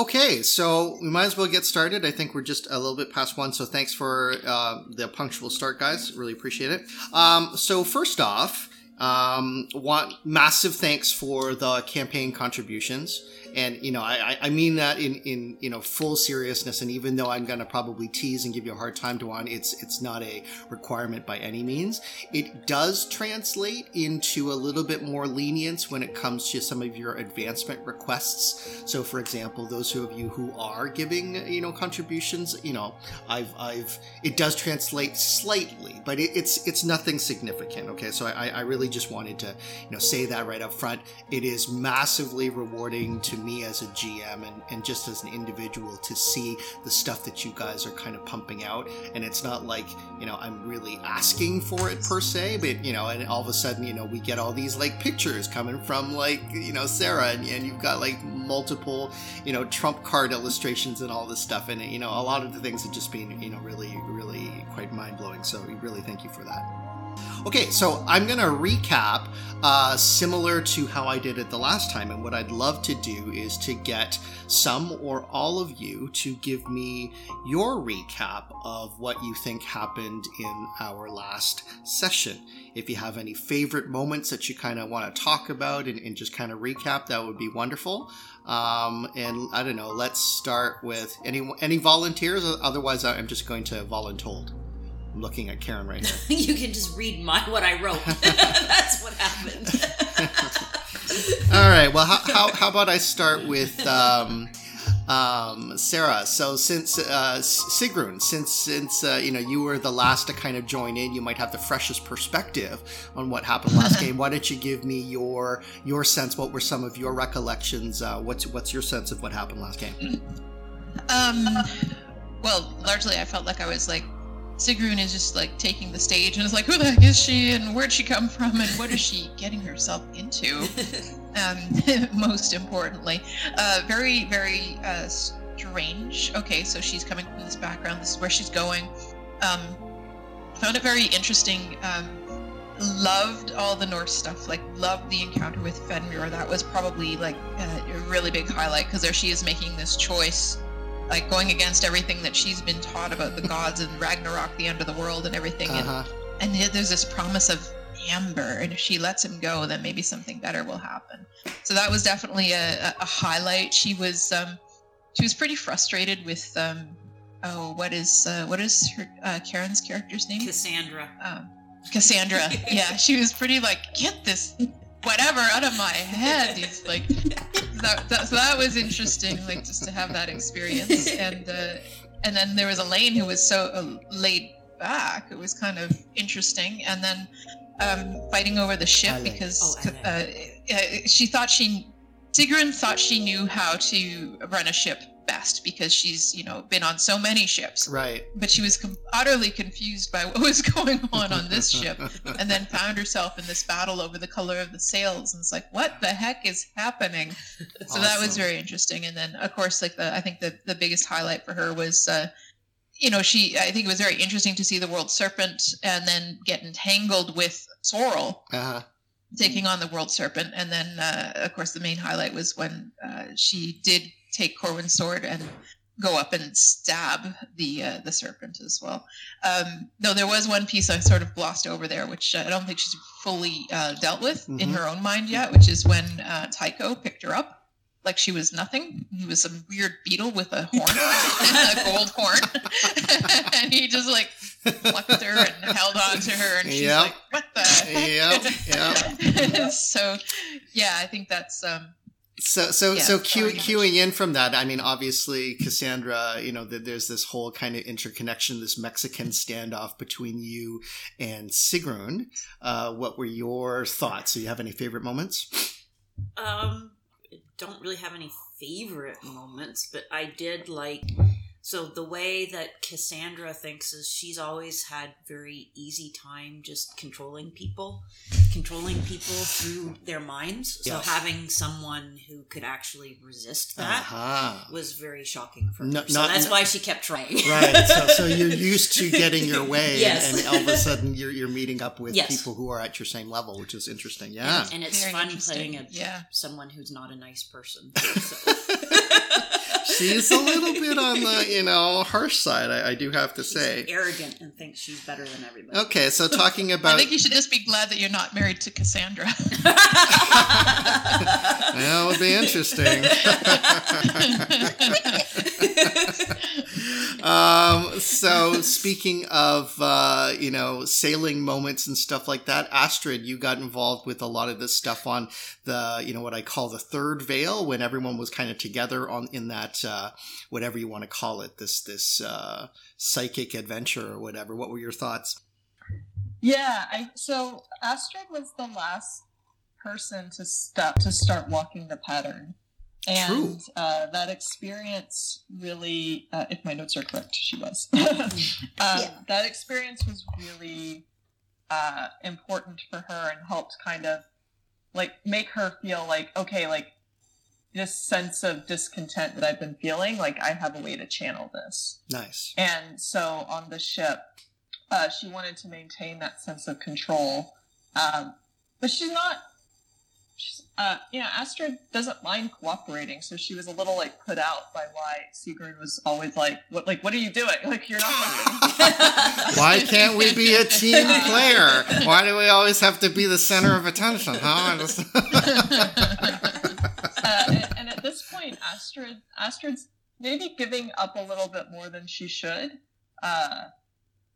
Okay, so we might as well get started. I think we're just a little bit past one, so thanks for uh, the punctual start, guys. Really appreciate it. Um, so first off, um, want massive thanks for the campaign contributions and you know I, I mean that in in you know full seriousness and even though i'm going to probably tease and give you a hard time to on it's it's not a requirement by any means. It does translate into a little bit more lenience when it comes to some of your advancement requests. So for example those of you who are giving you know contributions you know i've i've it does translate slightly but it, it's it's nothing significant okay? So I, I really just wanted to you know say that right up front. It is massively rewarding to me as a GM and, and just as an individual to see the stuff that you guys are kind of pumping out. And it's not like, you know, I'm really asking for it per se, but, you know, and all of a sudden, you know, we get all these like pictures coming from like, you know, Sarah and, and you've got like multiple, you know, Trump card illustrations and all this stuff. And, you know, a lot of the things have just been, you know, really, really quite mind blowing. So we really thank you for that. Okay, so I'm going to recap uh, similar to how I did it the last time. And what I'd love to do is to get some or all of you to give me your recap of what you think happened in our last session. If you have any favorite moments that you kind of want to talk about and, and just kind of recap, that would be wonderful. Um, and I don't know, let's start with any any volunteers. Otherwise, I'm just going to voluntold. I'm looking at Karen right now. you can just read my what I wrote. That's what happened. All right. Well, how, how, how, about I start with um, um, Sarah? So since uh, Sigrun, since since uh, you know you were the last to kind of join in, you might have the freshest perspective on what happened last game. Why don't you give me your your sense? What were some of your recollections? Uh, what's what's your sense of what happened last game? Um. Well, largely, I felt like I was like Sigrun is just like taking the stage and is like, who the heck is she and where'd she come from and what is she getting herself into? um, most importantly, uh, very, very uh, strange. Okay, so she's coming from this background. This is where she's going. Um, found it very interesting. Um, loved all the Norse stuff. Like loved the encounter with Fenrir. That was probably like a really big highlight because there she is making this choice like going against everything that she's been taught about the gods and Ragnarok, the end of the world, and everything. Uh-huh. And, and there's this promise of Amber, and if she lets him go, then maybe something better will happen. So that was definitely a, a highlight. She was um, she was pretty frustrated with um, oh, what is uh, what is her uh, Karen's character's name? Cassandra. Um, Cassandra. yeah, she was pretty like, get this whatever out of my head. He's like, that, that, so that was interesting, like just to have that experience. And uh, and then there was Elaine who was so uh, laid back. It was kind of interesting. And then um, fighting over the ship because oh, uh, she thought she Sigrun thought she knew how to run a ship best because she's you know been on so many ships. Right. But she was com- utterly confused by what was going on on this ship and then found herself in this battle over the color of the sails and it's like what the heck is happening? So awesome. that was very interesting. And then of course like the i think the, the biggest highlight for her was uh, you know she i think it was very interesting to see the world serpent and then get entangled with sorrel uh-huh. taking on the world serpent. And then uh, of course the main highlight was when uh, she did take Corwin's sword and go up and stab the uh, the serpent as well. Um, though there was one piece I sort of glossed over there, which uh, I don't think she's fully uh, dealt with mm-hmm. in her own mind yet, which is when uh, Tycho picked her up like she was nothing. He was some weird beetle with a horn, a gold horn, and he just like plucked her and held on to her, and she's yep. like, "What the?" Heck? Yep. so, yeah, I think that's um, so so yeah, so cue, queuing in from that i mean obviously cassandra you know there's this whole kind of interconnection this mexican standoff between you and sigrun. Uh, what were your thoughts? Do you have any favorite moments? Um don't really have any favorite moments but i did like so the way that Cassandra thinks is she's always had very easy time just controlling people, controlling people through their minds. So having someone who could actually resist that uh-huh. was very shocking for her. so that's why she kept trying. right. So, so you're used to getting your way, yes. and, and, all of a sudden you're you're meeting up with yes. people who are at your same level, which is interesting. Yeah, and, and it's very fun playing a, yeah. someone who's not a nice person. So. she's a little bit on the you know harsh side. I, I do have to She's say. arrogant and thinks she's better than everybody. Okay, so talking about, I think you should just be glad that you're not married to Cassandra. that would be interesting. um, so speaking of uh, you know sailing moments and stuff like that, Astrid, you got involved with a lot of this stuff on the you know what I call the third veil when everyone was kind of together on in that uh, whatever you want to call it this this uh, psychic adventure or whatever. What were your thoughts? Yeah, I so Astrid was the last person to stop to start walking the pattern. And True. Uh, that experience really, uh, if my notes are correct, she was. um, Yeah. That experience was really uh, important for her and helped kind of like make her feel like, okay, like this sense of discontent that I've been feeling, like I have a way to channel this. Nice. And so on the ship, uh, she wanted to maintain that sense of control. Um, but she's not, uh, you know, Astrid doesn't mind cooperating. So she was a little like put out by why Sigrun was always like, what, like, what are you doing? Like, you're not. Why can't we be a team player? Why do we always have to be the center of attention? Huh? Just- uh, and, and at this point, Astrid, Astrid's maybe giving up a little bit more than she should. Uh,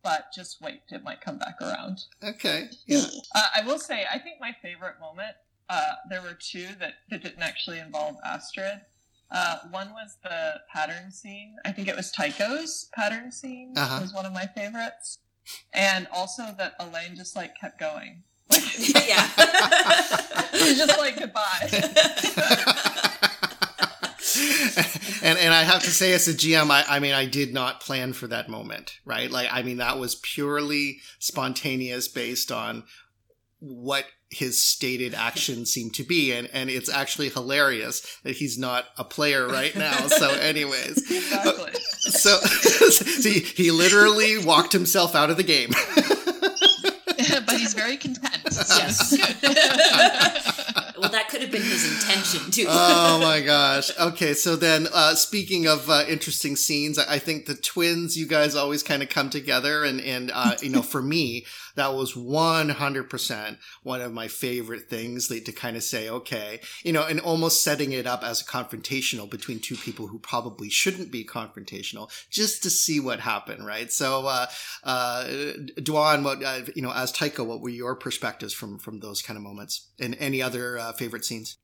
but just wait, it might come back around. okay. Yeah. Uh, I will say, I think my favorite moment, uh, there were two that, that didn't actually involve Astrid. Uh, one was the pattern scene. I think it was Tycho's pattern scene Uh-huh. was one of my favorites. And also that Elaine just like kept going. Like, yeah. she's just like goodbye. and and I have to say, as a GM, I, I mean, I did not plan for that moment, right? Like, I mean, that was purely spontaneous, based on what his stated actions seem to be, and and it's actually hilarious that he's not a player right now. So, anyways, exactly. so see, he literally walked himself out of the game. but he's very content. Yes. well, that could have been his intention too. oh my gosh. Okay, so then uh, speaking of uh, interesting scenes, I I think the twins, you guys always kind of come together, and and uh, you know, for me, that was one hundred percent one of my favorite things to kind of say, okay, you know, and almost setting it up as a confrontational between two people who probably shouldn't be confrontational, just to see what happened, right? So, uh, uh, Duan, what uh, you know, as Tycho, what were your perspectives from from those kind of moments, and any other uh, favorite scenes?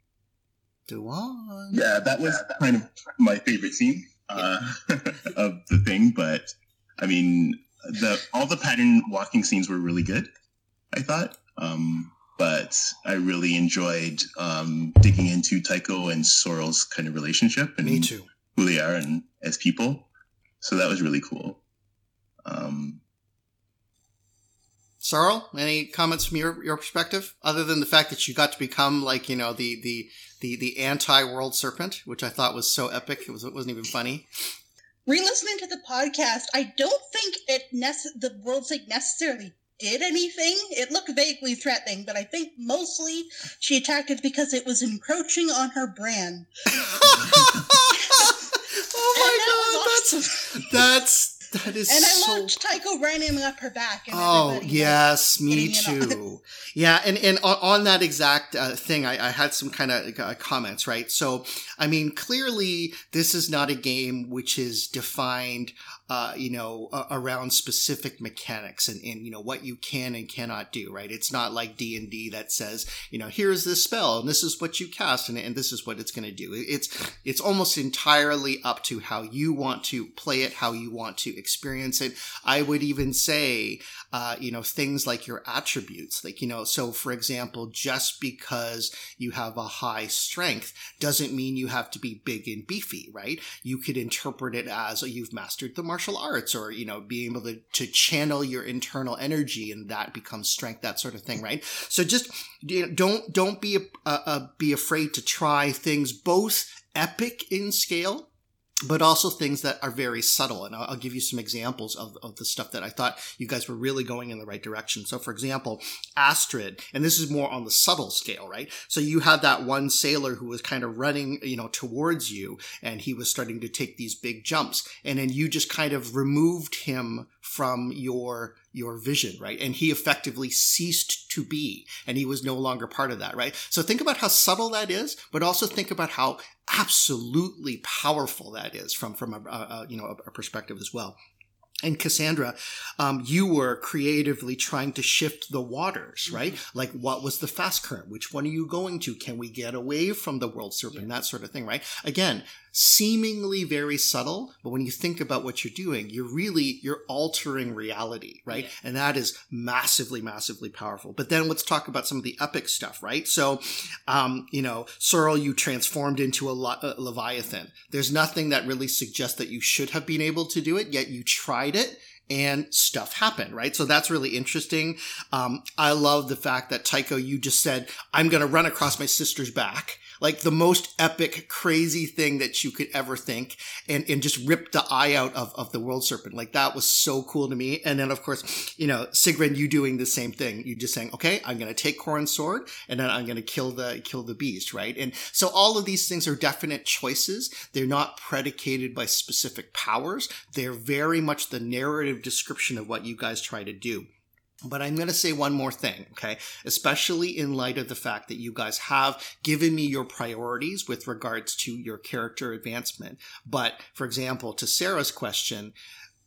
Duan. Yeah, that was kind of my favorite scene uh, of the thing. But I mean, the all the pattern walking scenes were really good. I thought, um, but I really enjoyed um, digging into Tycho and Sorrel's kind of relationship and Me too. who they are and as people. So that was really cool. Um, Sorrel, any comments from your, your perspective, other than the fact that you got to become like you know the the the, the anti world serpent, which I thought was so epic. It was it wasn't even funny. Re-listening to the podcast, I don't think it nece- the world sync necessarily did anything. It looked vaguely threatening, but I think mostly she attacked it because it was encroaching on her brand. oh my god, was that's awesome. that's that is And I so loved Tycho running up her back. And Oh yes, me getting in on- too. yeah, and and on, on that exact uh, thing, I, I had some kind of uh, comments, right? So, I mean, clearly, this is not a game which is defined, uh, you know, uh, around specific mechanics and, and you know what you can and cannot do, right? It's not like D and D that says, you know, here's this spell and this is what you cast and, and this is what it's going to do. It's it's almost entirely up to how you want to play it, how you want to experience it. I would even say, uh, you know, things like your attributes, like, you know, so for example, just because you have a high strength doesn't mean you have to be big and beefy, right? You could interpret it as oh, you've mastered the martial arts or, you know, being able to, to channel your internal energy and that becomes strength, that sort of thing, right? So just you know, don't, don't be, uh, uh, be afraid to try things both epic in scale but also things that are very subtle. And I'll, give you some examples of, of the stuff that I thought you guys were really going in the right direction. So, for example, Astrid, and this is more on the subtle scale, right? So you had that one sailor who was kind of running, you know, towards you, and he was starting to take these big jumps, and then you just kind of removed him from your your vision, right? And he effectively ceased to be, and he was no longer part of that, right? So think about how subtle that is, but also think about how absolutely powerful that is from from a, a you know a perspective as well. And Cassandra, um, you were creatively trying to shift the waters, mm-hmm. right? Mm-hmm. Like, what was the fast current? Which one are you going to? Can we get away from the world serpent? Yeah. That sort of thing, right? Again, seemingly very subtle, but when you think about what you're doing, you're really, you're altering reality, right? Yeah. And that is massively, massively powerful. But then let's talk about some of the epic stuff, right? So, um, you know, Sorrel, you transformed into a, a Leviathan. There's nothing that really suggests that you should have been able to do it, yet you tried it and stuff happened, right? So that's really interesting. Um, I love the fact that Tycho, you just said, I'm going to run across my sister's back like the most epic, crazy thing that you could ever think and, and just rip the eye out of, of the world serpent. Like that was so cool to me. And then of course, you know, Sigrun, you doing the same thing. You just saying, okay, I'm going to take Corwin's sword and then I'm going to kill the, kill the beast, right? And so all of these things are definite choices. They're not predicated by specific powers. They're very much the narrative description of what you guys try to do. But I'm going to say one more thing, okay? Especially in light of the fact that you guys have given me your priorities with regards to your character advancement. But for example, to Sarah's question,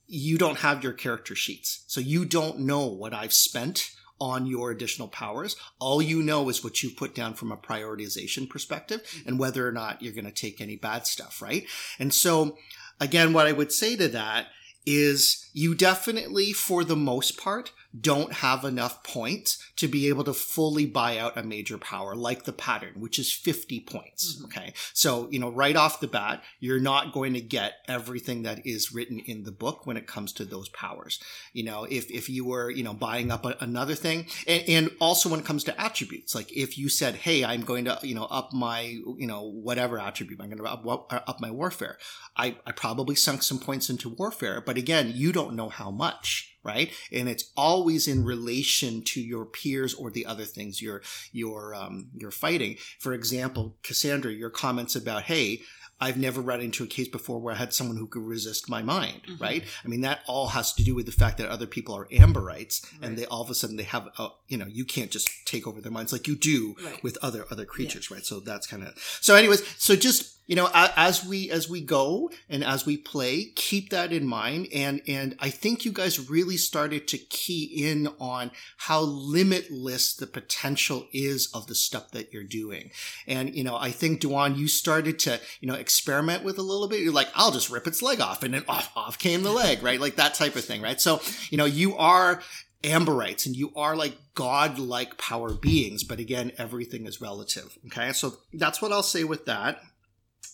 you don't have your character sheets. So you don't know what I've spent on your additional powers. All you know is what you put down from a prioritization perspective and whether or not you're going to take any bad stuff, right? And so again, what I would say to that is you definitely, for the most part, don't have enough points to be able to fully buy out a major power like the pattern, which is 50 points. Mm-hmm. Okay. So, you know, right off the bat, you're not going to get everything that is written in the book when it comes to those powers. You know, if, if you were, you know, buying up a, another thing and, and also when it comes to attributes, like if you said, Hey, I'm going to, you know, up my, you know, whatever attribute, I'm going to up, up my warfare. I, I probably sunk some points into warfare, but again, you don't know how much right? And it's always in relation to your peers or the other things you're you're um, you're fighting. For example, Cassandra, your comments about hey. I've never run into a case before where I had someone who could resist my mind, mm-hmm. right? I mean, that all has to do with the fact that other people are amberites right. and they all of a sudden they have, a, you know, you can't just take over their minds like you do right. with other, other creatures, yeah. right? So that's kind of, so anyways, so just you know as we as we go and as we play keep that in mind. And and i think you guys really started to key in on how limitless the potential is of the stuff that you're doing. And you know i think Duan, you started to you know experiment with a little bit. You're like i'll just rip its leg off and then off off came the leg right? Like that type of thing right? So you know you are amberites and you are like god-like power beings but again everything is relative okay? So that's what i'll say with that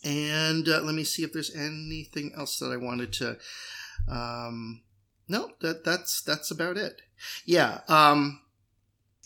and uh, let me see if there's anything else that I wanted to. Um, no, that that's that's about it. Yeah. Um,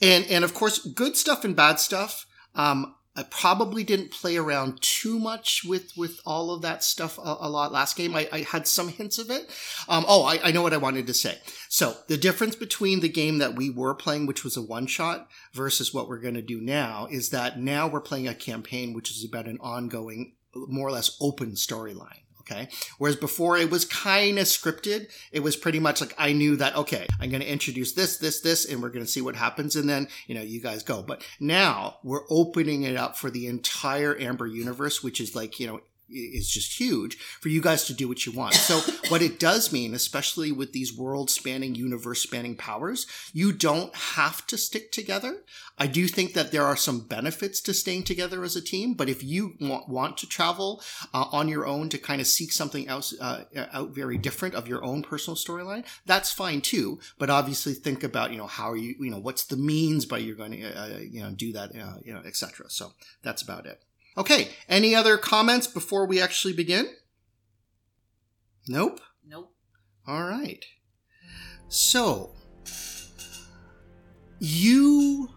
and and of course, good stuff and bad stuff. Um, I probably didn't play around too much with with all of that stuff a, a lot last game. I, I, had some hints of it. Um, oh, I, I, know what I wanted to say. So the difference between the game that we were playing, which was a one shot, versus what we're going to do now, is that now we're playing a campaign which is about an ongoing more or less open storyline. Okay. Whereas before it was kind of scripted. It was pretty much like I knew that, okay, I'm going to introduce this, this, this, and we're going to see what happens. And then, you know, you guys go. But now we're opening it up for the entire Amber universe, which is like, you know, is just huge for you guys to do what you want. So what it does mean, especially with these world spanning, universe spanning powers, you don't have to stick together. I do think that there are some benefits to staying together as a team, but if you want, want to travel uh, on your own to kind of seek something else uh, out very different of your own personal storyline, that's fine too. But obviously think about, you know, how are you, you know, what's the means by you're going to, uh, you know, do that, uh, you know, etc. So that's about it. Okay, any other comments before we actually begin? Nope. Nope. All right. So, you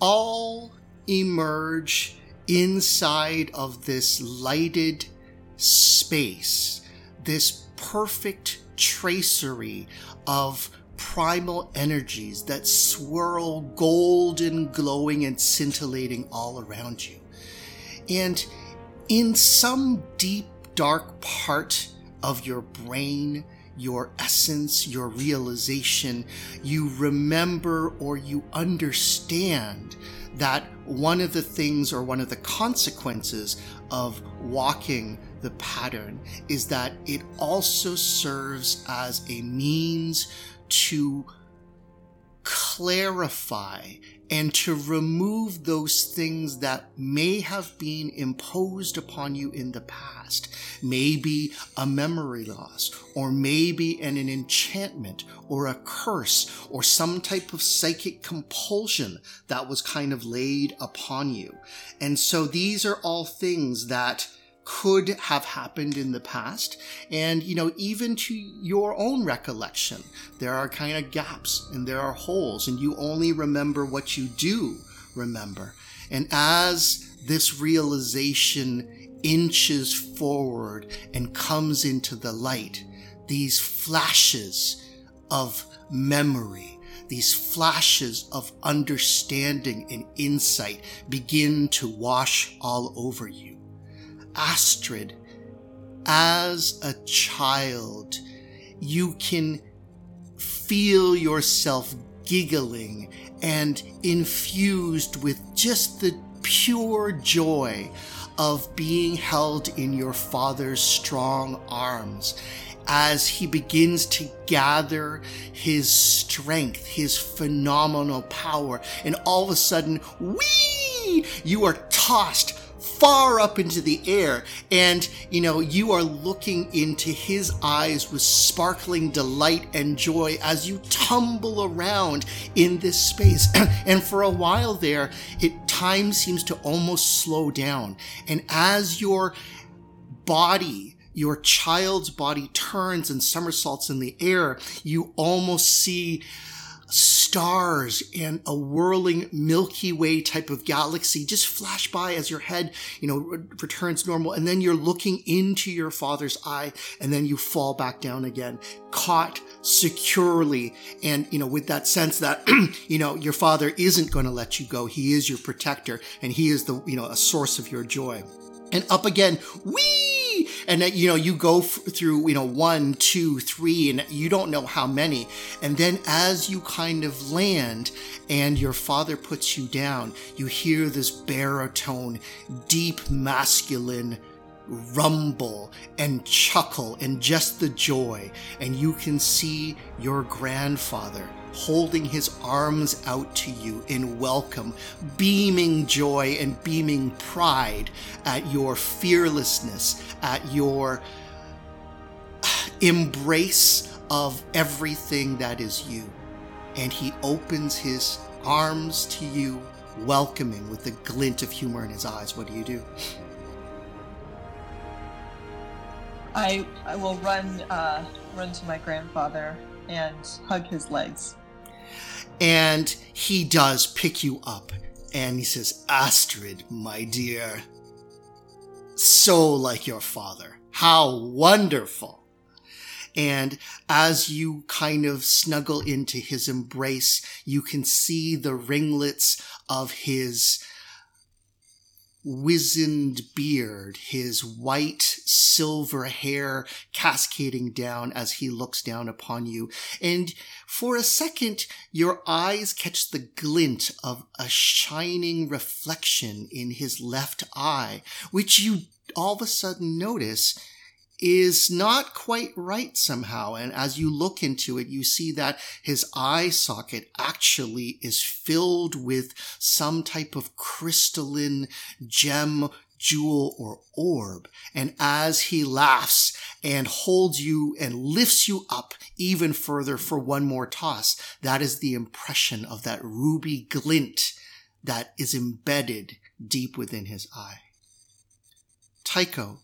all emerge inside of this lighted space, this perfect tracery of primal energies that swirl golden, glowing, and scintillating all around you. And in some deep, dark part of your brain, your essence, your realization, you remember or you understand that one of the things or one of the consequences of walking the pattern is that it also serves as a means to clarify and to remove those things that may have been imposed upon you in the past. Maybe a memory loss, or maybe an, an enchantment, or a curse, or some type of psychic compulsion that was kind of laid upon you. And so these are all things that could have happened in the past. And, you know, even to your own recollection, there are kind of gaps and there are holes, and you only remember what you do remember. And as this realization inches forward and comes into the light, these flashes of memory, these flashes of understanding and insight begin to wash all over you. Astrid, as a child, you can feel yourself giggling and infused with just the pure joy of being held in your father's strong arms as he begins to gather his strength, his phenomenal power, and all of a sudden, whee! You are tossed far up into the air. And you know you are looking into his eyes with sparkling delight and joy as you tumble around in this space. And for a while there it time seems to almost slow down. And as your body your child's body turns and somersaults in the air you almost see stars and a whirling Milky Way type of galaxy just flash by as your head, you know, returns normal. And then you're looking into your father's eye and then you fall back down again, caught securely. And, you know, with that sense that, you know, your father isn't going to let you go. He is your protector and he is the, you know, a source of your joy. And up again, whee! and that you know you go f- through you know one two three and you don't know how many. And then as you kind of land and your father puts you down you hear this baritone deep masculine rumble and chuckle and just the joy. And you can see your grandfather holding his arms out to you in welcome, beaming joy and beaming pride at your fearlessness, at your embrace of everything that is you. And he opens his arms to you, welcoming with a glint of humor in his eyes. What do you do? I I will run uh, run to my grandfather and hug his legs. And he does pick you up and he says, Astrid, my dear, so like your father. How wonderful. And as you kind of snuggle into his embrace, you can see the ringlets of his wizened beard, his white silver hair cascading down as he looks down upon you. And for a second, your eyes catch the glint of a shining reflection in his left eye, which you all of a sudden notice is not quite right somehow. And as you look into it, you see that his eye socket actually is filled with some type of crystalline gem jewel or orb. And as he laughs and holds you and lifts you up even further for one more toss, that is the impression of that ruby glint that is embedded deep within his eye. Tycho,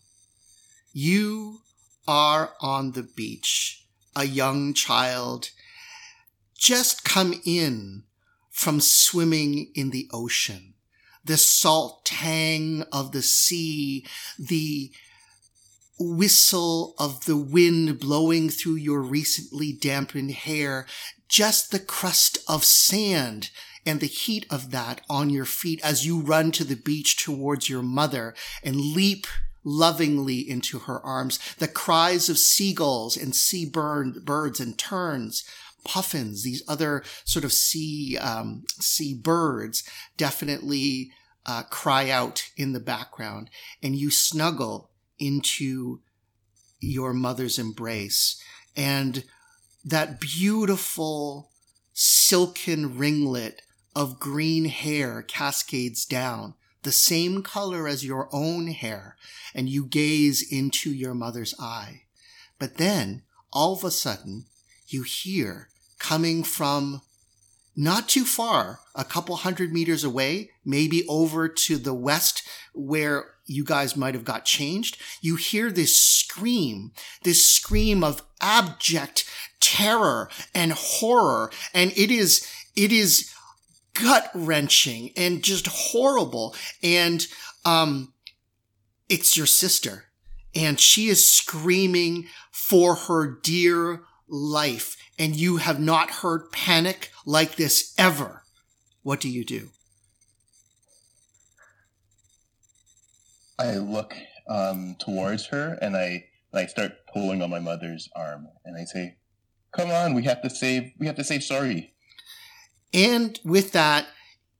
you are on the beach, a young child, just come in from swimming in the ocean. The salt tang of the sea, the whistle of the wind blowing through your recently dampened hair, just the crust of sand and the heat of that on your feet as you run to the beach towards your mother and leap lovingly into her arms, the cries of seagulls and sea birds and terns, puffins, these other sort of sea, um, sea birds definitely uh, cry out in the background. And you snuggle into your mother's embrace. And that beautiful silken ringlet of green hair cascades down, the same color as your own hair, and you gaze into your mother's eye. But then, all of a sudden, you hear coming from not too far, a couple hundred meters away, maybe over to the west where you guys might have got changed. You hear this scream, this scream of abject terror and horror. And it is, it is gut wrenching and just horrible. And, um, it's your sister and she is screaming for her dear life. And you have not heard panic like this ever. What do you do? I look um, towards her and I I start pulling on my mother's arm and I say, "Come on, we have to save we have to save Sorrel." And with that,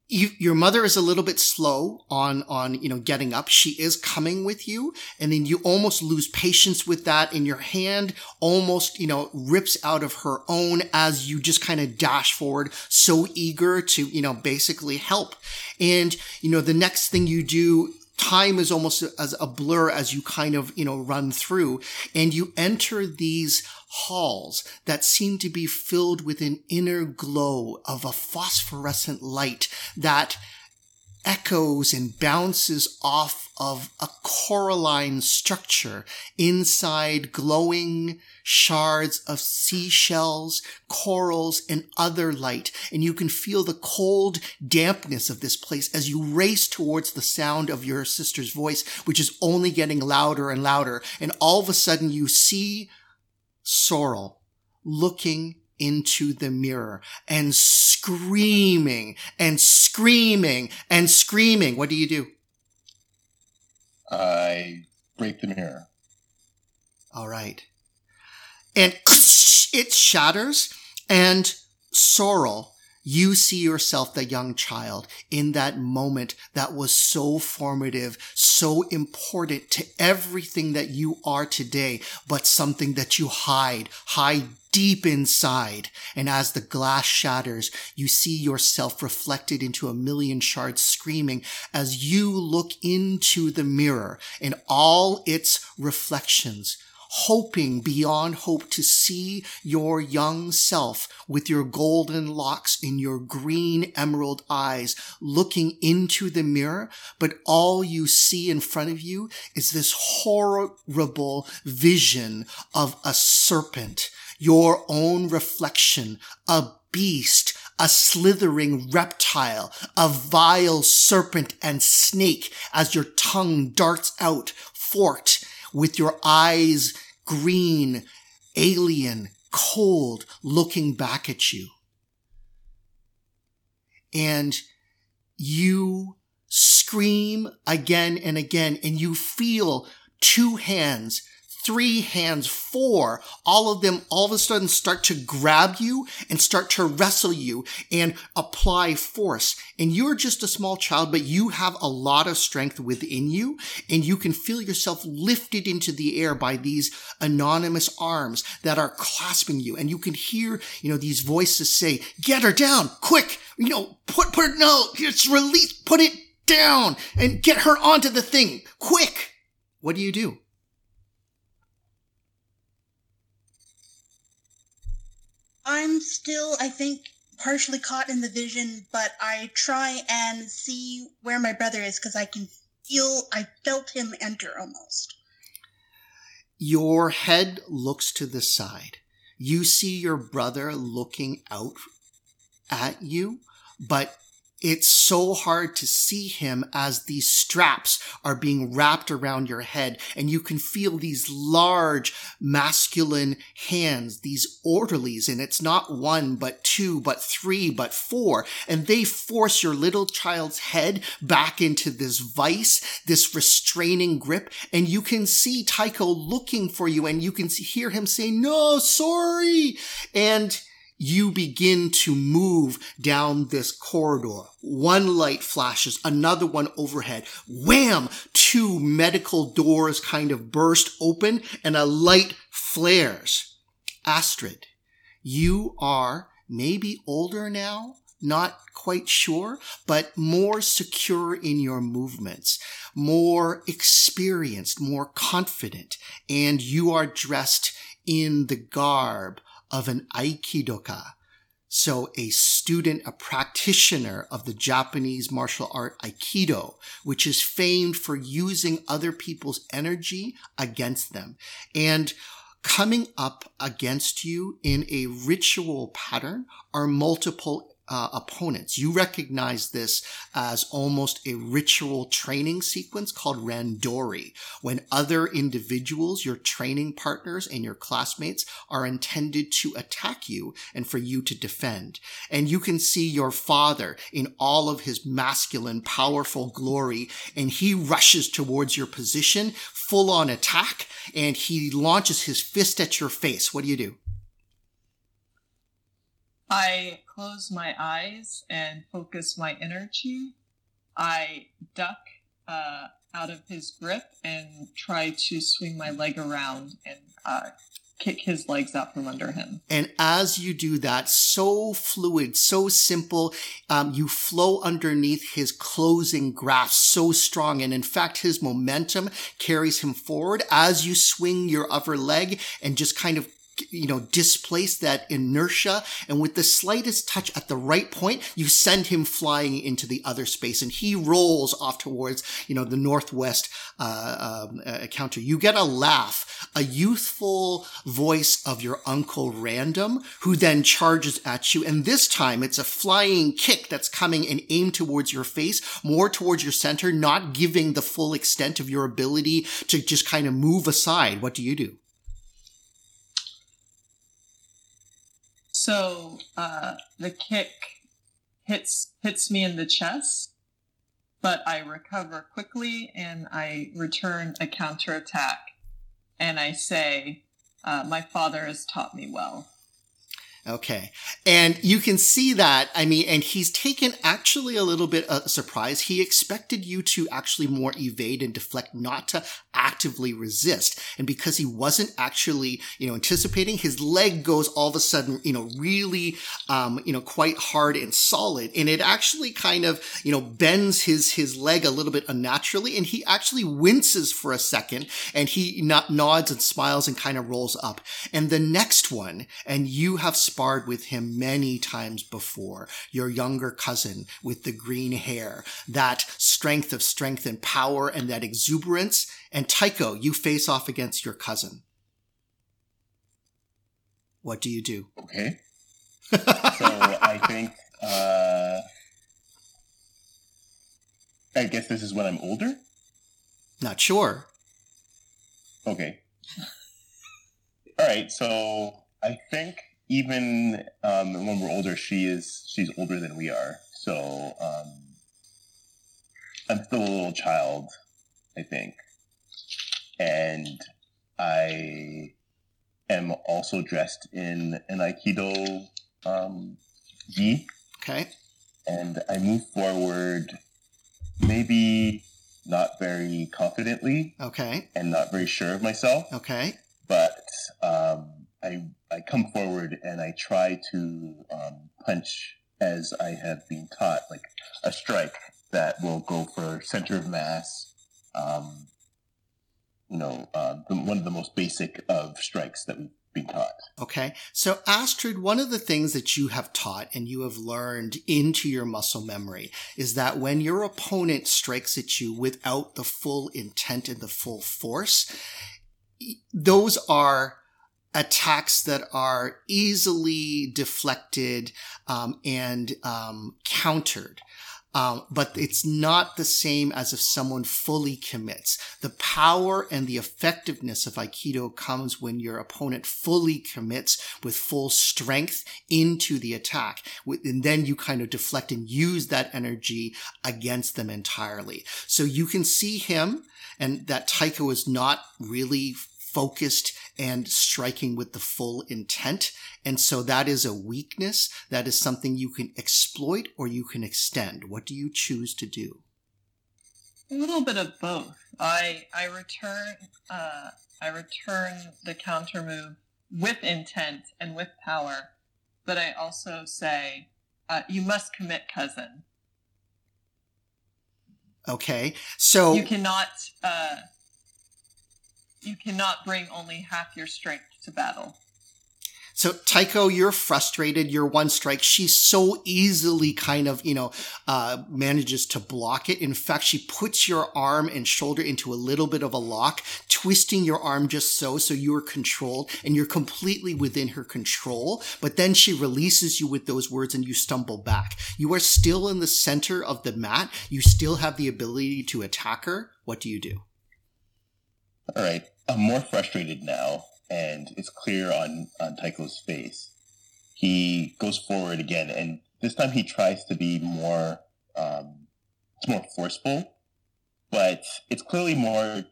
you, your mother is a little bit slow on on you know getting up. She is coming with you and then you almost lose patience with that and your hand almost you know rips out of her own as you just kind of dash forward so eager to you know basically help. And you know the next thing you do time is almost as a blur as you kind of, you know, run through. And you enter these halls that seem to be filled with an inner glow of a phosphorescent light that echoes and bounces off of a coralline structure inside glowing shards of seashells, corals, and other light. And you can feel the cold dampness of this place as you race towards the sound of your sister's voice, which is only getting louder and louder. And all of a sudden you see Sorrel looking into the mirror and screaming and screaming and screaming. What do you do? I break the mirror. All right. And it shatters and Sorrel you see yourself, the young child, in that moment that was so formative, so important to everything that you are today, but something that you hide, hide deep inside. And as the glass shatters, you see yourself reflected into a million shards screaming as you look into the mirror and all its reflections hoping beyond hope to see your young self with your golden locks in your green emerald eyes looking into the mirror, but all you see in front of you is this horrible vision of a serpent, your own reflection, a beast, a slithering reptile, a vile serpent and snake as your tongue darts out, forked with your eyes green, alien, cold, looking back at you. And you scream again and again and you feel two hands three hands, four, all of them all of a sudden start to grab you and start to wrestle you and apply force. And you're just a small child, but you have a lot of strength within you and you can feel yourself lifted into the air by these anonymous arms that are clasping you. And you can hear, you know, these voices say, get her down quick, you know, put, put it, no, it's release, put it down and get her onto the thing quick. What do you do? I'm still, I think, partially caught in the vision, but I try and see where my brother is because I can feel, I felt him enter almost. Your head looks to the side. You see your brother looking out at you, but it's so hard to see him as these straps are being wrapped around your head and you can feel these large masculine hands, these orderlies, and it's not one, but two, but three, but four, and they force your little child's head back into this vice, this restraining grip, and you can see Tycho looking for you and you can hear him say, no, sorry. And you begin to move down this corridor. One light flashes, another one overhead. Wham! Two medical doors kind of burst open and a light flares. Astrid, you are maybe older now, not quite sure, but more secure in your movements, more experienced, more confident, and you are dressed in the garb of an Aikidoka. So a student, a practitioner of the Japanese martial art Aikido, which is famed for using other people's energy against them. And coming up against you in a ritual pattern are multiple uh, opponents. You recognize this as almost a ritual training sequence called randori, when other individuals, your training partners and your classmates are intended to attack you and for you to defend. And you can see your father in all of his masculine, powerful glory, and he rushes towards your position, full on attack, and he launches his fist at your face. What do you do? I close my eyes and focus my energy. I duck uh, out of his grip and try to swing my leg around and uh, kick his legs out from under him. And as you do that, so fluid, so simple, um, you flow underneath his closing grasp so strong. And in fact, his momentum carries him forward as you swing your other leg and just kind of you know, displace that inertia. And with the slightest touch at the right point, you send him flying into the other space and he rolls off towards, you know, the northwest, uh, um, uh, counter. You get a laugh, a youthful voice of your uncle Random, who then charges at you. And this time it's a flying kick that's coming and aimed towards your face, more towards your center, not giving the full extent of your ability to just kind of move aside. What do you do? So uh, the kick hits hits me in the chest, but I recover quickly and I return a counterattack, and I say, uh, "My father has taught me well." Okay. And you can see that. I mean, and he's taken actually a little bit of surprise. He expected you to actually more evade and deflect, not to actively resist. And because he wasn't actually, you know, anticipating, his leg goes all of a sudden, you know, really, um, you know, quite hard and solid. And it actually kind of, you know, bends his, his leg a little bit unnaturally. And he actually winces for a second and he not nods and smiles and kind of rolls up. And the next one, and you have sparred with him many times before. Your younger cousin with the green hair, that strength of strength and power and that exuberance. And Tycho, you face off against your cousin. What do you do? Okay. so I think, uh, I guess this is when I'm older? Not sure. Okay. All right, so I think even um, when we're older, she is she's older than we are. So um, I'm still a little child, I think, and I am also dressed in an Aikido um, gi. Okay. And I move forward, maybe not very confidently. Okay. And not very sure of myself. Okay. But um, I I come forward and I try to um, punch as I have been taught, like a strike that will go for center of mass. Um, you know, uh, the, one of the most basic of strikes that we've been taught. Okay. So, Astrid, one of the things that you have taught and you have learned into your muscle memory is that when your opponent strikes at you without the full intent and the full force, those are attacks that are easily deflected um, and um, countered. Um, but it's not the same as if someone fully commits. The power and the effectiveness of Aikido comes when your opponent fully commits with full strength into the attack. And then you kind of deflect and use that energy against them entirely. So you can see him and that Tycho is not really focused and striking with the full intent. And so that is a weakness. That is something you can exploit or you can extend. What do you choose to do? A little bit of both. I I return uh, I return the counter move with intent and with power, but I also say uh, you must commit, cousin. Okay, so you cannot uh, you cannot bring only half your strength to battle. So Tycho, you're frustrated. You're one strike. She so easily kind of, you know, uh, manages to block it. In fact, she puts your arm and shoulder into a little bit of a lock, twisting your arm just so, so you are controlled and you're completely within her control. But then she releases you with those words and you stumble back. You are still in the center of the mat. You still have the ability to attack her. What do you do? All right. I'm more frustrated now and it's clear on on Tycho's face. He goes forward again, and this time he tries to be more um, it's more forceful, but it's clearly more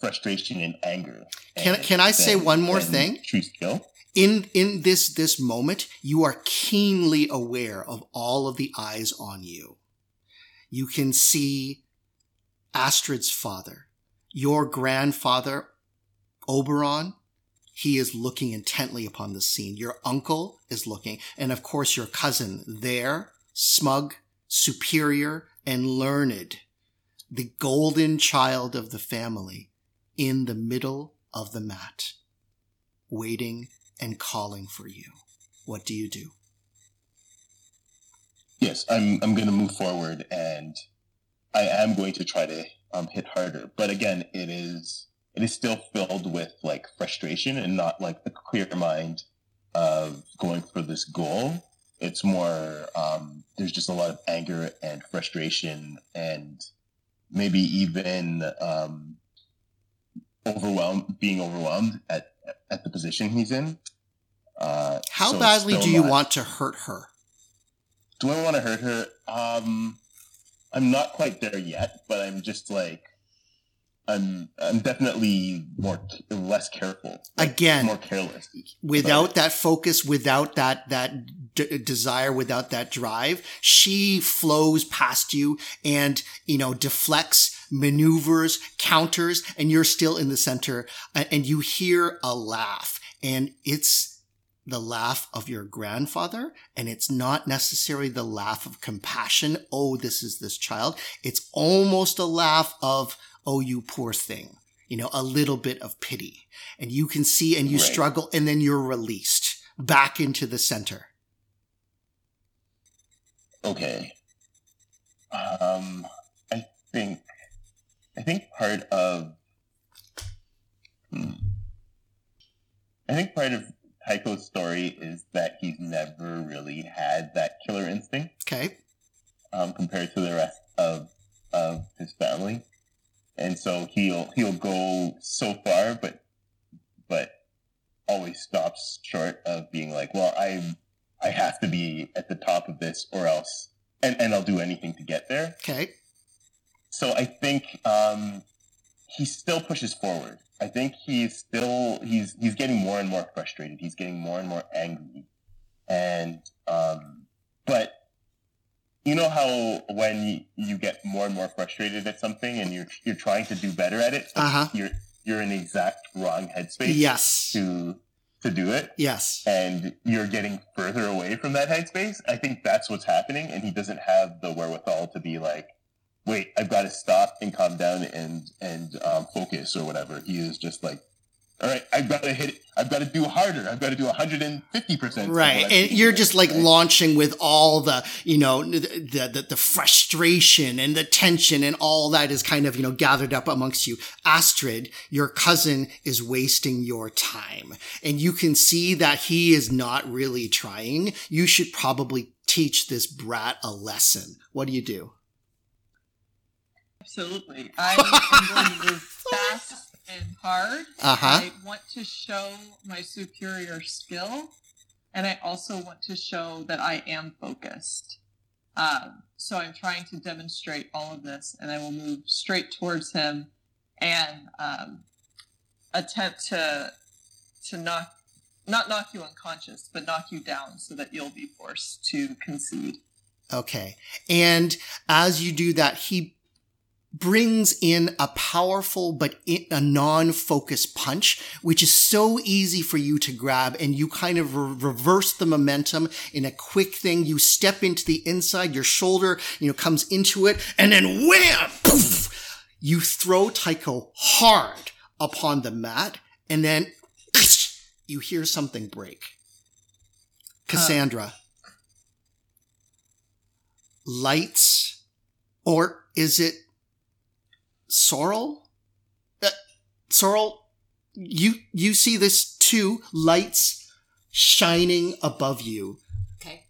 frustration and anger. Can and can I say one more thing? True skill. in in this this moment you are keenly aware of all of the eyes on you you can see astrid's father your grandfather oberon he is looking intently upon the scene your uncle is looking and of course your cousin there smug superior and learned the golden child of the family in the middle of the mat waiting and calling for you. What do you do? Yes, I'm. I'm going to move forward, and I am going to try to um, hit harder. But again, it is it is still filled with like frustration and not like the clear mind of going for this goal. It's more um, there's just a lot of anger and frustration, and maybe even um, overwhelmed, being overwhelmed at at the position he's in. Uh, How so badly do you not- want to hurt her? do I want to hurt her? Um, I'm not quite there yet, but I'm just like, I'm I'm definitely more less careful, Again, more careless. without that focus, without that that d- desire, without that drive, she flows past you and you know deflects, maneuvers, counters, and you're still in the center, and you hear a laugh, and it's the laugh of your grandfather, and it's not necessarily the laugh of compassion. Oh, this is this child. It's almost a laugh of, oh, you poor thing. You know, a little bit of pity. And you can see and you Right. struggle, and then you're released back into the center. Okay. Um, I think, I think part of, hmm. I think part of Tycho's story is that he's never really had that killer instinct. Okay. um, compared to the rest of of his family, and so he'll he'll go so far, but but always stops short of being like, well, I I have to be at the top of this, or else, and and I'll do anything to get there. Okay. So I think um, he still pushes forward. I think he's still he's he's getting more and more frustrated. He's getting more and more angry, and um, but you know how when you, you get more and more frustrated at something and you're you're trying to do better at it, Uh-huh. you're you're in the exact wrong headspace Yes. to to do it Yes. and you're getting further away from that headspace. I think that's what's happening, and he doesn't have the wherewithal to be like, "Wait, I've got to stop and calm down and and um, focus or whatever." He is just like, "All right, I've got to hit it. I've got to do harder. I've got to do 150 percent." Right. And you're just like launching with all the, you know, the, the, the frustration and the tension and all that is kind of, you know, gathered up amongst you. Astrid, your cousin is wasting your time and you can see that he is not really trying. You should probably teach this brat a lesson. What do you do? Absolutely. I am going to move fast and hard. Uh-huh. I want to show my superior skill, and I also want to show that I am focused. Um, so I'm trying to demonstrate all of this, and I will move straight towards him and um, attempt to to knock not knock you unconscious, but knock you down so that you'll be forced to concede. Okay. And as you do that, he brings in a powerful but a non-focused punch, which is so easy for you to grab and you kind of re- reverse the momentum in a quick thing. You step into the inside, your shoulder, you know, comes into it and then wham! Poof! You throw Tycho hard upon the mat and then you hear something break. Uh. Cassandra. lights or is it Sorrel? Uh, Sorrel, you you see this two lights shining above you, Okay.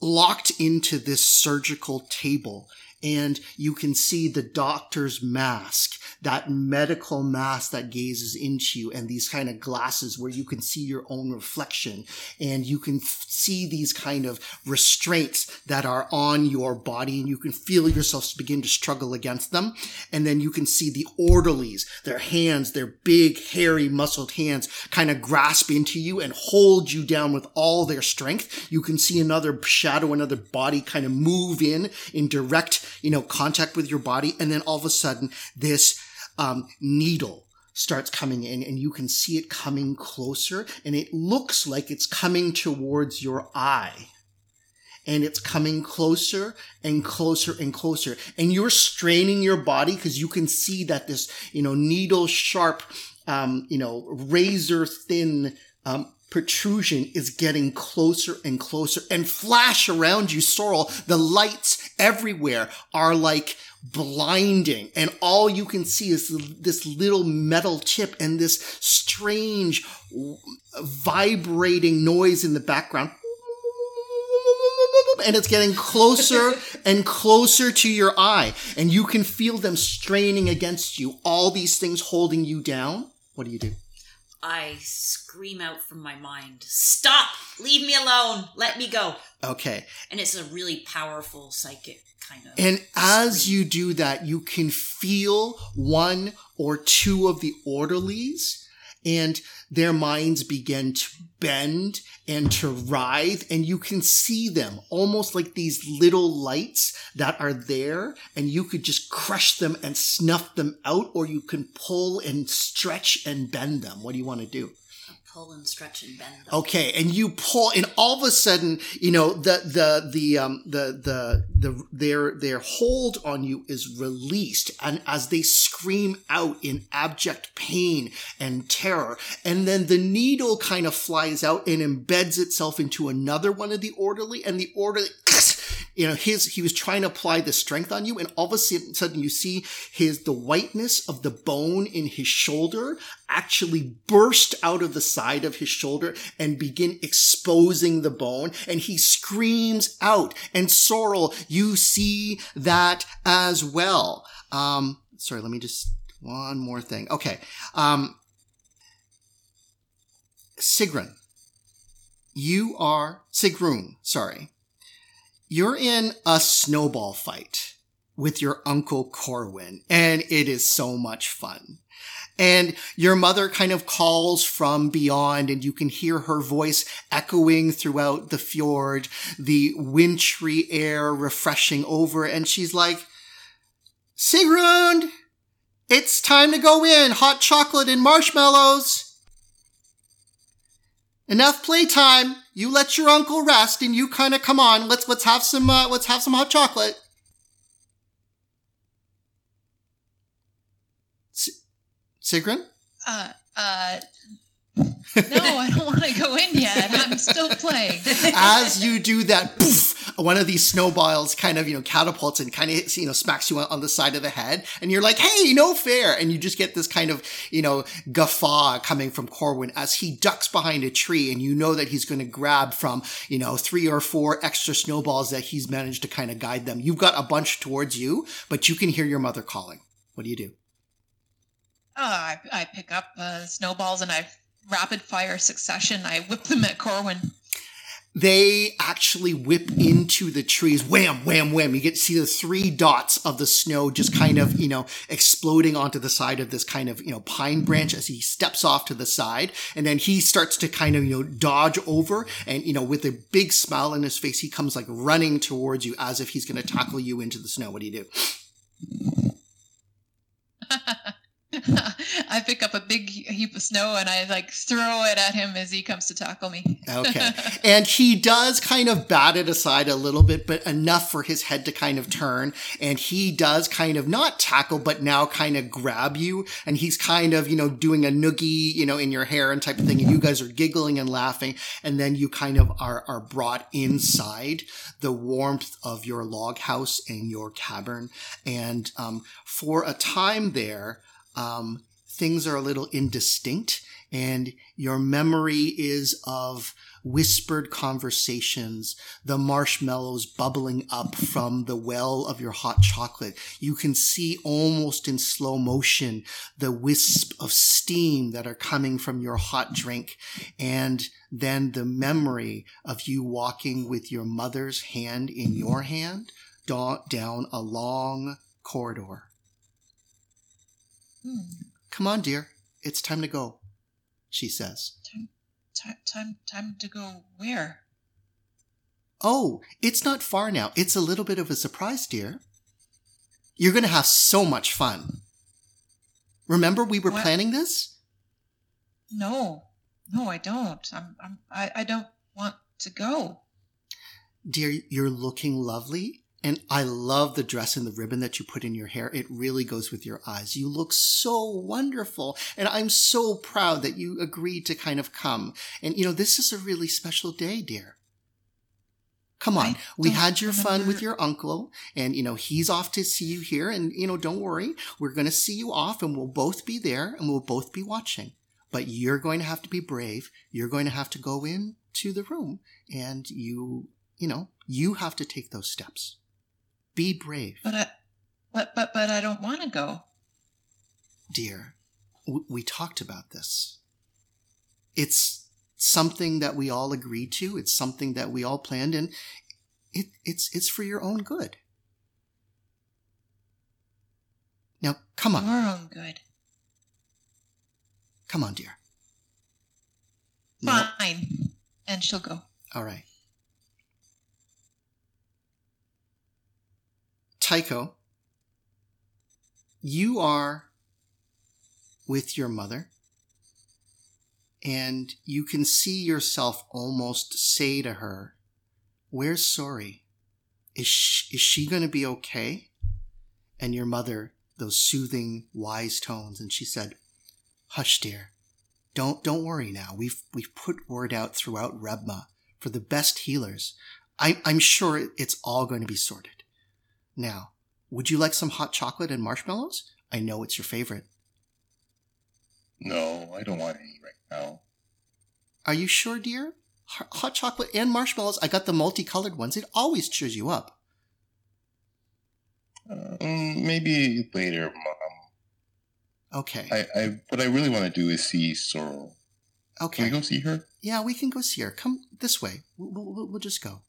locked into this surgical table, and you can see the doctor's mask, that medical mask that gazes into you, and these kind of glasses where you can see your own reflection, and you can f- see these kind of restraints that are on your body, and you can feel yourself begin to struggle against them. And then you can see the orderlies, their hands, their big, hairy, muscled hands kind of grasp into you and hold you down with all their strength. You can see another shadow, another body kind of move in, in direct, you know, contact with your body. And then all of a sudden, this, um, needle starts coming in and you can see it coming closer and it looks like it's coming towards your eye and it's coming closer and closer and closer and you're straining your body because you can see that this you know needle sharp um, you know razor thin um, protrusion is getting closer and closer and flash around you sorrel the lights everywhere are like blinding and all you can see is this little metal tip and this strange vibrating noise in the background. And it's getting closer and closer to your eye and you can feel them straining against you all these things holding you down. What do you do I scream out from my mind, Stop! Leave me alone! Let me go! okay And it's a really powerful psychic kind of. And as scream. you do that, you can feel one or two of the orderlies and their minds begin to bend and to writhe and you can see them almost like these little lights that are there and you could just crush them and snuff them out or you can pull and stretch and bend them. What do you want to do? Pull and stretch and bend them. Okay, and you pull, and all of a sudden, you know the the the um the the the their their hold on you is released, and as they scream out in abject pain and terror, and then the needle kind of flies out and embeds itself into another one of the orderly, and the orderly. You know, his he was trying to apply the strength on you, and all of a sudden you see his the whiteness of the bone in his shoulder actually burst out of the side of his shoulder and begin exposing the bone, and he screams out. And Sorrel, you see that as well. Um, sorry, let me just one more thing. Okay, um, Sigrun, you are Sigrun. Sorry you're in a snowball fight with your uncle Corwin, and it is so much fun. And your mother kind of calls from beyond, and you can hear her voice echoing throughout the fjord, the wintry air refreshing over, and she's like, Sigrun, it's time to go in, hot chocolate and marshmallows. Enough playtime. You let your uncle rest, and you kind of come on. Let's let's have some uh, let's have some hot chocolate. Sigrun? Uh, uh, no, I don't want to go in yet. I'm still playing. As you do that, poof, one of these snowballs kind of, you know, catapults and kind of, you know, smacks you on the side of the head. And you're like, hey, no fair. And you just get this kind of, you know, guffaw coming from Corwin as he ducks behind a tree. And you know that he's going to grab from, you know, three or four extra snowballs that he's managed to kind of guide them. You've got a bunch towards you, but you can hear your mother calling. What do you do? Oh, I, I pick up uh, snowballs and I rapid fire succession. I whip them at Corwin. They actually whip into the trees. Wham, wham, wham. You get to see the three dots of the snow just kind of, you know, exploding onto the side of this kind of, you know, pine branch as he steps off to the side. And then he starts to kind of, you know, dodge over and, you know, with a big smile on his face, he comes like running towards you as if he's going to tackle you into the snow. What do you do? I pick up a big heap of snow and I like throw it at him as he comes to tackle me. Okay. and he does kind of bat it aside a little bit, but enough for his head to kind of turn. And he does kind of not tackle, but now kind of grab you. And he's kind of, you know, doing a noogie, you know, in your hair and type of thing. And you guys are giggling and laughing. And then you kind of are, are brought inside the warmth of your log house and your cavern. And, um, for a time there, um, things are a little indistinct and your memory is of whispered conversations, the marshmallows bubbling up from the well of your hot chocolate. You can see almost in slow motion the wisp of steam that are coming from your hot drink. And then the memory of you walking with your mother's hand in your hand down a long corridor. Hmm. Come on, dear. It's time to go, she says. Time, time, time, time to go where? Oh, it's not far now. It's a little bit of a surprise, dear. You're going to have so much fun. Remember we were What? planning this? No, no, I don't. I'm, I'm, I, I don't want to go. Dear, you're looking lovely. And I love the dress and the ribbon that you put in your hair. It really goes with your eyes. You look so wonderful. And I'm so proud that you agreed to kind of come. And, you know, this is a really special day, dear. Come on. I We had your fun with your uncle and, you know, he's off to see you here. And, you know, don't worry. We're going to see you off and we'll both be there and we'll both be watching. But you're going to have to be brave. You're going to have to go in to the room and you, you know, you have to take those steps. Be brave, But I, but, but, but I don't want to go. dear. W- we talked about this. It's something that we all agreed to. It's something that we all planned and it, it's, it's for your own good. Now, come on. Your own good. Come on, dear. No. Fine. And she'll go. All right. Tycho, you are with your mother, and you can see yourself almost say to her, We're sorry. Is she, is she going to be okay? And your mother, those soothing, wise tones, and she said, Hush, dear. Don't don't worry now. We've we've put word out throughout Rebma for the best healers. I, I'm sure it's all going to be sorted. Now, would you like some hot chocolate and marshmallows? I know it's your favorite. No, I don't want any right now. Are you sure, dear? Hot chocolate and marshmallows. I got the multicolored ones. It always cheers you up. Uh, mm, maybe later, Mom. Okay. I, I what I really want to do is see Sorrel. Can okay. we go see her? Yeah, we can go see her. Come this way. We'll, we'll, we'll just go.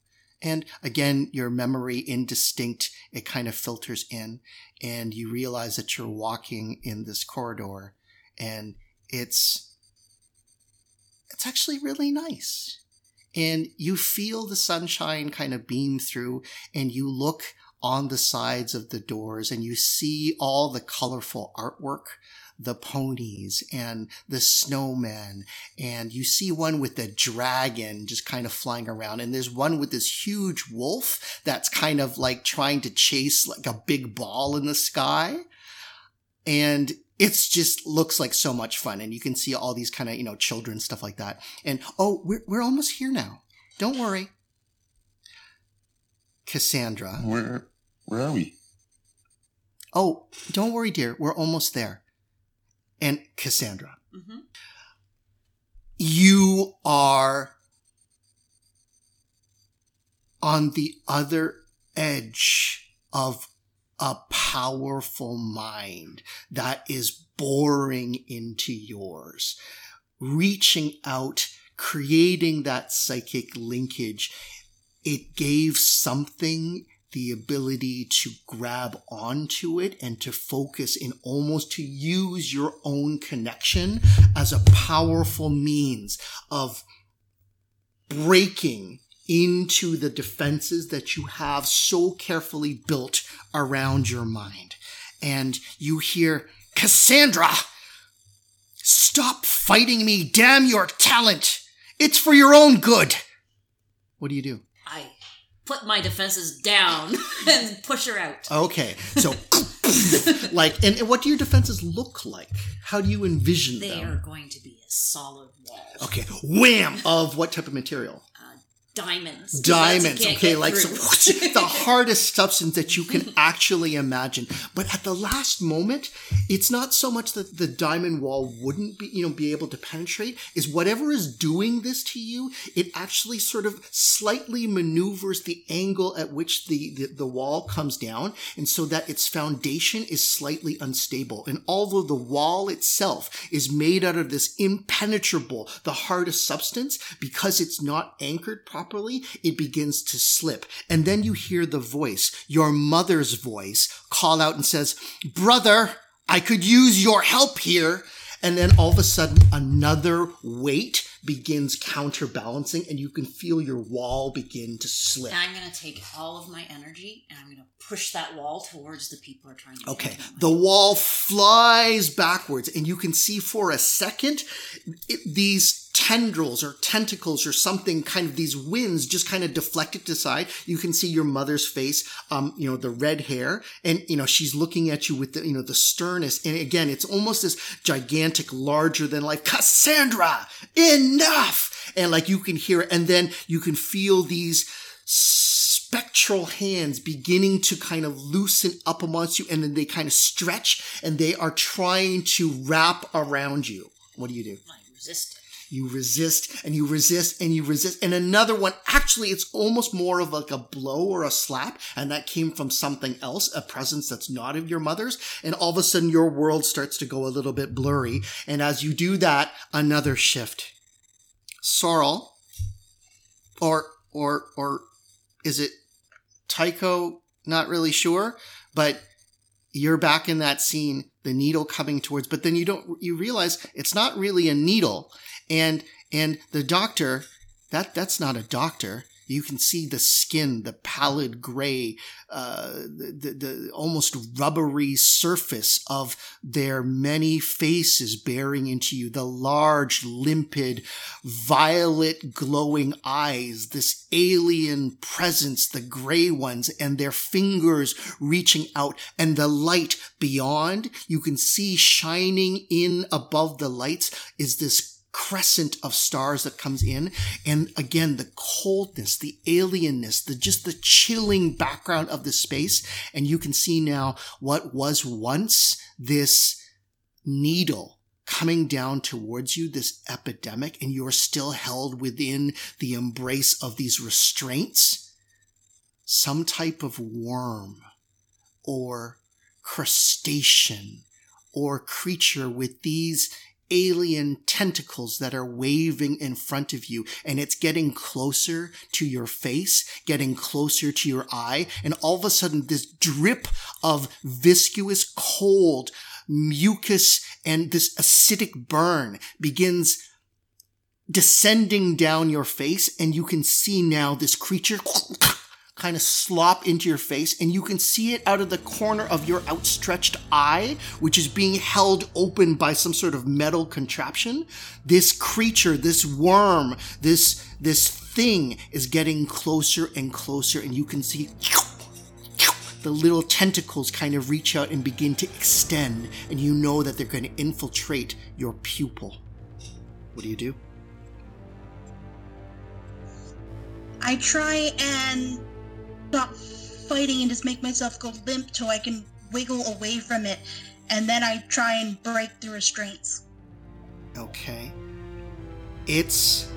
And again, your memory indistinct, it kind of filters in, and you realize that you're walking in this corridor, and it's it's actually really nice. And you feel the sunshine kind of beam through, and you look on the sides of the doors, and you see all the colorful artwork the ponies and the snowmen and you see one with a dragon just kind of flying around and there's one with this huge wolf that's kind of like trying to chase like a big ball in the sky and it's just looks like so much fun and you can see all these kind of you know children stuff like that and oh we're, we're almost here now don't worry Cassandra. Where where are we? Oh, don't worry, dear. We're almost there. And Cassandra, hmm you are on the other edge of a powerful mind that is boring into yours, reaching out, creating that psychic linkage. It gave something the ability to grab onto it and to focus in almost to use your own connection as a powerful means of breaking into the defenses that you have so carefully built around your mind. And you hear, Cassandra, stop fighting me. Damn your talent. It's for your own good. What do you do? Put my defenses down and push her out. Okay, so like, and what do your defenses look like? How do you envision They them? They are going to be a solid wall. Okay, wham! Of what type of material? Diamonds. Diamonds. Okay, like so, the hardest substance that you can actually imagine. But at the last moment, it's not so much that the diamond wall wouldn't be, you know, be able to penetrate. Is whatever is doing this to you, it actually sort of slightly maneuvers the angle at which the the, the wall comes down, and so that its foundation is slightly unstable. And although the wall itself is made out of this impenetrable, the hardest substance, because it's not anchored properly, it begins to slip. And then you hear the voice, your mother's voice, call out and says, Brother, I could use your help here. And then all of a sudden, another weight begins counterbalancing, and you can feel your wall begin to slip. And I'm going to take all of my energy and I'm going to push that wall towards the people who are trying to. Okay, the wall flies backwards, and you can see for a second it, these tendrils or tentacles or something kind of these winds just kind of deflect it to side. You can see your mother's face, um, you know, the red hair, and you know, she's looking at you with the, you know, the sternness. And again, it's almost this gigantic, larger than life, Cassandra, enough! And like you can hear it, and then you can feel these spectral hands beginning to kind of loosen up amongst you and then they kind of stretch and they are trying to wrap around you. What do you do? I resist it. You resist and you resist and you resist. And another one, actually, it's almost more of like a blow or a slap. And that came from something else, a presence that's not of your mother's. And all of a sudden your world starts to go a little bit blurry. And as you do that, another shift. Sorrel, or, or, or is it Tycho? Not really sure, but you're back in that scene, the needle coming towards, but then you don't, you realize it's not really a needle. And, and the doctor, that, that's not a doctor. You can see the skin, the pallid gray, uh, the, the, the almost rubbery surface of their many faces bearing into you, the large, limpid, violet glowing eyes, this alien presence, the gray ones, and their fingers reaching out, and the light beyond, you can see shining in above the lights is this crescent of stars that comes in. And again, the coldness, the alienness, the just the chilling background of the space. And you can see now what was once this needle coming down towards you, this hypodermic, and you're still held within the embrace of these restraints. Some type of worm or crustacean or creature with these alien tentacles that are waving in front of you and it's getting closer to your face, getting closer to your eye. And all of a sudden this drip of viscous cold mucus and this acidic burn begins descending down your face. And you can see now this creature kind of slop into your face and you can see it out of the corner of your outstretched eye, which is being held open by some sort of metal contraption. This creature, this worm, this, this thing is getting closer and closer and you can see the little tentacles kind of reach out and begin to extend and you know that they're going to infiltrate your pupil. What do you do? I try and stop fighting and just make myself go limp so I can wiggle away from it. And then I try and break the restraints. Okay. It's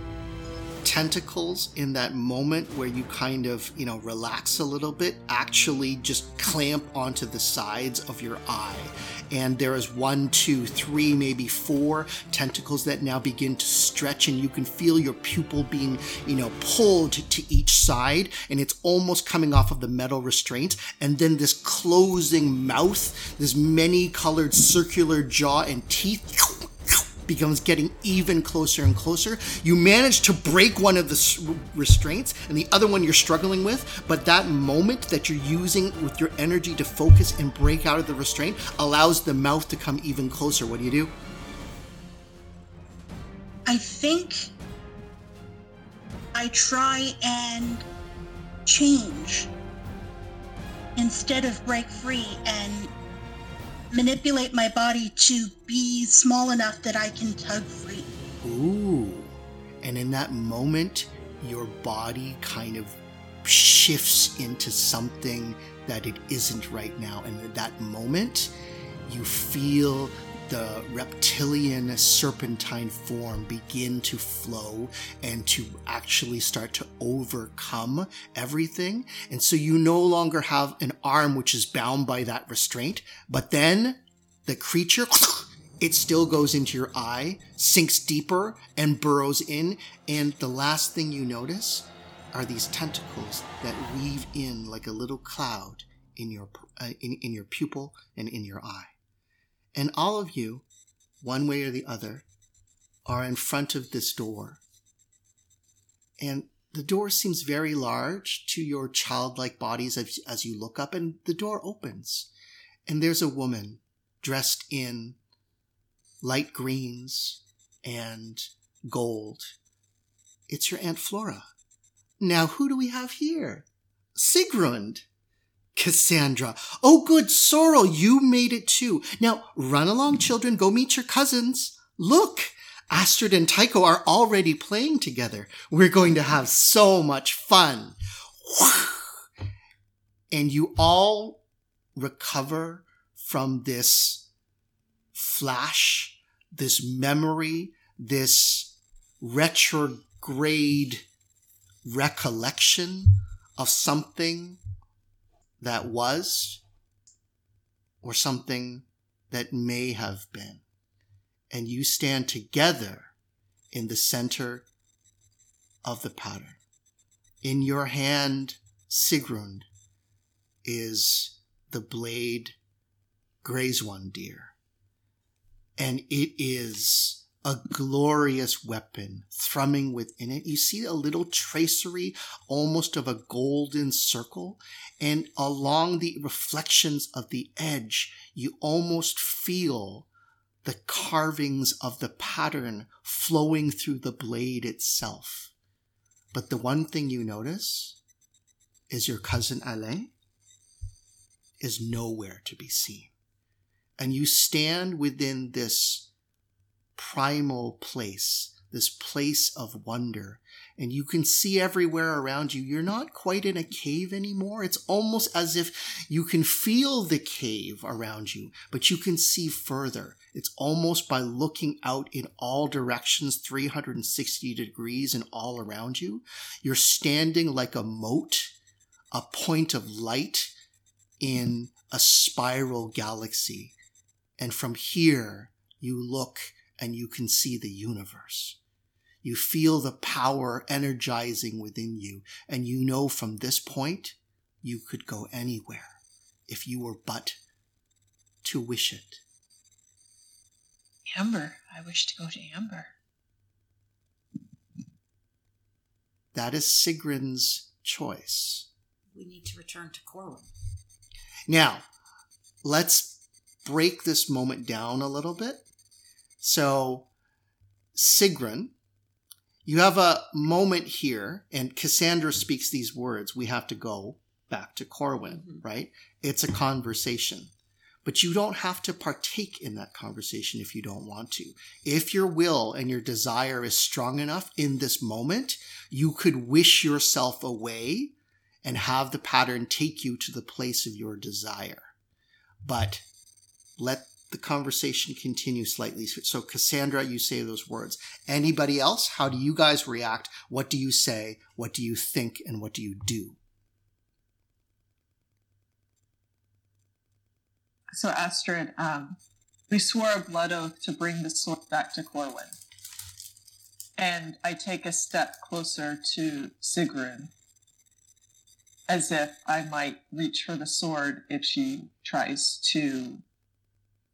tentacles in that moment where you kind of, you know, relax a little bit, actually just clamp onto the sides of your eye. And there is one, two, three, maybe four tentacles that now begin to stretch, and you can feel your pupil being, you know, pulled to each side, and it's almost coming off of the metal restraint. And then this closing mouth, this many colored circular jaw and teeth becomes getting even closer and closer. You manage to break one of the restraints and the other one you're struggling with, but that moment that you're using with your energy to focus and break out of the restraint allows the mouth to come even closer. What do you do? I think I try and change instead of break free and manipulate my body to be small enough that I can tug free. Ooh. And in that moment, your body kind of shifts into something that it isn't right now. And at that moment, you feel the reptilian serpentine form begin to flow and to actually start to overcome everything. And so you no longer have an arm which is bound by that restraint, but then the creature, it still goes into your eye, sinks deeper and burrows in. And the last thing you notice are these tentacles that weave in like a little cloud in your, uh, in, in your pupil and in your eye. And all of you, one way or the other, are in front of this door. And the door seems very large to your childlike bodies as, as you look up, and the door opens. And there's a woman dressed in light greens and gold. It's your Aunt Flora. Now, who do we have here? Sigrun. Cassandra. Oh, good Sorrel, you made it too. Now run along, children. Go meet your cousins. Look, Astrid and Tycho are already playing together. We're going to have so much fun. And you all recover from this flash, this memory, this retrograde recollection of something that was or something that may have been. And you stand together in the center of the pattern. In your hand, Sigrun, is the blade Grayswandir. And it is a glorious weapon thrumming within it. You see a little tracery almost of a golden circle. And along the reflections of the edge, you almost feel the carvings of the pattern flowing through the blade itself. But the one thing you notice is your cousin Alain is nowhere to be seen. And you stand within this primal place, this place of wonder. And you can see everywhere around you. You're not quite in a cave anymore. It's almost as if you can feel the cave around you, but you can see further. It's almost by looking out in all directions, 360 degrees and all around you. You're standing like a moat, a point of light in a spiral galaxy. And from here, you look and you can see the universe. You feel the power energizing within you, and you know from this point you could go anywhere if you were but to wish it. Amber. I wish to go to Amber. That is Sigrun's choice. We need to return to Corwin. Now, let's break this moment down a little bit so, Sigrun, you have a moment here, and Cassandra speaks these words. We have to go back to Corwin, mm-hmm. right? It's a conversation. But you don't have to partake in that conversation if you don't want to. If your will and your desire is strong enough in this moment, you could wish yourself away and have the pattern take you to the place of your desire. But let the conversation continues slightly. So, Cassandra, you say those words. Anybody else? How do you guys react? What do you say? What do you think? And what do you do? So, Astrid, um, we swore a blood oath to bring the sword back to Corwin. And I take a step closer to Sigrun, as if I might reach for the sword if she tries to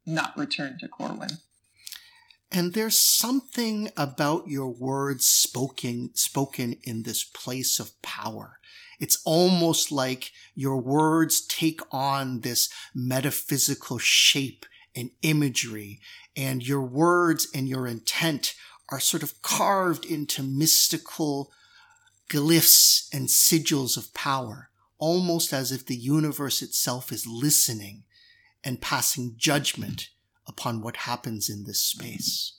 not return to Corwin. And there's something about your words spoken spoken in this place of power. It's almost like your words take on this metaphysical shape and imagery, and your words and your intent are sort of carved into mystical glyphs and sigils of power, almost as if the universe itself is listening and passing judgment upon what happens in this space.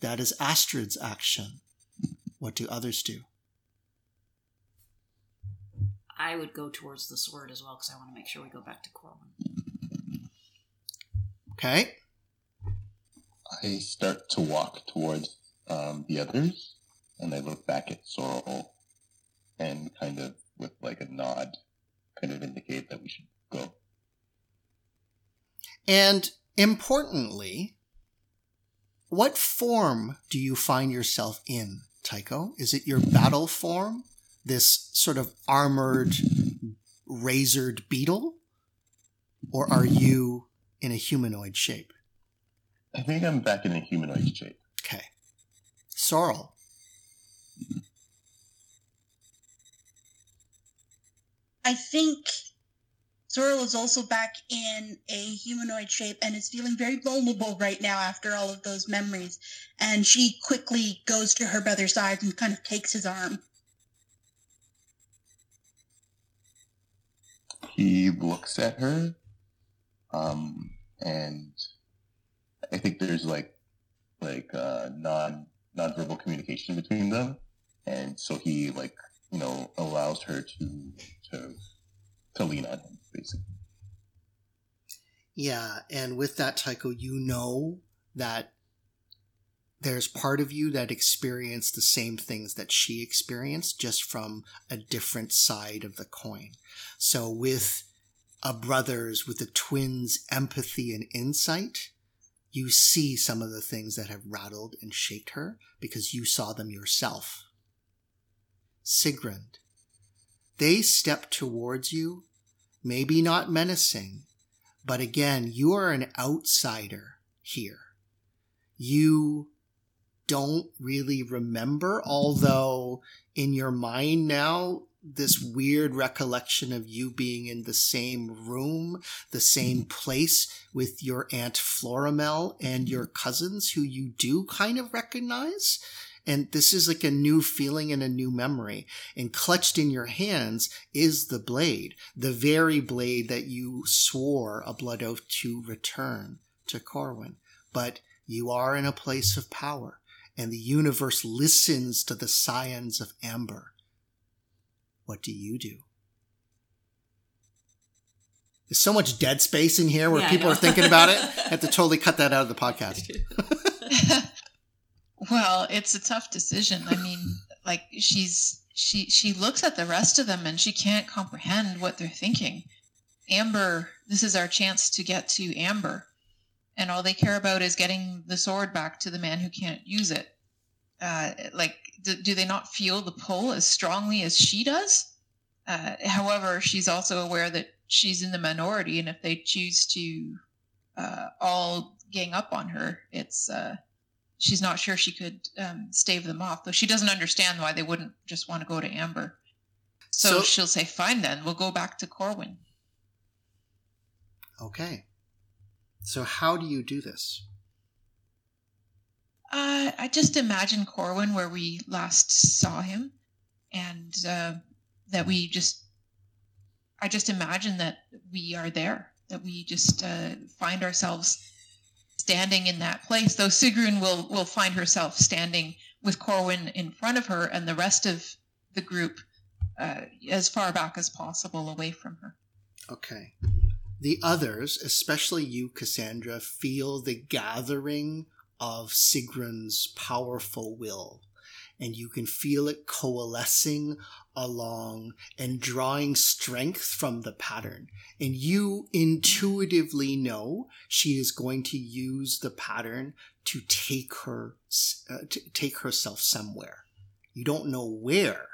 That is Astrid's action. What do others do? I would go towards the sword as well because I want to make sure we go back to Corwin. Okay. I start to walk towards um, the others, and I look back at Sorrel, and kind of with like a nod, kind of indicate that we should go. And importantly, what form do you find yourself in, Tycho? Is it your battle form? This sort of armored, razored beetle? Or are you in a humanoid shape? I think I'm back in a humanoid shape. Okay. Sorrel. I think Sorrel is also back in a humanoid shape and is feeling very vulnerable right now after all of those memories. And she quickly goes to her brother's side and kind of takes his arm. He looks at her, um, and I think there's like like uh, non nonverbal communication between them, and so he like you know allows her to to to lean on him basically. Yeah, and with that, Tycho, you know that there's part of you that experienced the same things that she experienced, just from a different side of the coin. So with a brother's, with a twin's empathy and insight, you see some of the things that have rattled and shaked her because you saw them yourself. Sigrun, they step towards you, maybe not menacing, but again, you are an outsider here. You don't really remember, although in your mind now, this weird recollection of you being in the same room, the same mm-hmm. place with your Aunt Florimel and your cousins who you do kind of recognize. And this is like a new feeling and a new memory. And clutched in your hands is the blade, the very blade that you swore a blood oath to return to Corwin. But you are in a place of power, and the universe listens to the scions of Amber. What do you do? There's so much dead space in here where Yeah, people are thinking about it. I have to totally cut that out of the podcast. well, it's a tough decision. I mean, like she's she she looks at the rest of them and she can't comprehend what they're thinking. Amber, this is our chance to get to Amber, and all they care about is getting the sword back to the man who can't use it. Uh, like, do, do they not feel the pull as strongly as she does? Uh, however, she's also aware that she's in the minority, and if they choose to uh, all gang up on her, it's uh, she's not sure she could um, stave them off. Though she doesn't understand why they wouldn't just want to go to Amber. So, So- she'll say, "Fine, then we'll go back to Corwin." Okay. So how do you do this? Uh, I just imagine Corwin where we last saw him, and uh, that we just, I just imagine that we are there, that we just uh, find ourselves standing in that place. Though Sigrun will will find herself standing with Corwin in front of her and the rest of the group uh, as far back as possible away from her. Okay. The others, especially you, Cassandra, feel the gathering of Sigrun's powerful will. And you can feel it coalescing along and drawing strength from the pattern. And you intuitively know she is going to use the pattern to take her, uh, to take herself somewhere. You don't know where,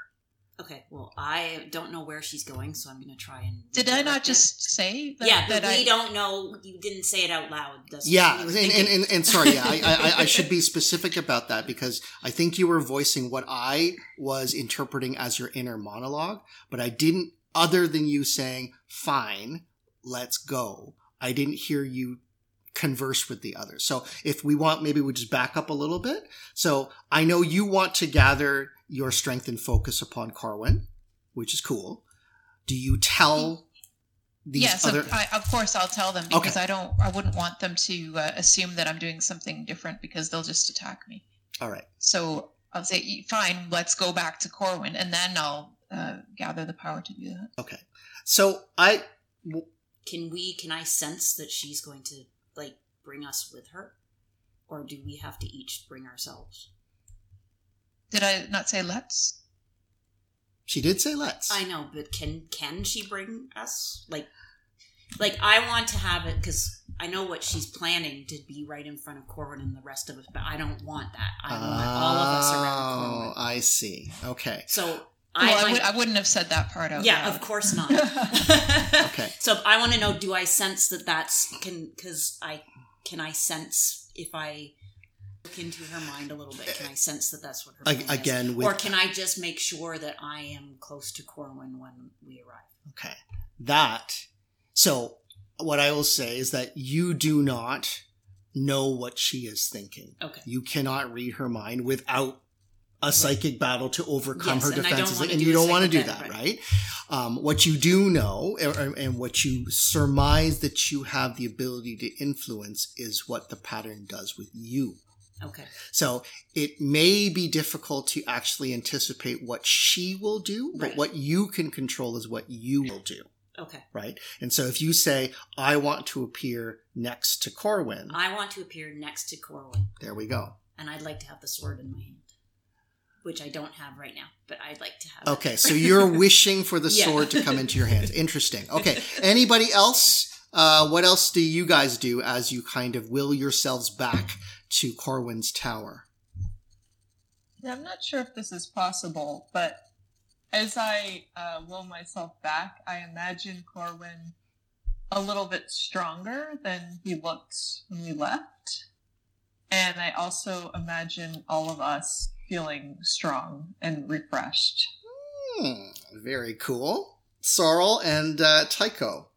Okay, well, I don't know where she's going, so I'm going to try and. Did I not redirect it. just say that? yeah, but that we I, don't know. You didn't say it out loud. That's what Yeah, and, and, and, and sorry, yeah, I, I, I should be specific about that because I think you were voicing what I was interpreting as your inner monologue, but I didn't, other than you saying, fine, let's go, I didn't hear you converse with the others. So if we want, maybe we just back up a little bit. So I know you want to gather your strength and focus upon Corwin, which is cool. Do you tell these yes, other? of, I, of course I'll tell them because Okay. I don't. I wouldn't want them to uh, assume that I'm doing something different because they'll just attack me. All right. So I'll say, fine, let's go back to Corwin, and then I'll uh, gather the power to do that. Okay. So I, Can we? Can I sense that she's going to like bring us with her, or do we have to each bring ourselves? Did I not say let's? she did say let's. I know, but can can she bring us? Like, like I want to have it because I know what she's planning to be right in front of Corwin and the rest of us, but I don't want that. I want all of us around Oh, Corwin. I see. Okay. So I, I, well, I, would, I wouldn't have said that part out yeah, loud. of course not. Okay. So I want to know: Do I sense that that's can? Because I can I sense if I look into her mind a little bit? Can I sense that that's what her A- plan is? again, with or can I just make sure that I am close to Corwin when we arrive? okay that. So what I will say is that you do not know what she is thinking. Okay. You cannot read her mind without a psychic battle to overcome Yes, her and defenses, wanna and you don't want to do that, battle, right? Um, what you do know, and, and what you surmise that you have the ability to influence, is what the pattern does with you. Okay. So it may be difficult to actually anticipate what she will do, but Right. what you can control is what you will do, Okay. right? And so if you say, I want to appear next to Corwin, I want to appear next to Corwin, there we go. and I'd like to have the sword in my hand, which I don't have right now, but I'd like to have. Okay, so you're wishing for the Yeah. sword to come into your hands. Interesting. Okay, anybody else? Uh, what else do you guys do as you kind of will yourselves back to Corwin's tower? Yeah, I'm not sure if this is possible, but as I uh, will myself back, I imagine Corwin a little bit stronger than he looked when we left. And I also imagine all of us feeling strong and refreshed. Hmm, very cool. Sorrel and uh, Tycho.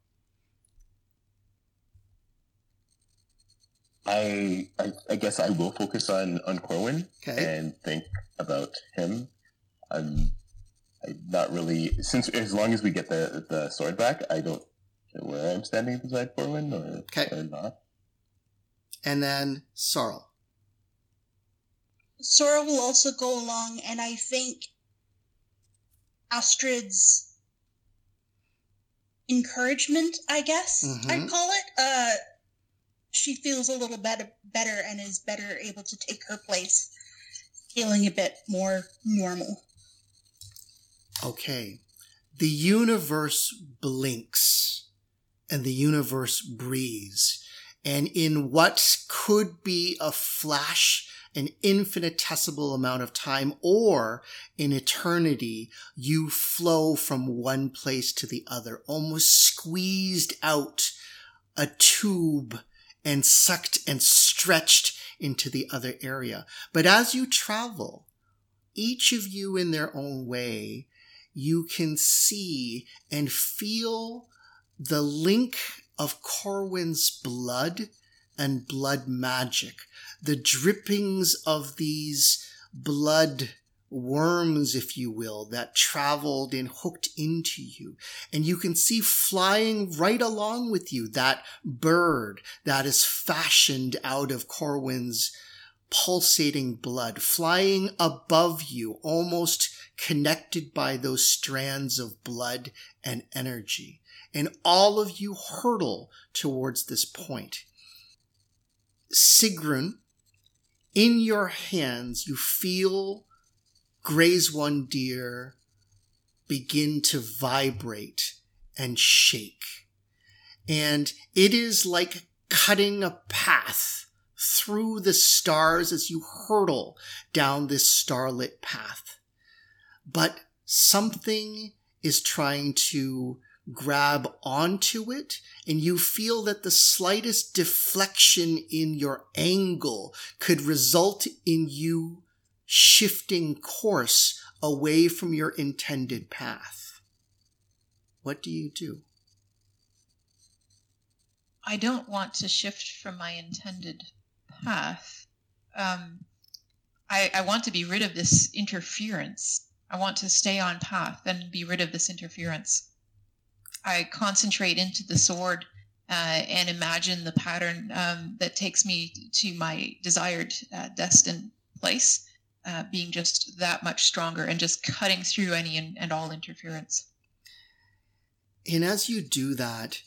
I, I I guess I will focus on on Corwin Okay. and think about him. I'm I'm not really since as long as we get the the sword back, I don't know where I'm standing beside Corwin or, Okay. or not. And then Sorrel. Sorrel will also go along, and I think Astrid's encouragement, I guess Mhm. I'd call it. Uh, she feels a little better, better, and is better able to take her place, feeling a bit more normal. Okay. The universe blinks and the universe breathes. And in what could be a flash, an infinitesimal amount of time, or in eternity, you flow from one place to the other, almost squeezed out a tube and sucked and stretched into the other area. But as you travel, each of you in their own way, you can see and feel the link of Corwin's blood and blood magic, the drippings of these blood worms, if you will, that traveled and hooked into you. And you can see flying right along with you that bird that is fashioned out of Corwin's pulsating blood flying above you, almost connected by those strands of blood and energy. And all of you hurtle towards this point. Sigrun, in your hands, you feel Grayswandir begin to vibrate and shake. And it is like cutting a path through the stars as you hurtle down this starlit path. But something is trying to grab onto it and you feel that the slightest deflection in your angle could result in you shifting course away from your intended path. What do you do? I don't want to shift from my intended path. Um, I, I want to be rid of this interference. I want to stay on path and be rid of this interference. I concentrate into the sword uh, and imagine the pattern um, that takes me to my desired uh, destined place, uh, being just that much stronger and just cutting through any and, and all interference. And as you do that,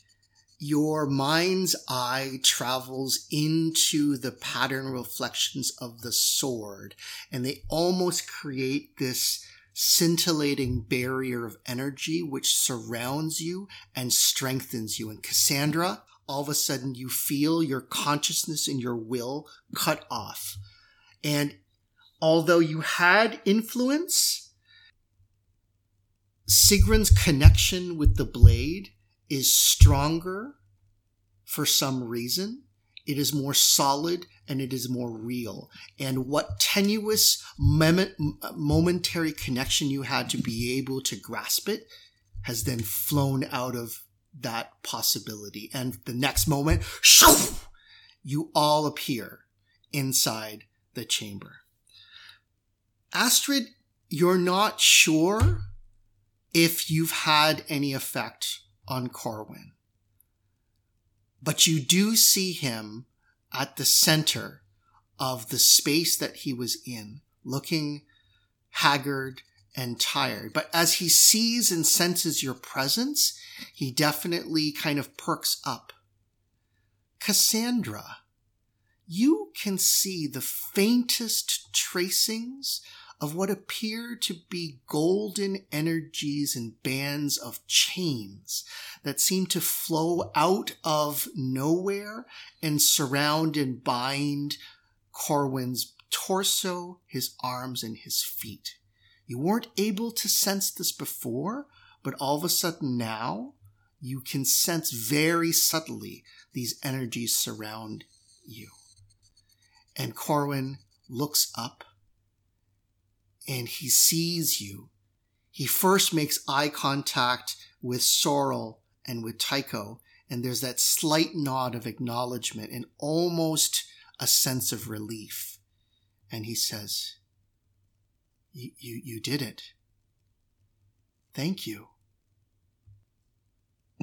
your mind's eye travels into the pattern reflections of the sword, and they almost create this scintillating barrier of energy which surrounds you and strengthens you. And Cassandra, all of a sudden you feel your consciousness and your will cut off. And although you had influence, Sigrun's connection with the blade is stronger for some reason. It is more solid and it is more real. And what tenuous momentary connection you had to be able to grasp it has then flown out of that possibility. And the next moment, shoo, you all appear inside the chamber. Astrid, you're not sure if you've had any effect on Corwin. But you do see him at the center of the space that he was in, looking haggard and tired. But as he sees and senses your presence, he definitely kind of perks up. Cassandra, you can see the faintest tracings of what appear to be golden energies and bands of chains that seem to flow out of nowhere and surround and bind Corwin's torso, his arms, and his feet. You weren't able to sense this before, but all of a sudden now you can sense very subtly these energies surround you. And Corwin looks up and he sees you. He first makes eye contact with Sorrel and with Tycho, and there's that slight nod of acknowledgement and almost a sense of relief. And he says, you, you, you did it. Thank you.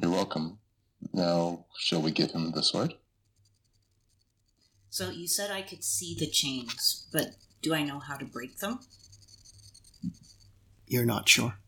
You're welcome. Now, shall we give him the sword? So you said I could see the chains, but do I know how to break them? You're not sure.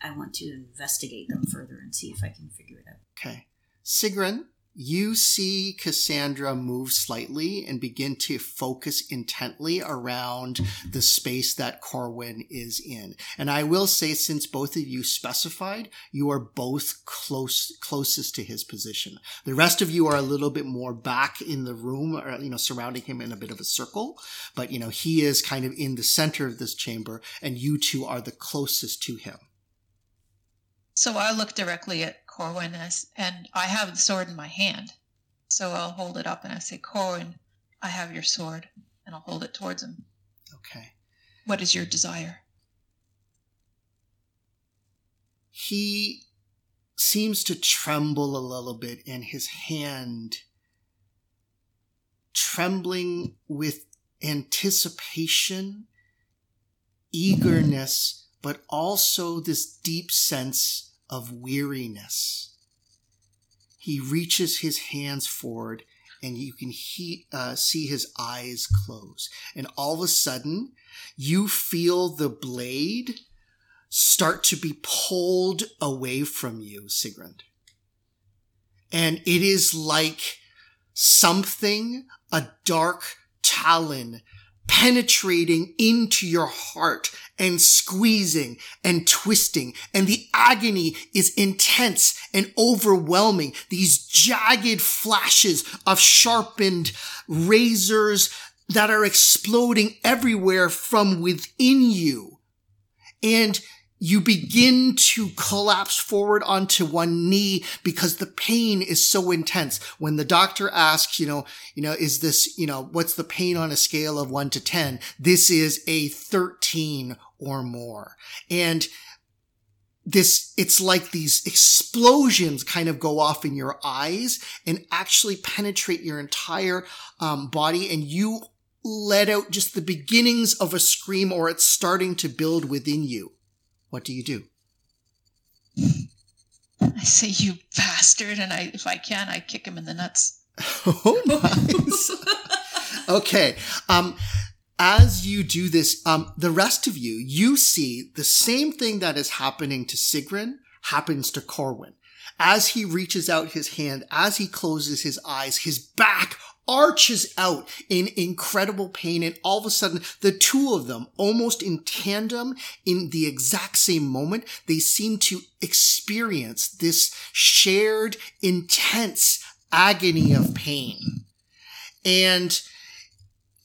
I want to investigate them further and see if I can figure it out. Okay. Sigrun, you see Cassandra move slightly and begin to focus intently around the space that Corwin is in. And I will say, since both of you specified, you are both close, closest to his position. The rest of you are a little bit more back in the room or, you know, surrounding him in a bit of a circle. But, you know, he is kind of in the center of this chamber and you two are the closest to him. So I look directly at Corwin and I have the sword in my hand. So I'll hold it up and I say, Corwin, I have your sword. And I'll hold it towards him. Okay. What is your desire? He seems to tremble a little bit in his hand, trembling with anticipation, eagerness, but also this deep sense of weariness. He reaches his hands forward and you can he, uh, see his eyes close. And all of a sudden, you feel the blade start to be pulled away from you, Sigrun. And it is like something, a dark talon penetrating into your heart and squeezing and twisting. And the agony is intense and overwhelming. These jagged flashes of sharpened razors that are exploding everywhere from within you. And you begin to collapse forward onto one knee because the pain is so intense. When the doctor asks, you know, you know, is this, you know, what's the pain on a scale of one to 10? This is a 13 or more. And this, it's like these explosions kind of go off in your eyes and actually penetrate your entire um, body and you let out just the beginnings of a scream or it's starting to build within you what do you do? I say, you bastard, and I, if I can, I kick him in the nuts. oh, nice. okay. Um, as you do this, um, the rest of you, you see the same thing that is happening to Sigrun happens to Corwin. As he reaches out his hand, as he closes his eyes, his back arches out in incredible pain. And all of a sudden, the two of them, almost in tandem in the exact same moment, they seem to experience this shared intense agony of pain. And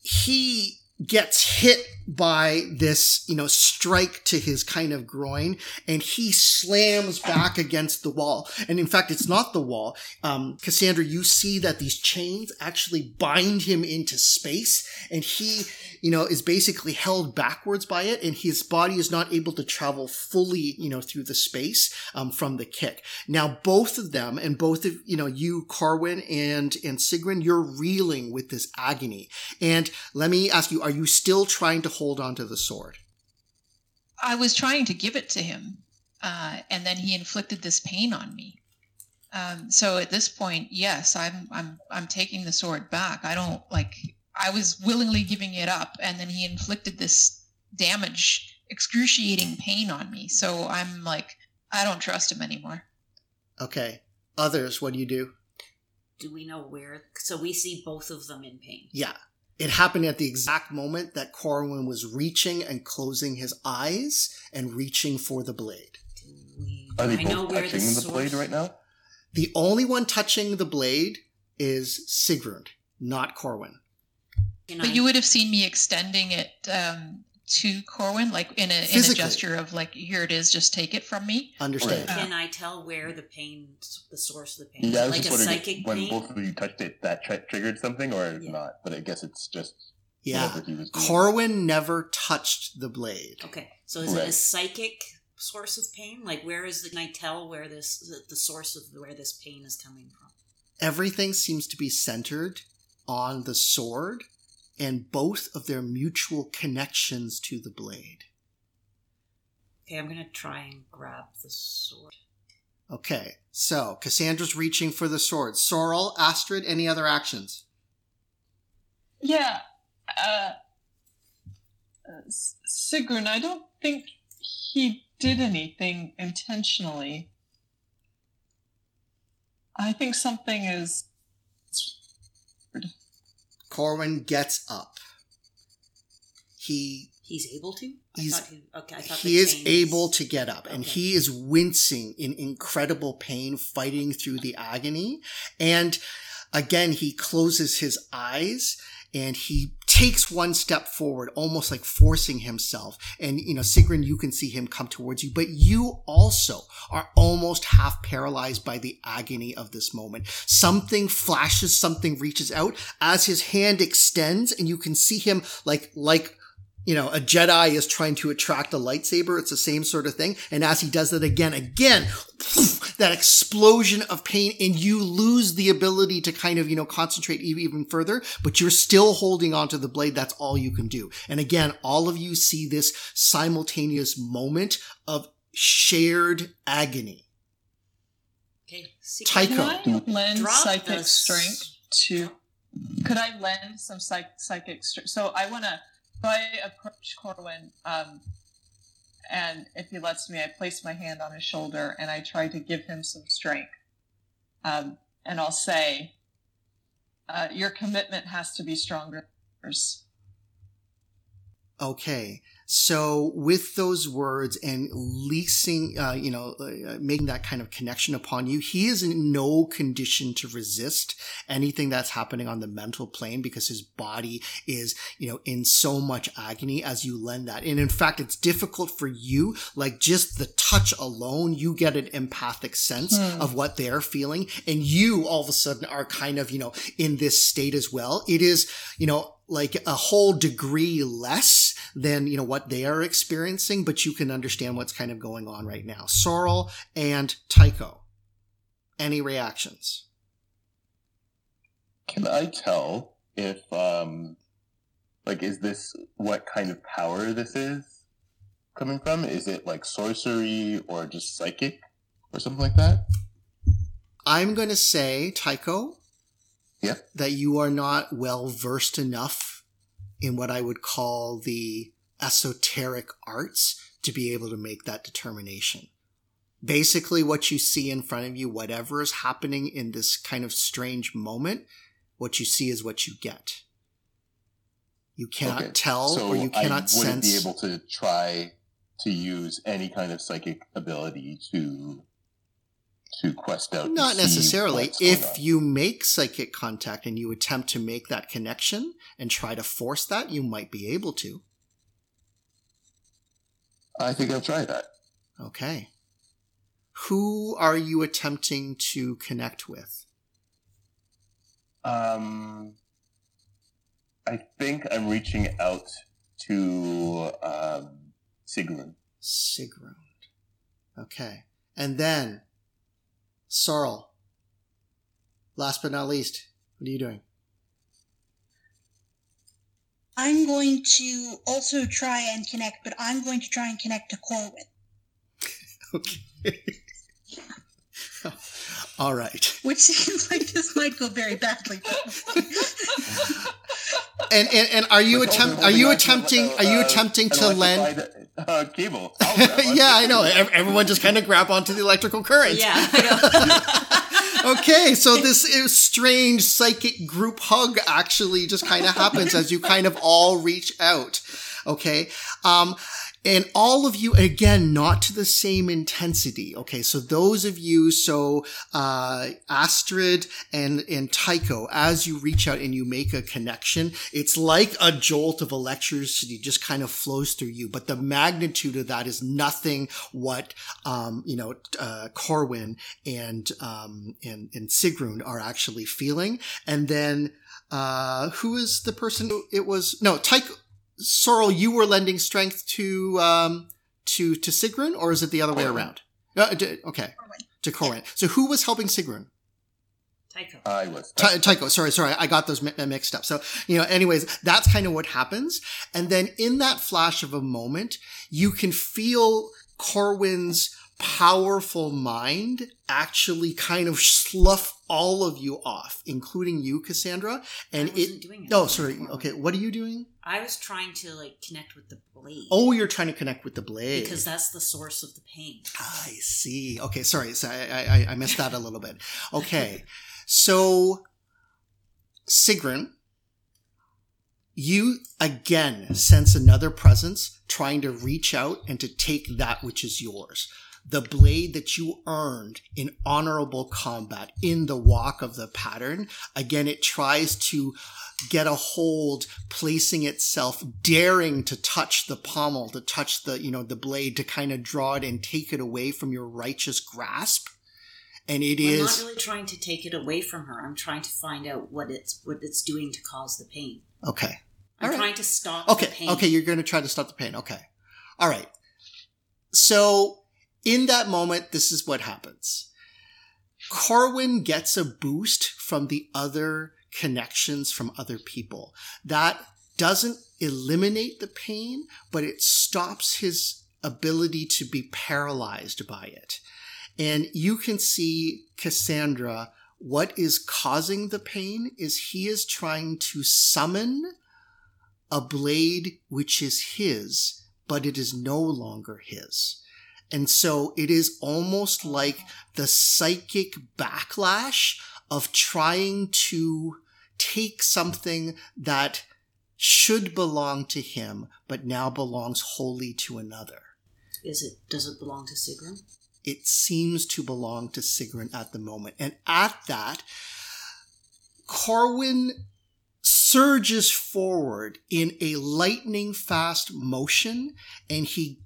he gets hit by this, you know, strike to his kind of groin and he slams back against the wall. And in fact, it's not the wall. Um, Cassandra, you see that these chains actually bind him into space and he, you know, is basically held backwards by it and his body is not able to travel fully, you know, through the space, um, from the kick. Now, both of them and both of, you know, you, Corwin and, and Sigrun, you're reeling with this agony. And let me ask you, are you still trying to hold onto the sword? I was trying to give it to him, uh, and then he inflicted this pain on me. Um, so at this point, yes, I'm I'm I'm taking the sword back. I don't like. I was willingly giving it up, and then he inflicted this damage, excruciating pain on me. So I'm like, I don't trust him anymore. Okay. Others, what do you do? Do we know where? So we see both of them in pain. Yeah. It happened at the exact moment that Corwin was reaching and closing his eyes and reaching for the blade. Are they I know both where touching the, the, blade right now? The only one touching the blade is Sigrun, not Corwin. But you would have seen me extending it um, to Corwin, like in a in a gesture of like, here it is, just take it from me. Understand? Right. Uh, can I tell where the pain, the source of the pain? Yeah, I was like just wondering psychic when pain. both of you touched it, that tri- triggered something or Yeah. not. But I guess it's just Yeah. whatever he was doing. Corwin never touched the blade. Okay, so is it a psychic source of pain? Like, where is the? Can I tell where this the, the source of where this pain is coming from? Everything seems to be centered on the sword and both of their mutual connections to the blade. Okay, I'm gonna try and grab the sword. Okay, so Cassandra's reaching for the sword. Sorrel, Astrid, any other actions? Yeah. Uh, uh, Sigrun, I don't think he did anything intentionally. I think something is. Corwin gets up. He He's able to. I He's- thought he, okay, I thought he is able to get up and he is wincing in incredible pain fighting through the agony and again he closes his eyes and he takes one step forward almost like forcing himself. And you know Sigrun you can see him come towards you but you also are almost half paralyzed by the agony of this moment. Something flashes something reaches out. As his hand extends and you can see him like like you know, a Jedi is trying to attract a lightsaber. It's the same sort of thing. And as he does that again, again, that explosion of pain and you lose the ability to kind of, you know, concentrate even further, but you're still holding onto the blade. That's all you can do. And again, all of you see this simultaneous moment of shared agony. Okay, Tycho. secret- Can I lend Drop psychic the strength to could I lend some psych- psychic? strength? so I want to. So I approach Corwin, um, and if he lets me, I place my hand on his shoulder and I try to give him some strength. Um, and I'll say, uh, "Your commitment has to be stronger." Okay. So with those words and leasing, uh, you know, uh, making that kind of connection upon you, he is in no condition to resist anything that's happening on the mental plane because his body is, you know, in so much agony as you lend that. And in fact, it's difficult for you, like just the touch alone, you get an empathic sense Hmm. of what they're feeling. And you all of a sudden are kind of, you know, in this state as well. It is, you know, like a whole degree less than you know what they are experiencing, but you can understand what's kind of going on right now. Sorrel and Tycho. Any reactions? Can I tell if, um, like, is this what kind of power this is coming from? Is it like sorcery or just psychic or something like that? I'm going to say, Tycho, Yeah. that you are not well versed enough in what I would call the esoteric arts to be able to make that determination. Basically, what you see in front of you, whatever is happening in this kind of strange moment, what you see is what you get. You cannot Okay. tell so or you I cannot wouldn't sense. be able to try to use any kind of psychic ability to to quest out. Not necessarily. If you make psychic contact and you attempt to make that connection and try to force that, you might be able to. I think I'll try that. Okay. Who are you attempting to connect with? Um, I think I'm reaching out to um, Sigrun. Sigrun. Okay. And then, Sorrel. Last but not least, what are you doing? I'm going to also try and connect, but I'm going to try and connect to Corwin. Okay. All right. Which seems like this might go very badly. And and, and are you attempt are you attempting uh, are you attempting to lend electrified, uh, cable? I'll grab one. yeah, I know. Everyone just kind of grab onto the electrical current. Yeah, I know. okay, so this is strange psychic group hug actually just kind of happens as you kind of all reach out. Okay. Um, and all of you, again, not to the same intensity. Okay. So those of you, so, uh, Astrid and, and Tycho, as you reach out and you make a connection, it's like a jolt of electricity just kind of flows through you. But the magnitude of that is nothing what, um, you know, uh, Corwin and, um, and, and Sigrun are actually feeling. And then, uh, who is the person? It was, no, Tycho, Sorrel, you were lending strength to, um, to, to Sigrun, or is it the other way around? Uh, d- okay. Corwin. To Corwin. So who was helping Sigrun? Tycho. I was. Ty- Tycho, sorry, sorry, I got those mi- mixed up. So, you know, anyways, that's kind of what happens. And then in that flash of a moment, you can feel Corwin's powerful mind actually kind of slough all of you off, including you, Cassandra. And I wasn't it, doing oh, sorry. Okay. What are you doing? I was trying to like connect with the blade. Oh, you're trying to connect with the blade. because that's the source of the pain. I see. Okay, sorry. So I, I, I missed that a little bit. Okay. So, Sigrun, you again sense another presence trying to reach out and to take that which is yours. The blade that you earned in honorable combat in the walk of the pattern. Again, it tries to get a hold, placing itself, daring to touch the pommel, to touch the, you know, the blade, to kind of draw it and take it away from your righteous grasp. And it I'm is. not really trying to take it away from her. I'm trying to find out what it's what it's doing to cause the pain. Okay. I'm right. trying to stop Okay. the pain. Okay. You're going to try to stop the pain. Okay. All right. So in that moment, this is what happens. Corwin gets a boost from the other connections from other people. That doesn't eliminate the pain, but it stops his ability to be paralyzed by it. And you can see Cassandra what is causing the pain is he is trying to summon a blade which is his, but it is no longer his. And so it is almost like the psychic backlash of trying to take something that should belong to him, but now belongs wholly to another. Is it? Does it belong to Sigrun? It seems to belong to Sigrun at the moment. And at that, Corwin surges forward in a lightning fast motion and he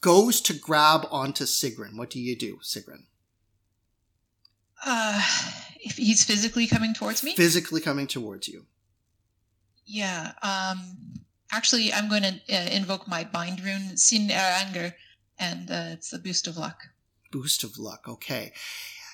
goes to grab onto Sigrun. What do you do, Sigrun? Uh, if he's physically coming towards me, Physically coming towards you. yeah. Um, actually, I'm going to uh, invoke my bind rune, Sin Er Anger, and uh, it's a boost of luck. boost of luck. Okay.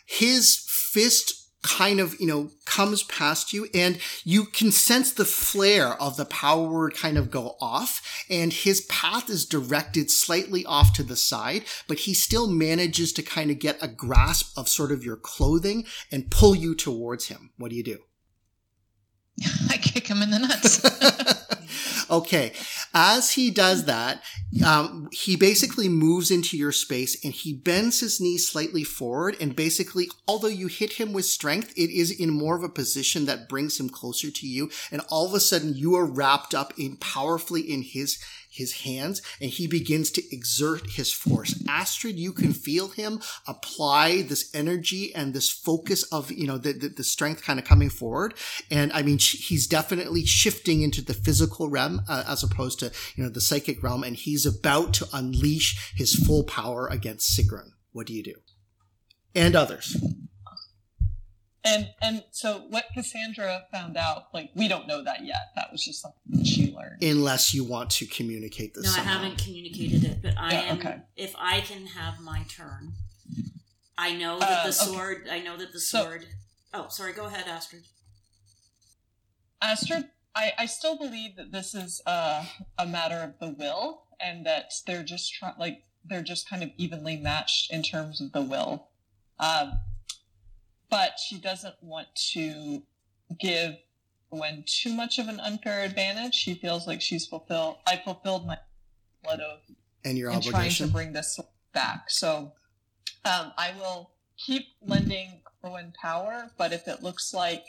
His fist kind of, you know, comes past you and you can sense the flare of the power word kind of go off and his path is directed slightly off to the side, but he still manages to kind of get a grasp of sort of your clothing and pull you towards him. What do you do? I kick him in the nuts. okay. As he does that, um, he basically moves into your space and he bends his knees slightly forward. And basically, although you hit him with strength, it is in more of a position that brings him closer to you. And all of a sudden, you are wrapped up in powerfully in his his hands and he begins to exert his force. Astrid, you can feel him apply this energy and this focus of, you know, the, the, the strength kind of coming forward. And I mean, he's definitely shifting into the physical realm uh, as opposed to, you know, the psychic realm. And he's about to unleash his full power against Sigrun. What do you do? And others. And and so what Cassandra found out, like we don't know that yet. That was just something that she learned. Unless you want to communicate this. No, I haven't communicated it, but I Yeah, am. okay. If I can have my turn, I know Uh, that the okay. sword. I know that the So- sword. oh, sorry. Go ahead, Astrid. Astrid, I, I still believe that this is uh, a matter of the will, and that they're just try- like they're just kind of evenly matched in terms of the will. Um, but she doesn't want to give when too much of an unfair advantage. She feels like she's fulfilled. I fulfilled my blood oath And your in trying to bring this back. So um, I will keep lending Corwin power, but if it looks like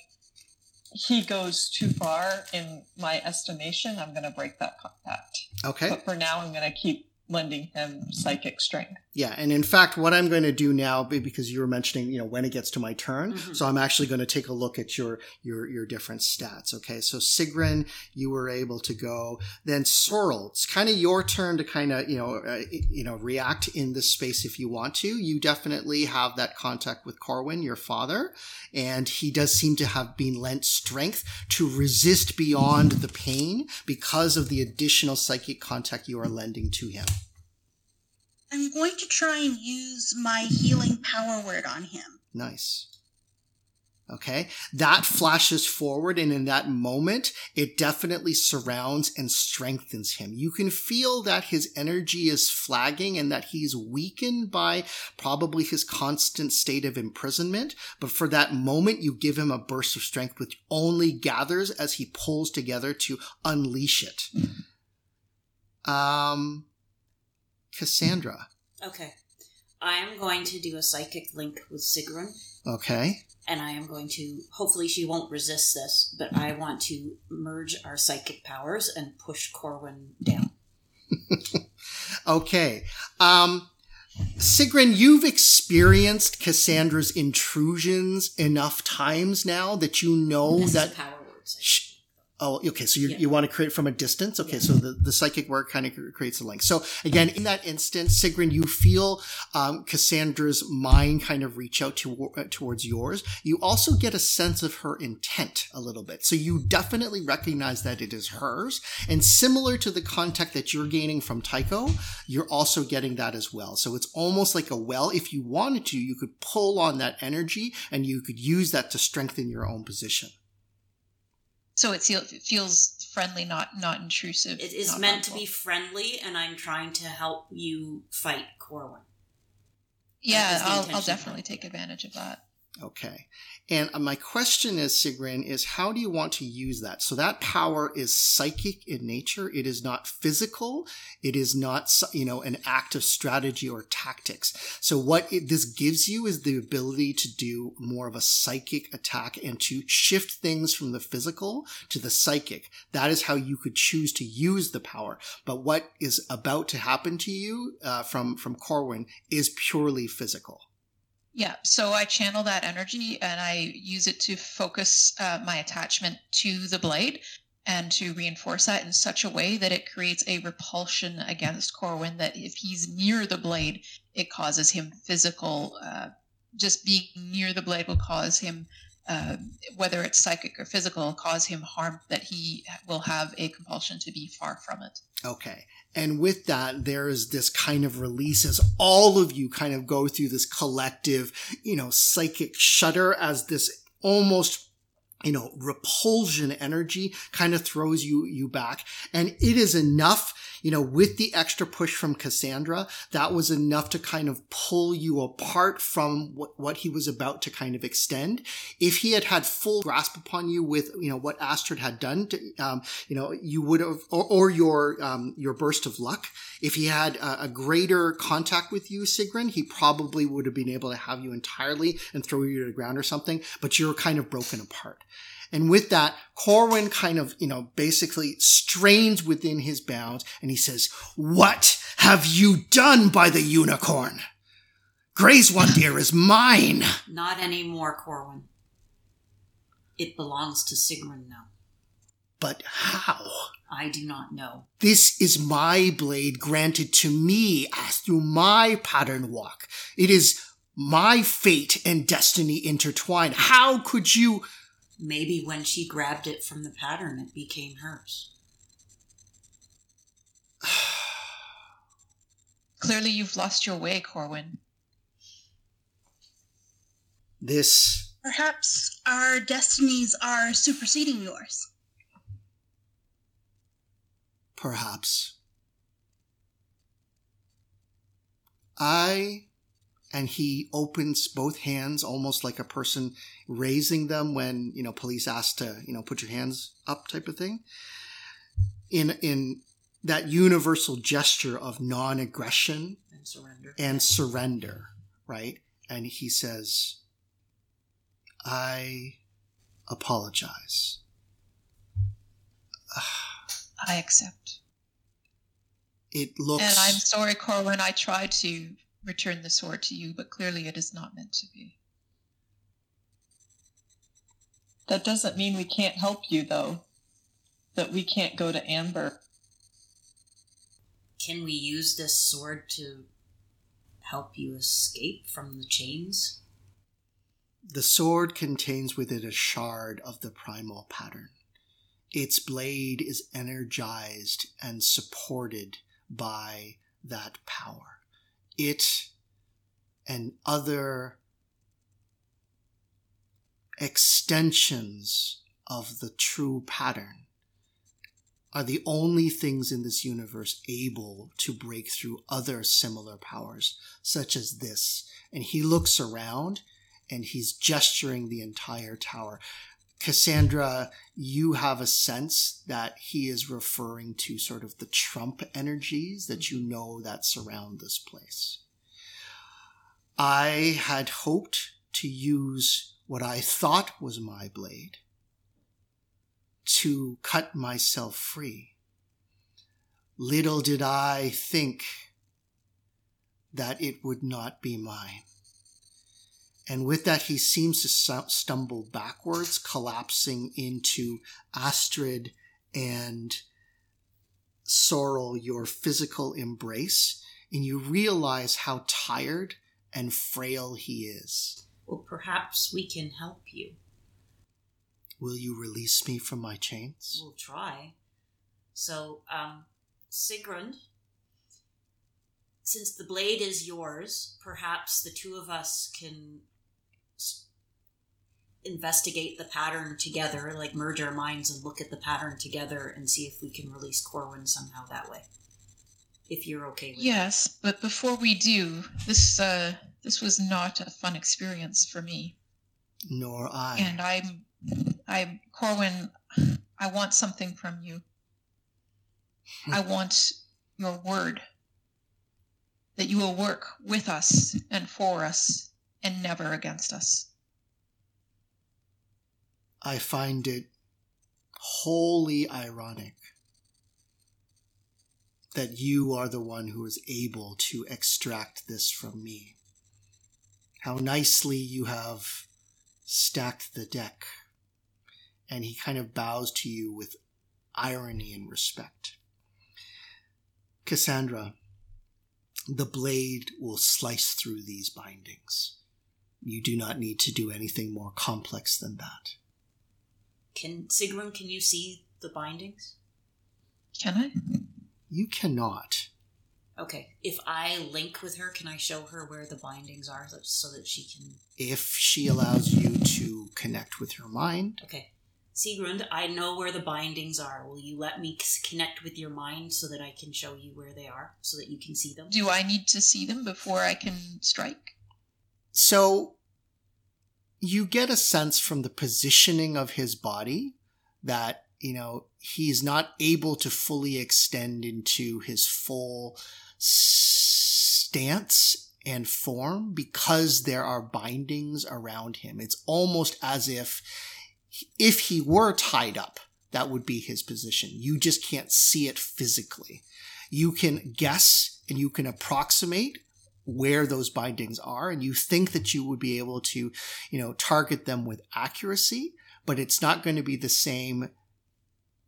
he goes too far in my estimation, I'm going to break that contact. Okay. But for now, I'm going to keep lending him psychic strength. Yeah, and in fact, what I'm going to do now, because you were mentioning, you know, when it gets to my turn, Mhm. so I'm actually going to take a look at your your your different stats. Okay, so Sigrun, you were able to go. Then Sorrel, it's kind of your turn to kind of you know uh, you know react in this space if you want to. You definitely have that contact with Corwin, your father, and he does seem to have been lent strength to resist beyond the pain because of the additional psychic contact you are lending to him. I'm going to try and use my healing power word on him. Nice. Okay. That flashes forward, and in that moment, it definitely surrounds and strengthens him. You can feel that his energy is flagging and that he's weakened by probably his constant state of imprisonment. But for that moment, you give him a burst of strength, which only gathers as he pulls together to unleash it. Um, Cassandra. Okay. I am going to do a psychic link with Sigrun, Okay. and I am going to. Hopefully, she won't resist this, but I want to merge our psychic powers and push Corwin down. Okay. Um, Sigrun, you've experienced Cassandra's intrusions enough times now that you know this that. power word. psychic. Sh- Oh, okay. So you Yeah. you want to create from a distance? Okay. Yeah. So the, the psychic work kind of creates a link. So again, in that instance, Sigrun, you feel um, Cassandra's mind kind of reach out to, uh, towards yours. You also get a sense of her intent a little bit. So you definitely recognize that it is hers. And similar to the contact that you're gaining from Tycho, you're also getting that as well. So it's almost like a well. If you wanted to, you could pull on that energy and you could use that to strengthen your own position. So it, feels friendly, not not intrusive. It is not meant to be friendly, and I'm trying to help you fight Corwin. Yeah, I'll, I'll definitely take advantage of that. Okay. And uh, my question is, Sigrun, is how do you want to use that? So that power is psychic in nature. It is not physical. It is not, you know, an act of strategy or tactics. So what it, this gives you is the ability to do more of a psychic attack and to shift things from the physical to the psychic. That is how you could choose to use the power. But what is about to happen to you uh, from from Corwin is purely physical. Yeah, so I channel that energy and I use it to focus uh, my attachment to the blade and to reinforce that in such a way that it creates a repulsion against Corwin that if he's near the blade, it causes him physical, uh, just being near the blade will cause him, uh, whether it's psychic or physical, cause him harm that he will have a compulsion to be far from it. Okay. And with that, there is this kind of release as all of you kind of go through this collective, you know, psychic shudder as this almost you know, repulsion energy kind of throws you, you back. And it is enough, you know, with the extra push from Cassandra, that was enough to kind of pull you apart from what, what he was about to kind of extend. If he had had full grasp upon you with, you know, what Astrid had done to, um, you know, you would have, or, or your, um, your burst of luck, if he had a, a, greater contact with you, Sigrun, he probably would have been able to have you entirely and throw you to the ground or something, but you're kind of broken apart. And with that, Corwin kind of, you know, basically strains within his bounds and he says, What have you done by the unicorn? Gray's one dear is mine. Not anymore, Corwin. It belongs to Sigrun now. But how? I do not know. This is my blade granted to me as through my pattern walk. It is my fate and destiny intertwined. How could you? Maybe when she grabbed it from the pattern, it became hers. Clearly, you've lost your way, Corwin. This. Perhaps our destinies are superseding yours. Perhaps. I and he opens both hands almost like a person raising them when you know police ask to you know put your hands up type of thing. In in that universal gesture of non-aggression and surrender. and surrender right? And he says i apologize. I accept. It looks and i'm sorry corwin i tried to return the sword to you, but clearly it is not meant to be. That doesn't mean we can't help you, though. That we can't go to Amber. Can we use this sword to help you escape from the chains? The sword contains within a shard of the primal pattern. Its blade is energized and supported by that power it and other extensions of the true pattern are the only things in this universe able to break through other similar powers, such as this. And he looks around and he's gesturing the entire tower. Cassandra, you have a sense that he is referring to sort of the Trump energies that you know that surround this place. I had hoped to use what I thought was my blade to cut myself free. Little did I think that it would not be mine. And with that, he seems to stumble backwards, collapsing into Astrid and Sorrel, your physical embrace. And you realize how tired and frail he is. Well, perhaps we can help you. Will you release me from my chains? We'll try. So, um, Sigrun, since the blade is yours, perhaps the two of us can investigate the pattern together, like merge our minds and look at the pattern together and see if we can release Corwin somehow that way. If you're okay with yes, that. but before we do, this uh, this was not a fun experience for me. Nor I. And I'm, I'm Corwin. I want something from you. Hmm. I want your word that you will work with us and for us and never against us. I find it wholly ironic that you are the one who is able to extract this from me. How nicely you have stacked the deck. And he kind of bows to you with irony and respect. Cassandra, the blade will slice through these bindings. You do not need to do anything more complex than that. Can Sigrun, can you see the bindings? Can I? You cannot. Okay. If I link with her, can I show her where the bindings are so- so that she can? If she allows you to connect with her mind, Okay. Sigrun, I know where the bindings are. Will you let me connect with your mind so that I can show you where they are, so that you can see them? Do I need to see them before I can strike? So you get a sense from the positioning of his body that, you know, he's not able to fully extend into his full stance and form because there are bindings around him. It's almost as if if he were tied up, that would be his position. You just can't see it physically. You can guess and you can approximate where those bindings are and you think that you would be able to you know target them with accuracy but it's not going to be the same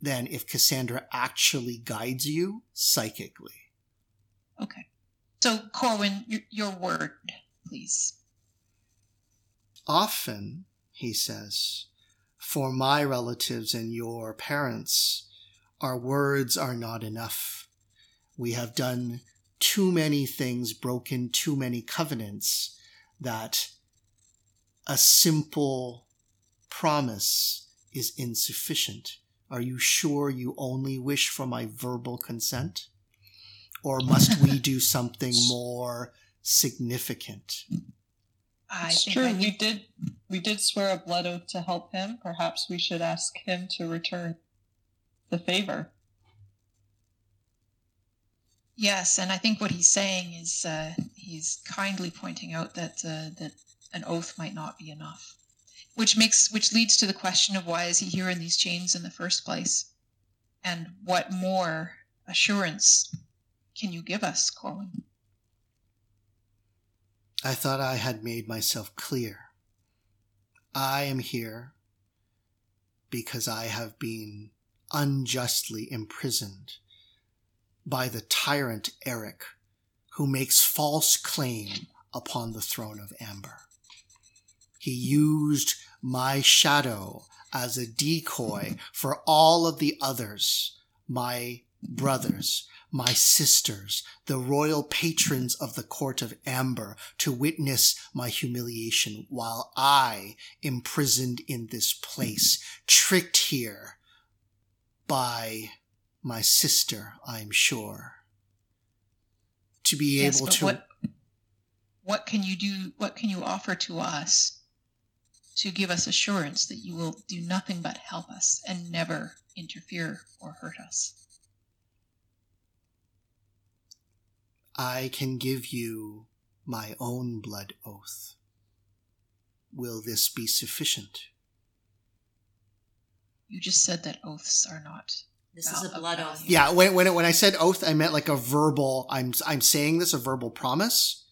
than if cassandra actually guides you psychically Okay. So, Corwin, your, your word, please. often he says for my relatives and your parents our words are not enough we have done too many things broken too many covenants that a simple promise is insufficient. Are you sure you only wish for my verbal consent? Or must we do something more significant? I It's true. I We did we did swear a blood oath to help him. Perhaps we should ask him to return the favor. Yes, and I think what he's saying is uh, he's kindly pointing out that uh, that an oath might not be enough, which makes which leads to the question of why is he here in these chains in the first place, and what more assurance can you give us, Corwin? I thought I had made myself clear. I am here because I have been unjustly imprisoned by the tyrant Eric, who makes false claim upon the throne of Amber. He used my shadow as a decoy for all of the others, my brothers, my sisters, the royal patrons of the court of Amber, to witness my humiliation while I, imprisoned in this place, tricked here by my sister, I'm sure. To be Yes, able to. what what can you do? What can you offer to us to give us assurance that you will do nothing but help us and never interfere or hurt us? I can give you my own blood oath. Will this be sufficient? You just said that oaths are not. This is a blood okay. oath. Yeah, when when, it, when I said oath, I meant like a verbal. I'm I'm saying this a verbal promise.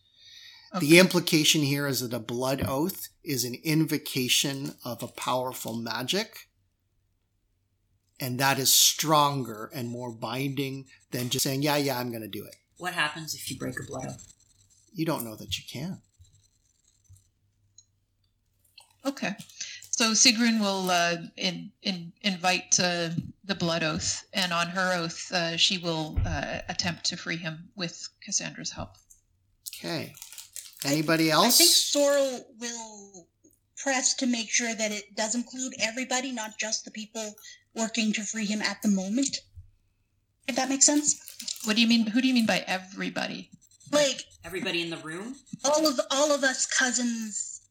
Okay. The implication here is that a blood oath is an invocation of a powerful magic, and that is stronger and more binding than just saying, "Yeah, yeah, I'm going to do it." What happens if you break a blood oath? You don't know that you can. Okay. So Sigrun will uh, in, in, invite uh, the blood oath, and on her oath, uh, she will uh, attempt to free him with Cassandra's help. Okay. Anybody I else? I think Sorrel will press to make sure that it does include everybody, not just the people working to free him at the moment. If that makes sense. What do you mean? Who do you mean by everybody? Like Everybody in the room? all of all of us cousins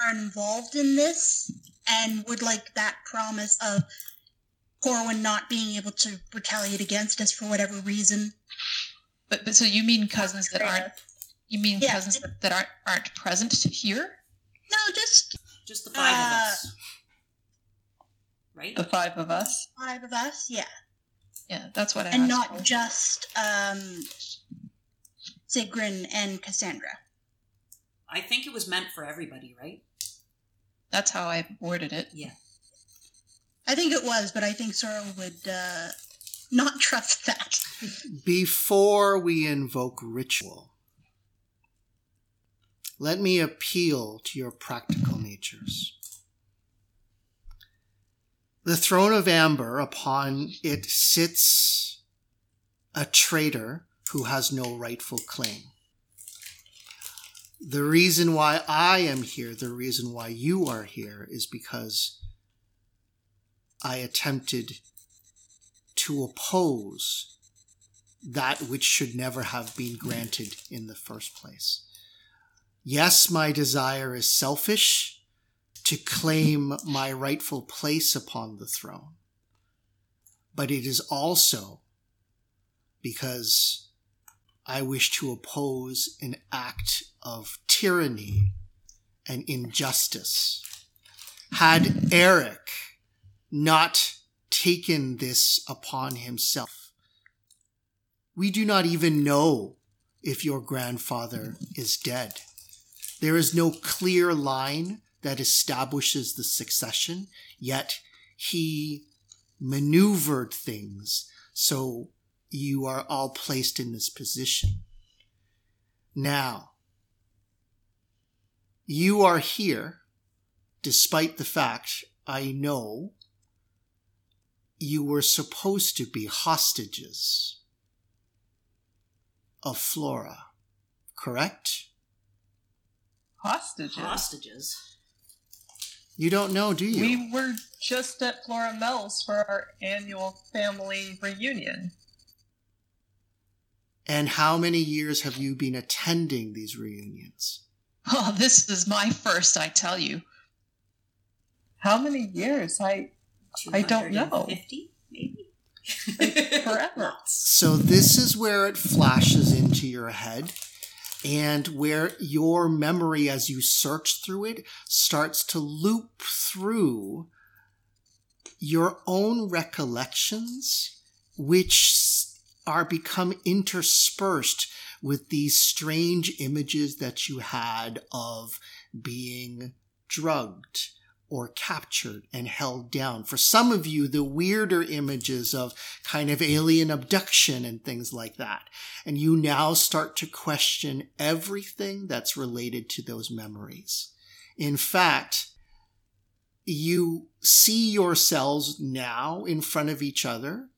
are involved in this and would like that promise of Corwin not being able to retaliate against us for whatever reason. But, but so you mean cousins that aren't you mean Yeah. cousins that, that aren't aren't present here? No, just Just the five of Uh, us. Right? The five of us. five of us, yeah. Yeah, that's what I And asked not for. just um Sigrun and Cassandra. I think it was meant for everybody, right? That's how I worded it. Yeah. I think it was, but I think Sora would uh, not trust that. Before we invoke ritual, let me appeal to your practical natures. The throne of amber, upon it sits a traitor who has no rightful claim. The reason why I am here, the reason why you are here, is because I attempted to oppose that which should never have been granted in the first place. Yes, my desire is selfish to claim my rightful place upon the throne, but it is also because I wish to oppose an act of tyranny and injustice. Had Eric not taken this upon himself, we do not even know if your grandfather is dead. There is no clear line that establishes the succession, yet he maneuvered things so you are all placed in this position. Now, you are here despite the fact I know you were supposed to be hostages of Flora, correct? Hostages. Hostages. You don't know, do you? We were just at Florimel's for our annual family reunion. and how many years have you been attending these reunions? Oh, this is my first, I tell you. How many years? I I don't know. 250, maybe? forever. So this is where it flashes into your head and where your memory as you search through it starts to loop through your own recollections which are become interspersed with these strange images that you had of being drugged or captured and held down. For some of you, the weirder images of kind of alien abduction and things like that. And you now start to question everything that's related to those memories. In fact, you see yourselves now in front of each other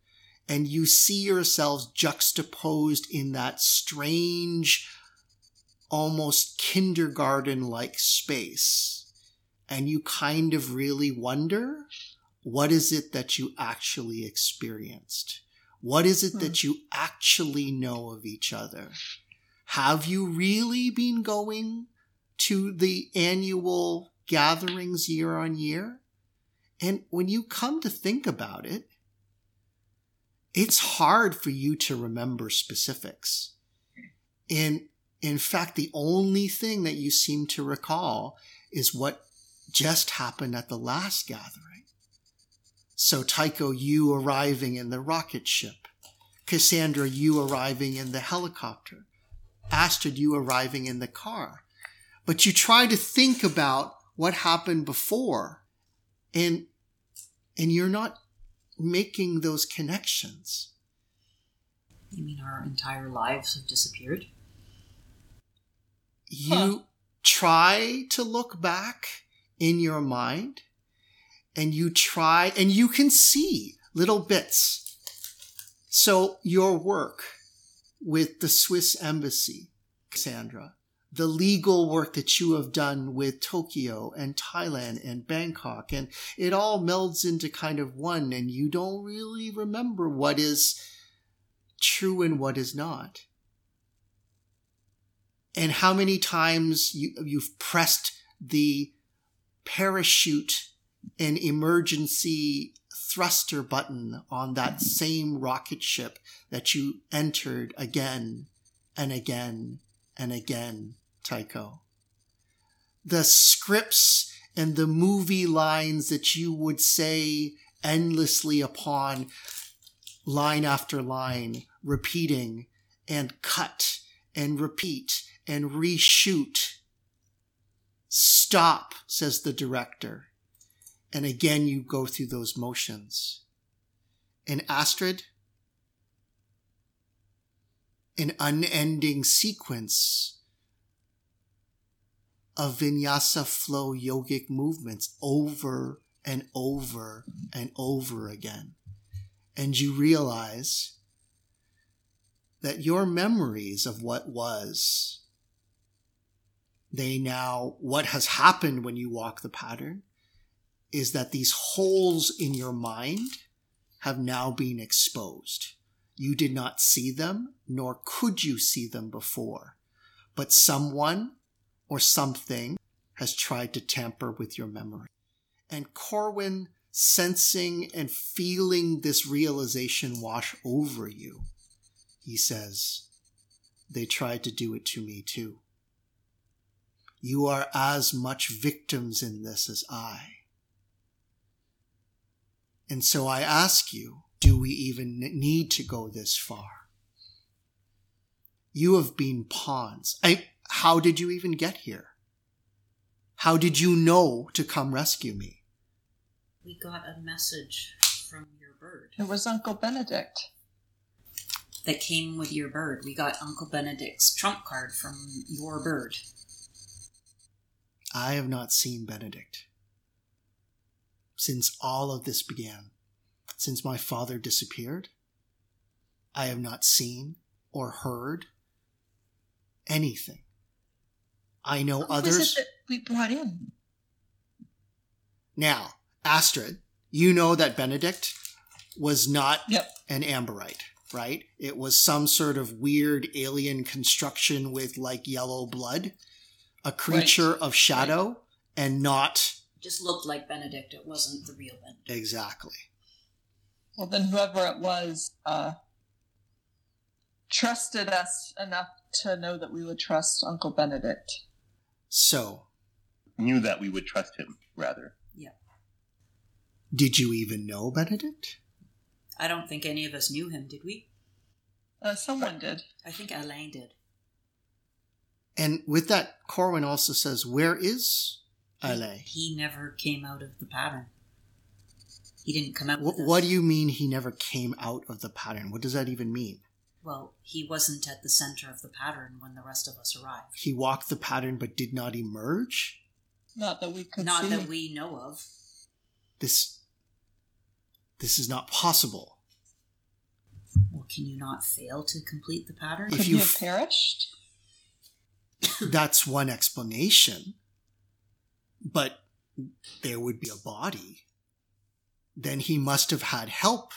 and you see yourselves juxtaposed in that strange, almost kindergarten like space and you kind of really wonder what is it that you actually experienced? What is it that hmm. you actually know of each other? Have you really been going to the annual gatherings year on year? And when you come to think about it, it's hard for you to remember specifics. And in fact, the only thing that you seem to recall is what just happened at the last gathering. So, Tycho, you arriving in the rocket ship. Cassandra, you arriving in the helicopter. Astrid, you arriving in the car. But you try to think about what happened before, and, and you're not making those connections. You mean our entire lives have disappeared? You Huh. try to look back in your mind and you try and you can see little bits. So your work with the Swiss embassy, Cassandra, the legal work that you have done with Tokyo and Thailand and Bangkok, and it all melds into kind of one, and you don't really remember what is true and what is not and how many times you, you've pressed the parachute an emergency thruster button on that same rocket ship that you entered again and again and again, Tycho. The scripts and the movie lines that you would say endlessly upon line after line, repeating and cut and repeat and reshoot. Stop, says the director. And again, you go through those motions. And Astrid, an unending sequence of vinyasa flow yogic movements over and over and over again. And you realize that your memories of what was, they now, what has happened when you walk the pattern is that these holes in your mind have now been exposed. You did not see them, nor could you see them before. But someone or something has tried to tamper with your memory. And Corwin, sensing and feeling this realization wash over you, he says, They tried to do it to me too. You are as much victims in this as I. And so I ask you, do we even need to go this far? You have been pawns. I, how did you even get here? How did you know to come rescue me? We got a message from your bird It was Uncle Benedict. that came with your bird. We got Uncle Benedict's trump card from your bird. I have not seen Benedict since all of this began. Since my father disappeared, I have not seen or heard anything. I know Who was others. it that we brought in? Now, Astrid, you know that Benedict was not Yep. an amberite, right? It was some sort of weird alien construction with like yellow blood, a creature of shadow, and not Just looked like Benedict. It wasn't the real Benedict. exactly. Well, then whoever it was uh, trusted us enough to know that we would trust Uncle Benedict. So, Knew that we would trust him, rather. Yeah. Did you even know Benedict? I don't think any of us knew him, did we? Uh, someone did. I think Alain did. And with that, Corwin also says, Where is Alain? He never came out of the pattern. He didn't come out What, what do you mean he never came out of the pattern? What does that even mean? Well, he wasn't at the center of the pattern when the rest of us arrived. He walked the pattern but did not emerge? Not that we could Not see. that we know of. This this is not possible. Well, can you not fail to complete the pattern? If Could you have f- perished? That's one explanation. But there would be a body. Then he must have had help.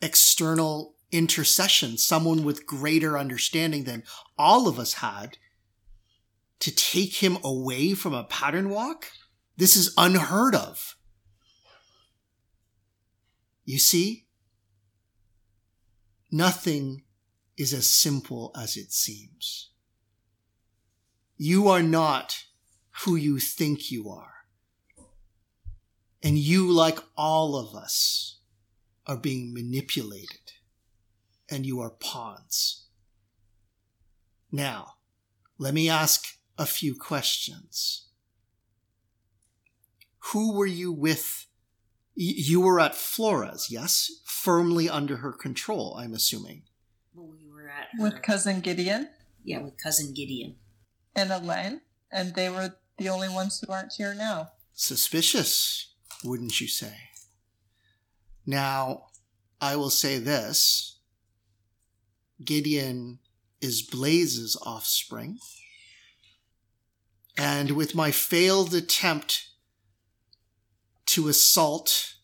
External intercession, someone with greater understanding than all of us had to take him away from a pattern walk? This is unheard of. You see? Nothing is as simple as it seems. You are not who you think you are. And you, like all of us, are being manipulated. And you are pawns. Now, let me ask a few questions. Who were you with? You were at Flora's, yes? Firmly under her control, I'm assuming. Well, we were at her, With cousin Gideon yeah, with cousin Gideon. And Elaine, and they were the only ones who aren't here now. Suspicious, wouldn't you say? Now, I will say this Gideon is Bleys's offspring. And with my failed attempt to assault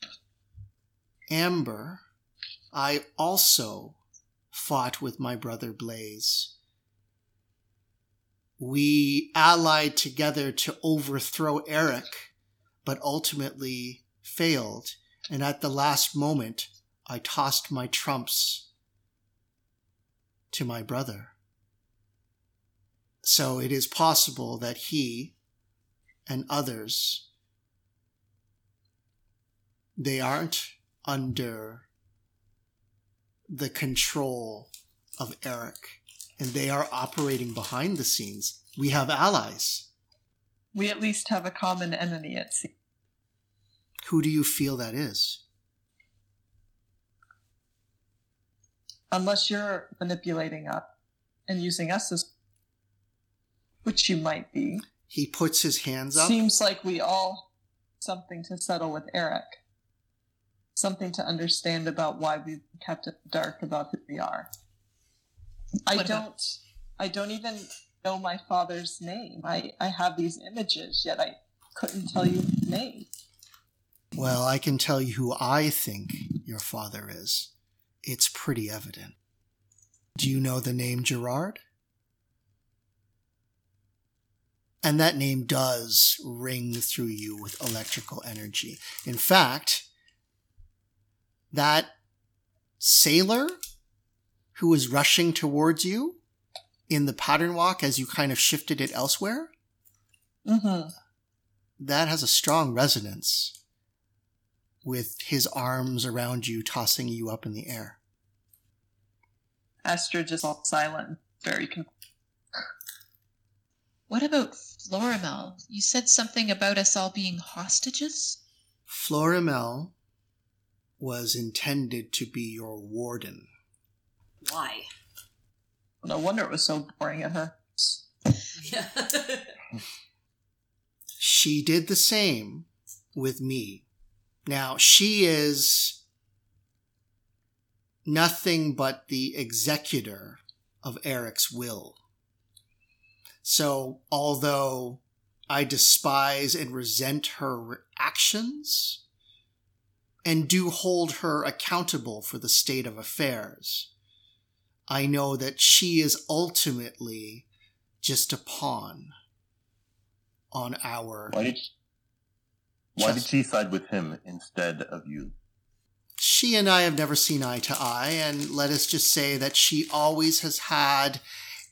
Amber, I also fought with my brother Blaze. We allied together to overthrow Eric but ultimately failed. And at the last moment, I tossed my trumps to my brother. So it is possible that he and others, they aren't under the control of Eric and they are operating behind the scenes. We have allies. We at least have a common enemy at sea. Who do you feel that is? Unless you're manipulating us and using us as, which you might be. He puts his hands up. Seems like we all something to settle with Eric. Something to understand about why we've kept it dark about who we are. I What don't. I don't even know my father's name. I I have these images, yet I couldn't tell you his name. Well, I can tell you who I think your father is. It's pretty evident. Do you know the name Gerard? And that name does ring through you with electrical energy. In fact, that sailor who was rushing towards you in the pattern walk as you kind of shifted it elsewhere, Mm-hmm. that has a strong resonance with his arms around you, tossing you up in the air. Astrid just all silent, very con- What about Florimel? You said something about us all being hostages? Florimel was intended to be your warden. Why? No wonder it was so boring at her. Yeah. She did the same with me. Now, she is nothing but the executor of Eric's will. So, although I despise and resent her actions and do hold her accountable for the state of affairs, I know that she is ultimately just a pawn on our Why did why did she side with him instead of you? she and I have never seen eye to eye, and let us just say that she always has had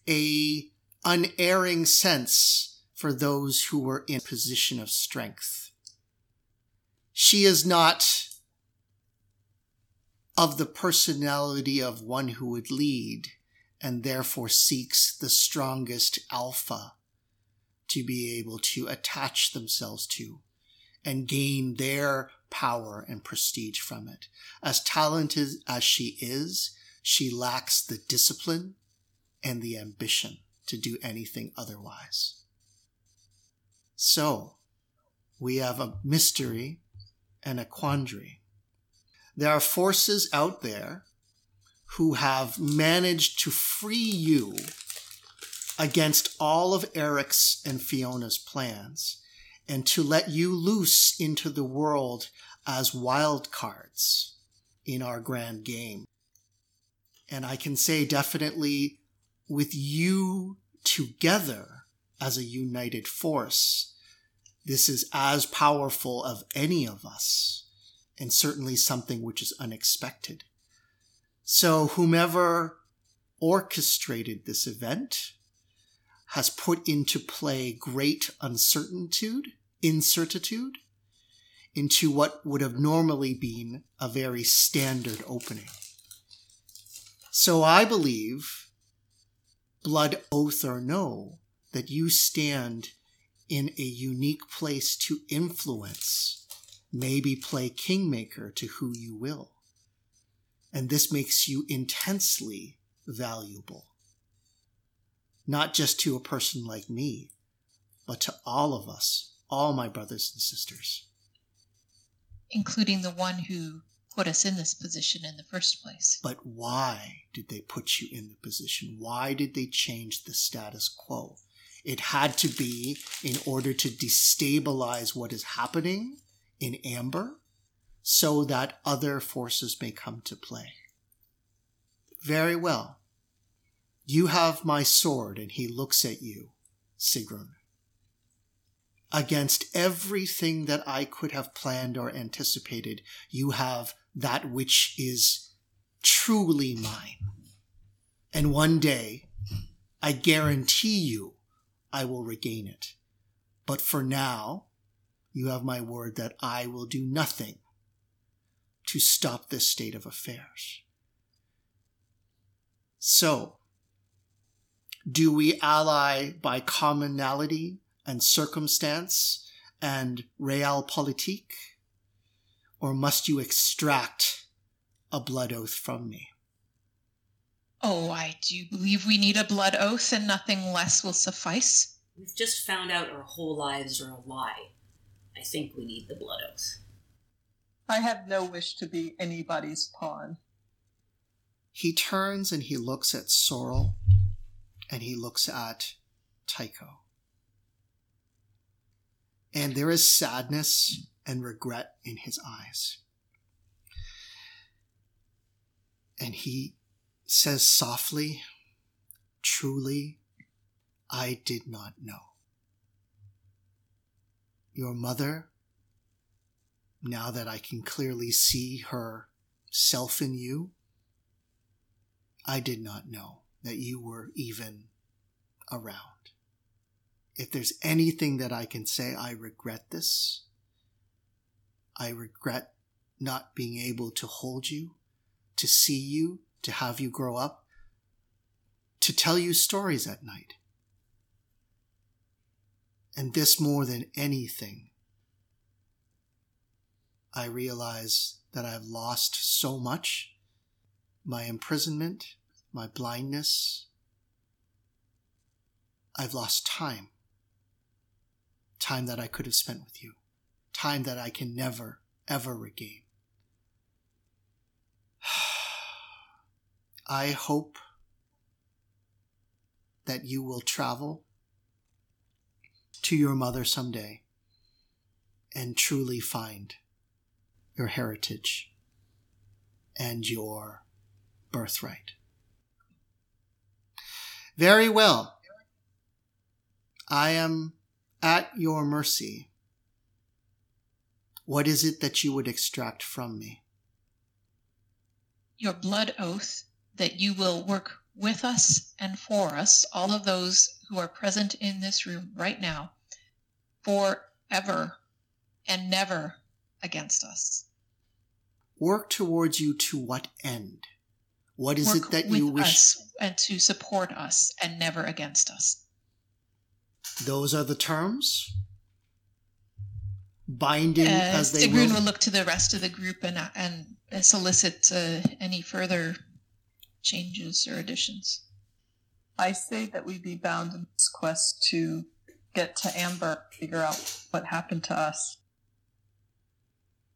a unerring sense for those who were in position of strength. She is not of the personality of one who would lead and therefore seeks the strongest alpha to be able to attach themselves to and gain their power and prestige from it. As talented as she is, she lacks the discipline and the ambition to do anything otherwise. So, we have a mystery and a quandary. There are forces out there who have managed to free you against all of Eric's and Fiona's plans and to let you loose into the world as wild cards in our grand game. And I can say definitely with you together as a united force, this is as powerful of any of us and certainly something which is unexpected. So whomever orchestrated this event has put into play great uncertitude, incertitude, into what would have normally been a very standard opening. So I believe, blood oath or no, that you stand in a unique place to influence, maybe play kingmaker to who you will. And this makes you intensely valuable not just to a person like me, but to all of us, all my brothers and sisters. Including the one who put us in this position in the first place. But why did they put you in the position? Why did they change the status quo? It had to be in order to destabilize what is happening in Amber so that other forces may come to play. Very well. You have my sword, and he looks at you, Sigrun. against everything that I could have planned or anticipated, you have that which is truly mine. And one day, I guarantee you, I will regain it. But for now, you have my word that I will do nothing to stop this state of affairs. So, do we ally by commonality and circumstance and realpolitik? Or must you extract a blood oath from me? Oh, I do believe we need a blood oath, and nothing less will suffice. We've just found out our whole lives are a lie. I think we need the blood oath. I have no wish to be anybody's pawn. He turns and he looks at Sorrel and he looks at Tycho. And there is sadness and regret in his eyes. And he says softly, Truly, I did not know. Your mother, now that I can clearly see her self in you, I did not know that you were even around. If there's anything that I can say, I regret this. I regret not being able to hold you, to see you, to have you grow up, to tell you stories at night. And this more than anything, I realize that I've lost so much my imprisonment, my blindness. I've lost time. Time that I could have spent with you. Time that I can never, ever regain. I hope that you will travel to your mother someday and truly find your heritage and your birthright. Very well. I am at your mercy. What is it that you would extract from me? Your blood oath that you will work with us and for us, all of those who are present in this room right now, forever and never against us. Work towards you to what end? What is Work it that with you wish? us and to support us and never against us. Those are the terms? Binding Uh, as they Sigrun will. will look to the rest of the group and and solicit uh, any further changes or additions. I say that we be bound in this quest to get to Amber, figure out what happened to us.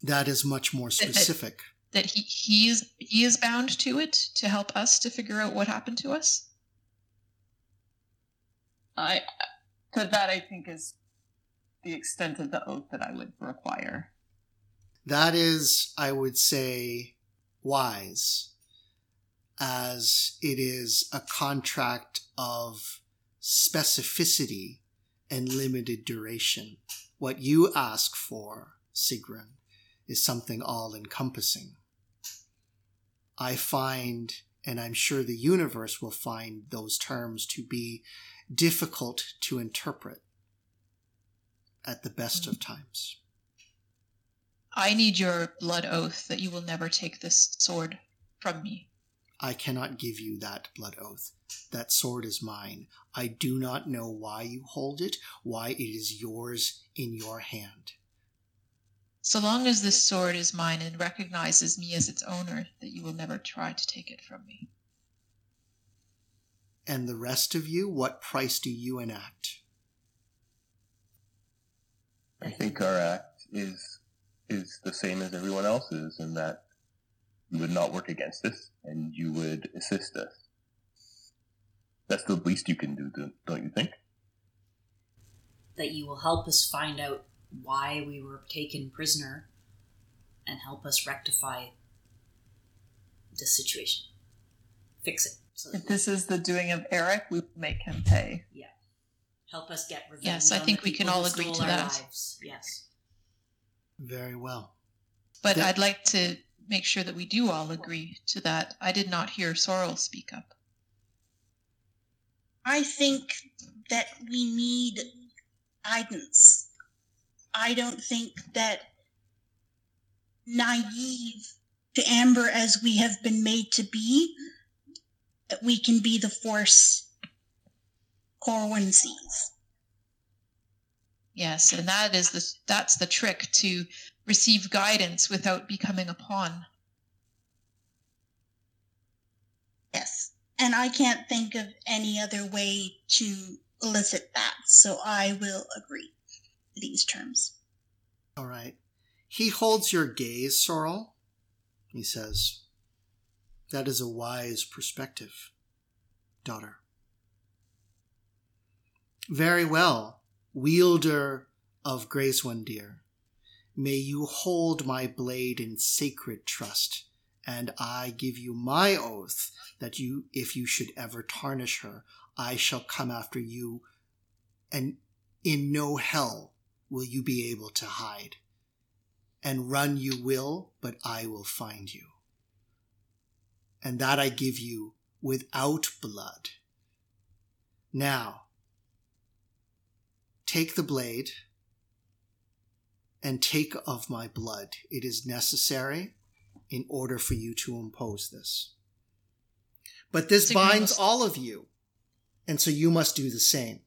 That is much more that- specific. That he he is he is bound to it to help us to figure out what happened to us. I to that I think is the extent of the oath that I would require. That is, I would say, wise, as it is a contract of specificity and limited duration. What you ask for, Sigrun, is something all encompassing. I find, and I'm sure the universe will find those terms to be difficult to interpret at the best of mm. times. I need your blood oath that you will never take this sword from me. I cannot give you that blood oath. That sword is mine. I do not know why you hold it, why it is yours in your hand. So long as this sword is mine and recognizes me as its owner, that you will never try to take it from me. And the rest of you, what price do you enact? I think our act is is the same as everyone else's in that you would not work against us and you would assist us. That's the least you can do, don't- don't you think? That you will help us find out why we were taken prisoner and help us rectify the situation. Fix it. So If this is the doing of Eric, we will make him pay. Yeah. Help us get revenge. Yes, I think the we can all agree to that. Lives. Yes. Very well. But Yeah. I'd like to make sure that we do all agree to that. I did not hear Sorrel speak up. I think that we need guidance. I don't think that naive to Amber as we have been made to be, that we can be the force Corwin sees. Yes, and that is the that's the trick to receive guidance without becoming a pawn. Yes. And I can't think of any other way to elicit that, so I will agree to these terms. All right. He holds your gaze, Sorrel. He says, That is a wise perspective, daughter. Very well, wielder of Grayswandir. May you hold my blade in sacred trust, and I give you my oath that you, if you should ever tarnish her, I shall come after you, and in no hell will you be able to hide. And run you will, but I will find you. And that I give you without blood. Now, take the blade and take of my blood. It is necessary in order for you to impose this. But this Signal binds us- all of you, and so you must do the same.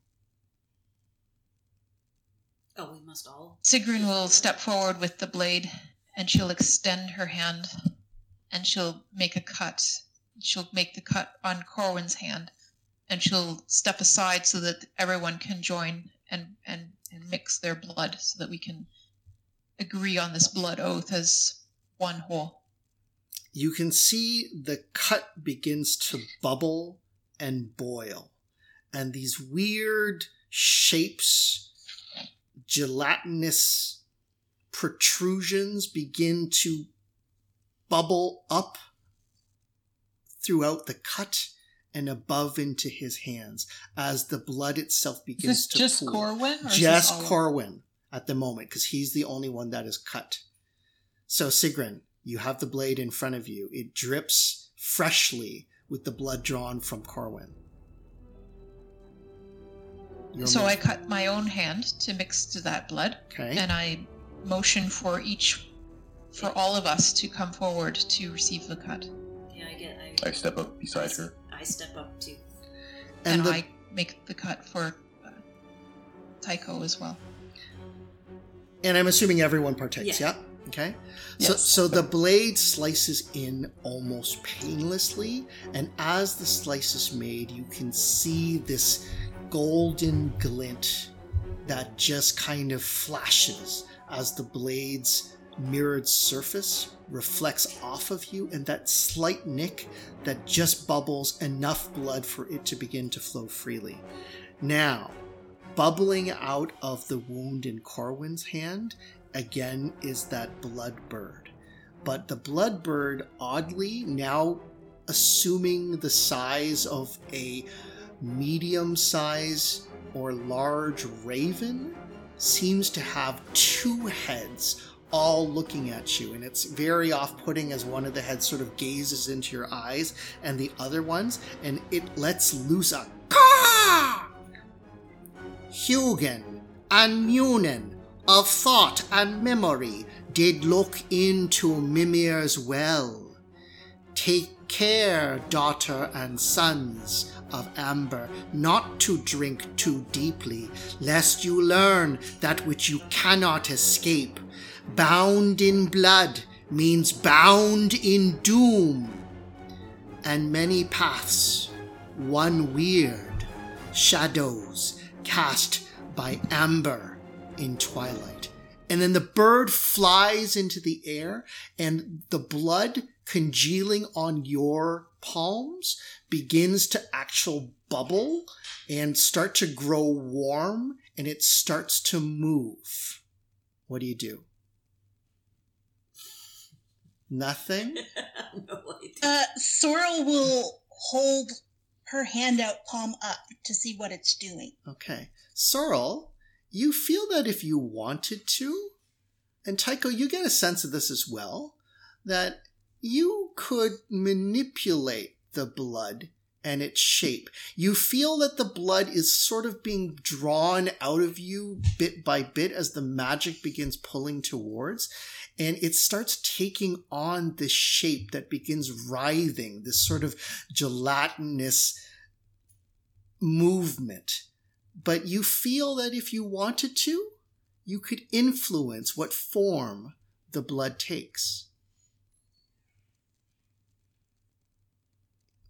Oh, we must all. Sigrun will step forward with the blade and she'll extend her hand and she'll make a cut. She'll make the cut on Corwin's hand and she'll step aside so that everyone can join and, and, and mix their blood so that we can agree on this blood oath as one whole. you can see the cut begins to bubble and boil and these weird shapes gelatinous protrusions begin to bubble up throughout the cut and above into his hands as the blood itself Is begins this to just pool. Corwin? Or is just this all- Corwin at the moment because he's the only one that is cut. So Sigrun, you have the blade in front of you. It drips freshly with the blood drawn from Corwin. Your so move. I cut my own hand to mix to that blood okay. and I motion for each, for all of us to come forward to receive the cut. Yeah, I get. I, I step up beside her. I step up too. And, and the, I make the cut for uh, Tycho as well. And I'm assuming everyone partakes. Yeah. Yeah. Okay. So, Yes. so the blade slices in almost painlessly, and as the slice is made, you can see this golden glint that just kind of flashes as the blade's mirrored surface reflects off of you, and that slight nick that just bubbles enough blood for it to begin to flow freely. Now, bubbling out of the wound in Corwin's hand again is that blood bird. But the blood bird, oddly, now assuming the size of a medium size or large raven, seems to have two heads all looking at you. And it's very off putting as one of the heads sort of gazes into your eyes and the other ones, and it lets loose a! Hugin and Munin of thought and memory did look into Mimir's well. Take care, daughter and sons of Amber, not to drink too deeply, lest you learn that which you cannot escape. Bound in blood means bound in doom. And many paths, one weird, shadows cast by Amber in twilight. And then the bird flies into the air, and the blood congealing on your palms begins to actual bubble and start to grow warm, and it starts to move. What do you do? Nothing? no idea. Uh, Sorrel will hold her hand out palm up to see what it's doing. Okay. Sorrel, you feel that if you wanted to, and Tycho, you get a sense of this as well, that you could manipulate the blood and its shape. You feel that the blood is sort of being drawn out of you bit by bit as the magic begins pulling towards. And it starts taking on this shape that begins writhing, this sort of gelatinous movement. But you feel that if you wanted to, you could influence what form the blood takes.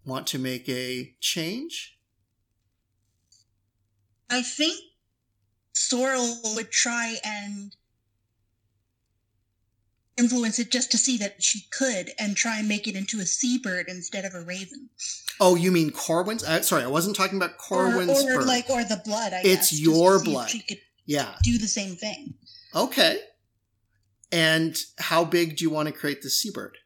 Want to make a change? I think Sorrel would try and influence it just to see that she could and try and make it into a seabird instead of a raven. Oh, you mean Corwin's? Uh, sorry, I wasn't talking about Corwin's or, or bird. like or the blood, I It's guess, your to see if blood. She could yeah. do the same thing. Okay. And how big do you want to create the seabird?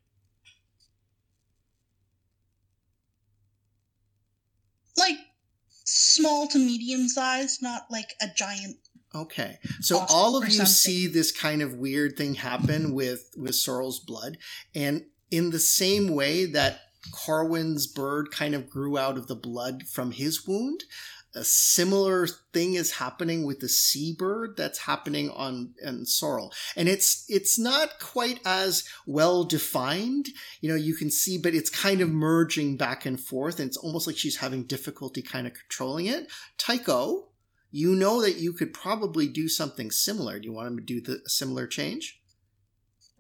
Like small to medium size, not like a giant Okay. So all of you something. see this kind of weird thing happen with with Sorrel's blood, and in the same way that Corwin's bird kind of grew out of the blood from his wound, a similar thing is happening with the seabird that's happening on on Sorrel. And it's it's not quite as well defined. You know, you can see, but it's kind of merging back and forth, and it's almost like she's having difficulty kind of controlling it. Tycho, you know that you could probably do something similar. Do you want him to do the a similar change?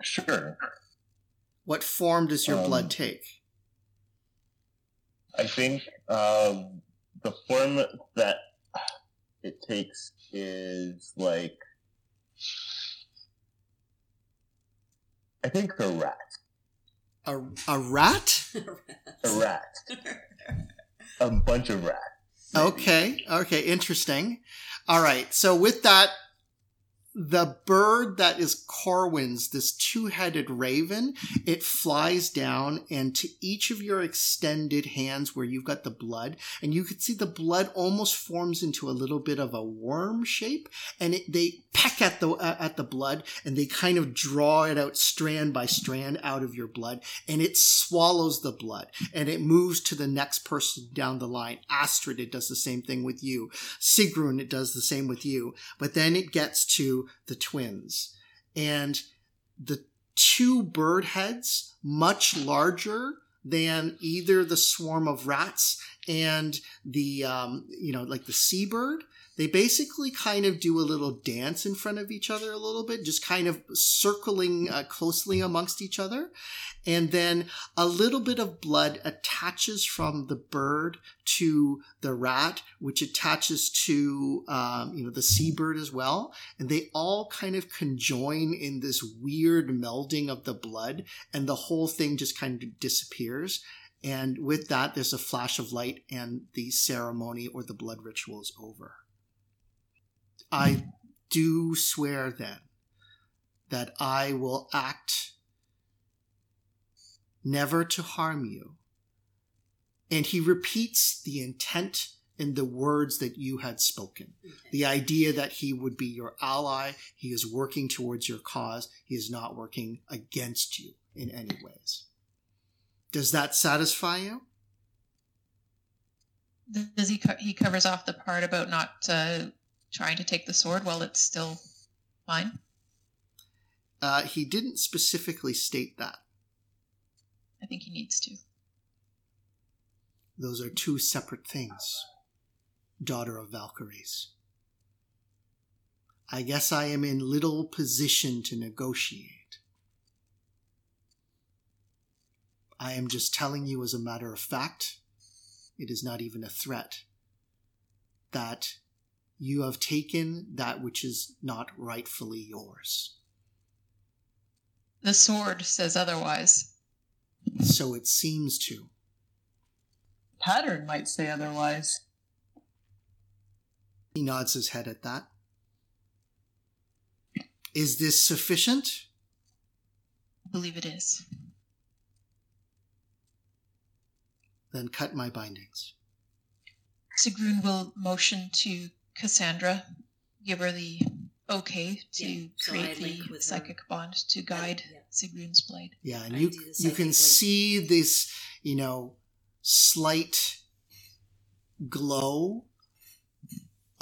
Sure. What form does your Um, blood take? I think um, the form that it takes is like I think a rat. A, a rat? A rat. a bunch of rats. Okay, okay, interesting. All right, so with that, the bird that is Corwin's, this two headed raven, it flies down and to each of your extended hands where you've got the blood, and you can see the blood almost forms into a little bit of a worm shape, and it, they peck at the uh, at the blood and they kind of draw it out strand by strand out of your blood, and it swallows the blood and it moves to the next person down the line. Astrid, it does the same thing with you. Sigrun, it does the same with you. But then it gets to the twins. And the two bird heads, much larger than either the swarm of rats and the, um, you know, like the seabird, they basically kind of do a little dance in front of each other a little bit, just kind of circling uh, closely amongst each other. And then a little bit of blood attaches from the bird to the rat, which attaches to um, you know the seabird as well, and they all kind of conjoin in this weird melding of the blood, and the whole thing just kind of disappears. And with that, there's a flash of light, and the ceremony or the blood ritual is over. I do swear then that I will act never to harm you. And he repeats the intent in the words that you had spoken. The idea that he would be your ally, he is working towards your cause, he is not working against you in any ways. Does that satisfy you? Does he co- he covers off the part about not uh, trying to take the sword while it's still fine? Uh, he didn't specifically state that. I think he needs to. Those are two separate things, daughter of Valkyries. I guess I am in little position to negotiate. I am just telling you as a matter of fact, it is not even a threat, that you have taken that which is not rightfully yours. The sword says otherwise. So it seems to. Pattern might say otherwise. He nods his head at that. Is this sufficient? I believe it is. Then cut my bindings. Sigrun will motion to Cassandra, give her the okay to Yeah, so create the with her. psychic bond to guide yeah. Sigrun's blade. Yeah, and I you you can link. see this, you know, slight glow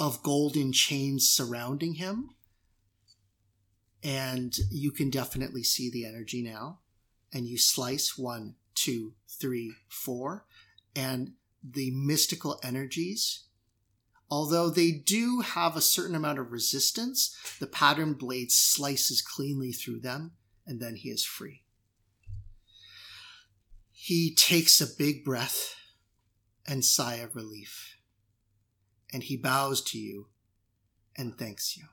of golden chains surrounding him. And you can definitely see the energy now. And you slice one, two, three, four, and the mystical energies, although they do have a certain amount of resistance, the pattern blade slices cleanly through them, and then he is free. He takes a big breath and sigh of relief, and he bows to you and thanks you.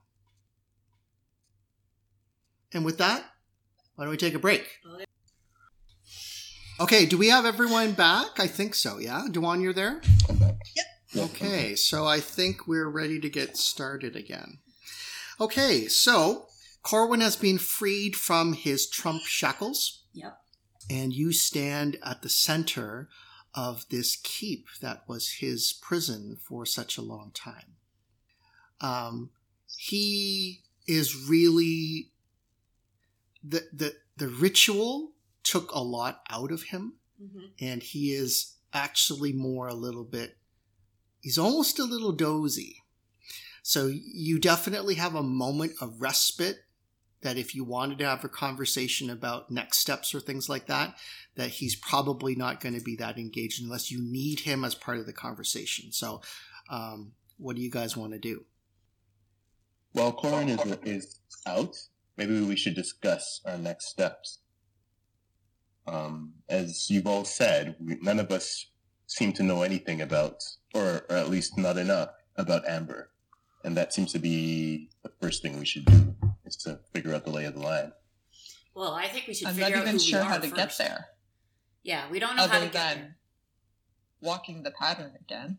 And with that, why don't we take a break? Okay. Okay, do we have everyone back? I think so, yeah? Dewan, you're there? I'm back. Yep. Okay, so I think we're ready to get started again. Okay, so Corwin has been freed from his Trump shackles, Yep. and you stand at the center of this keep that was his prison for such a long time. Um, he is really the the the ritual took a lot out of him Mm-hmm. and he is actually more a little bit he's almost a little dozy. So you definitely have a moment of respite that if you wanted to have a conversation about next steps or things like that that he's probably not going to be that engaged unless you need him as part of the conversation. So um, what do you guys want to do? Well, Corwin is, is out, maybe we should discuss our next steps. Um, as you've all said, we, none of us seem to know anything about, or, or at least not enough, about Amber. And that seems to be the first thing we should do, is to figure out the lay of the land. Well, I think we should I'm figure not out even who sure we are how to get there, Yeah, we don't know how other to get than there. walking the pattern again.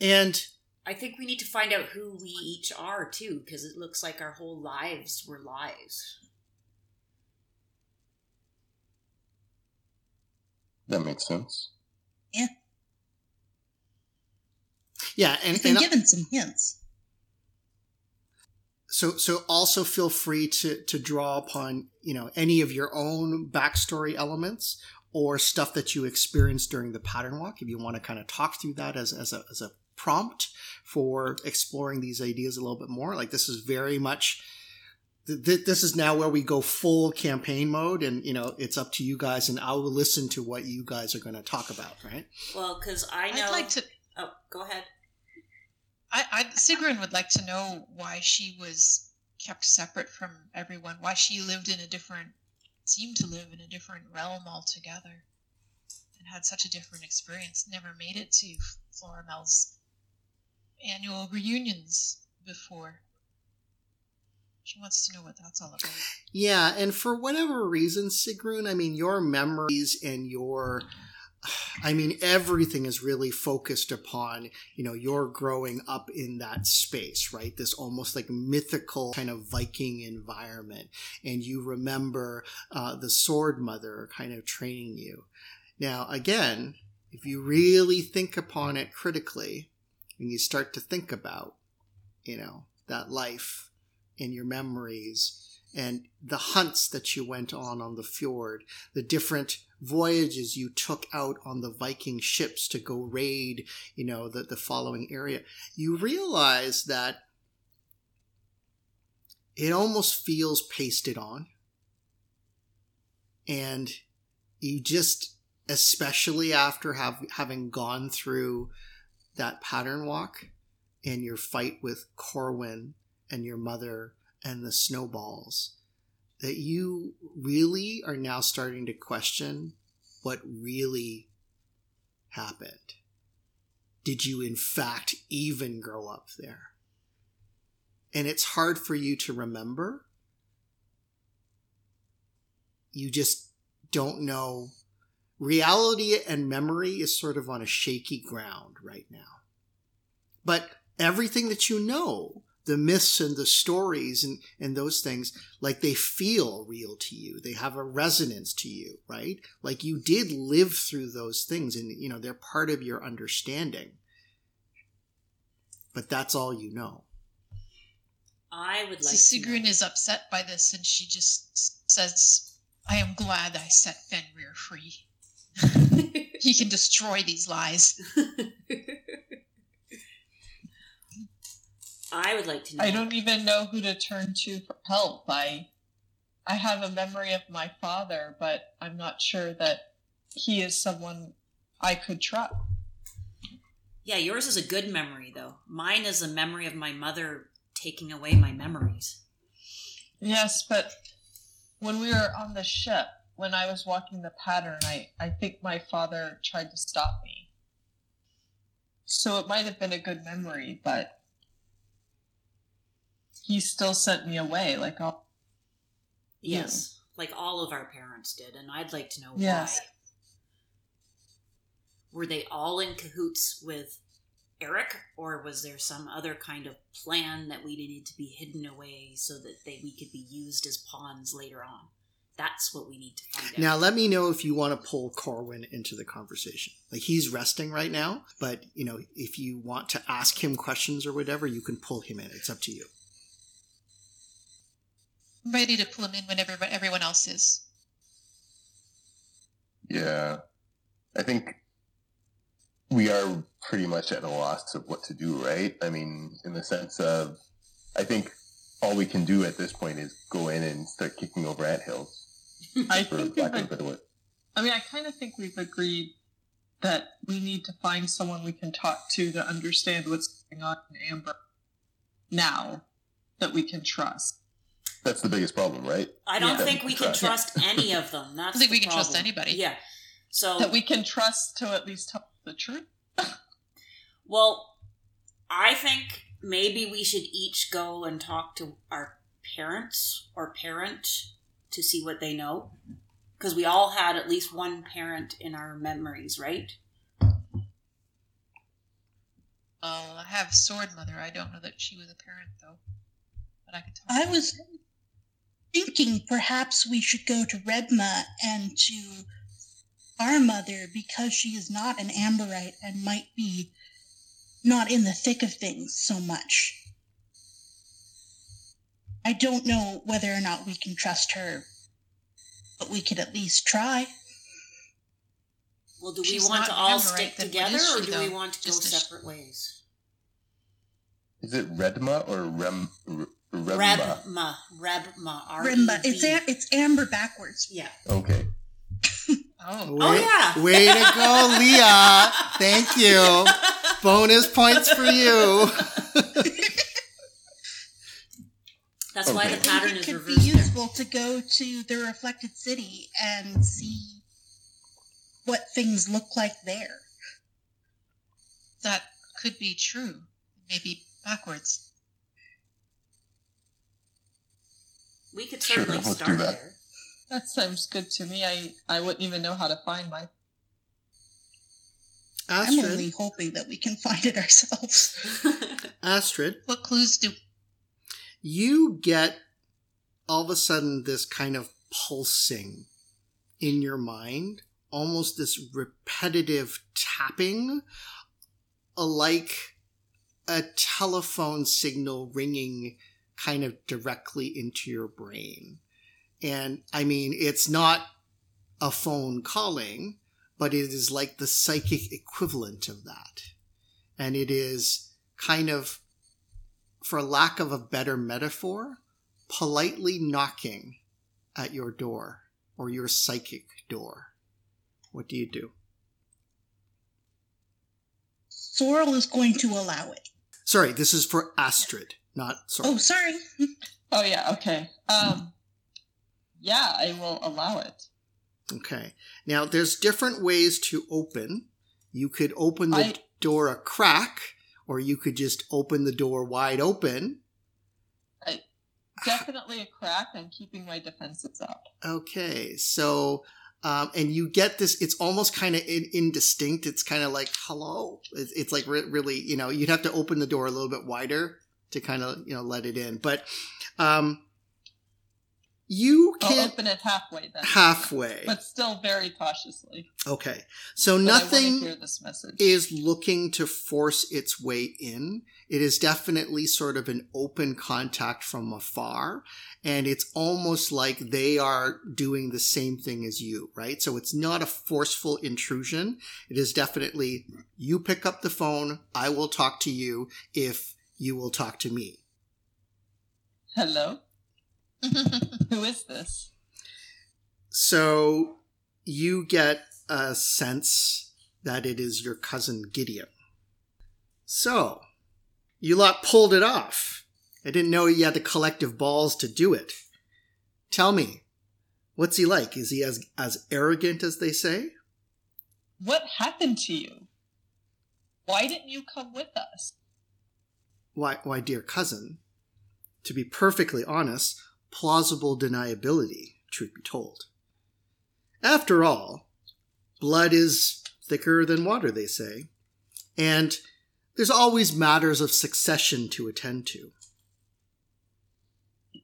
and I think we need to find out who we each are too, because it looks like our whole lives were lies. That makes sense. yeah and, I've been and given some hints. so so also feel free to to draw upon you know any of your own backstory elements or stuff that you experienced during the pattern walk if you want to kind of talk through that as, as a as a prompt for exploring these ideas a little bit more like this is very much th- th- this is now where we go full campaign mode and you know it's up to you guys and i will listen to what you guys are going to talk about right Well, because I know. I'd like to. Oh, go ahead. I, I Sigrun would like to know why she was kept separate from everyone. Why she lived in a different, seemed to live in a different realm altogether, and had such a different experience. Never made it to Florimel's annual reunions before. She wants to know what that's all about. Yeah, and for whatever reason, Sigrun, I mean, your memories and your, I mean, everything is really focused upon, you know, your growing up in that space, right? This almost like mythical kind of Viking environment. And you remember uh, the sword mother kind of training you. Now, again, if you really think upon it critically, and you start to think about, you know, that life and your memories and the hunts that you went on on the fjord, the different voyages you took out on the Viking ships to go raid, you know, the, the following area, you realize that it almost feels pasted on. And you just, especially after have, having gone through that pattern walk and your fight with Corwin and your mother and the snowballs that you really are now starting to question what really happened. Did you, in fact, even grow up there? And it's hard for you to remember. You just don't know. Reality and memory is sort of on a shaky ground right now. But everything that you know the myths and the stories and, and those things, like they feel real to you. They have a resonance to you, right? Like you did live through those things and, you know, they're part of your understanding. But that's all you know. I would like So Sigrun is upset by this and she just says, I am glad I set Fenrir free. He can destroy these lies. I would like to know. I don't even know who to turn to for help. I I have a memory of my father, but I'm not sure that he is someone I could trust. Yeah, yours is a good memory, though. Mine is a memory of my mother taking away my memories. Yes, but when we were on the ship, when I was walking the pattern, I, I think my father tried to stop me. So it might have been a good memory, but he still sent me away. Like, Yeah. Yes, like all of our parents did, and I'd like to know Yes. why. Were they all in cahoots with Eric, or was there some other kind of plan that we needed to be hidden away so that they we could be used as pawns later on? That's what we need to find out. Now, let me know if you want to pull Corwin into the conversation. Like he's resting right now, but you know, if you want to ask him questions or whatever, you can pull him in. It's up to you. I'm ready to pull him in whenever everyone else is. Yeah. I think we are pretty much at a loss of what to do, right? I mean, in the sense of, I think all we can do at this point is go in and start kicking over anthills, I for think we've lack of a better word. I mean, I kind of think we've agreed that we need to find someone we can talk to to understand what's going on in Amber now that we can trust. That's the biggest problem, right? I don't Yeah. think we can Trust. trust any of them. That's I think we can trust anybody. Yeah. So That we can trust to at least tell the truth. Well, I think maybe we should each go and talk to our parents or parent to see what they know. Because we all had at least one parent in our memories, right? I'll have Sword Mother. I don't know that she was a parent, though. But I could talk. I was thinking perhaps we should go to Redma and to our mother because she is not an Amberite and might be not in the thick of things so much. I don't know whether or not we can trust her, but we could at least try. Well, do we She's want to all Amberite, stick then together is or she, do we want to go Just a sh- separate ways? Is it Redma or Rem? R- Remma? Rebma. Rebma. Remba, it's R-E-B. a, it's amber backwards. Yeah. Okay. Oh, Oh, yeah. Way to go, Leah. Thank you. Bonus points for you. That's why Okay. the pattern it is could be reversed. there. useful to go to the reflected city and see what things look like there. that could be true. Maybe backwards. We could Sure, certainly let's do start that. there. That sounds good to me. I, I wouldn't even know how to find my. I'm only hoping that we can find it ourselves. Astrid, What clues do you get all of a sudden this kind of pulsing in your mind, almost this repetitive tapping, like a telephone signal ringing kind of directly into your brain. And I mean, it's not a phone calling, but it is like the psychic equivalent of that. And it is kind of, for lack of a better metaphor, politely knocking at your door or your psychic door. What do you do? Sorrel is going to allow it. Sorry, this is for Astrid, not sorry. Oh, sorry. Oh yeah, okay. Um, yeah, I will allow it. Okay. Now, there's different ways to open. You could open the I- door a crack, or you could just open the door wide open. Definitely a crack. I'm keeping my defenses up. Okay, so um, and you get this. It's almost kind of in, indistinct. It's kind of like hello. It's, it's like re- really, you know, you'd have to open the door a little bit wider to kind of you know let it in. But um, you I'll can open it halfway then. halfway. But still very cautiously. Okay, so But nothing is looking to force its way in. It is definitely sort of an open contact from afar. And it's almost like they are doing the same thing as you, right? So it's not a forceful intrusion. It is definitely you pick up the phone. I will talk to you if you will talk to me. Hello? Who is this? So you get a sense that it is your cousin Gideon. So you lot pulled it off. I didn't know you had the collective balls to do it. Tell me, what's he like? Is he as as arrogant as they say? What happened to you? Why didn't you come with us? Why, why, dear cousin, to be perfectly honest, plausible deniability, truth be told. After all, blood is thicker than water, they say, and there's always matters of succession to attend to.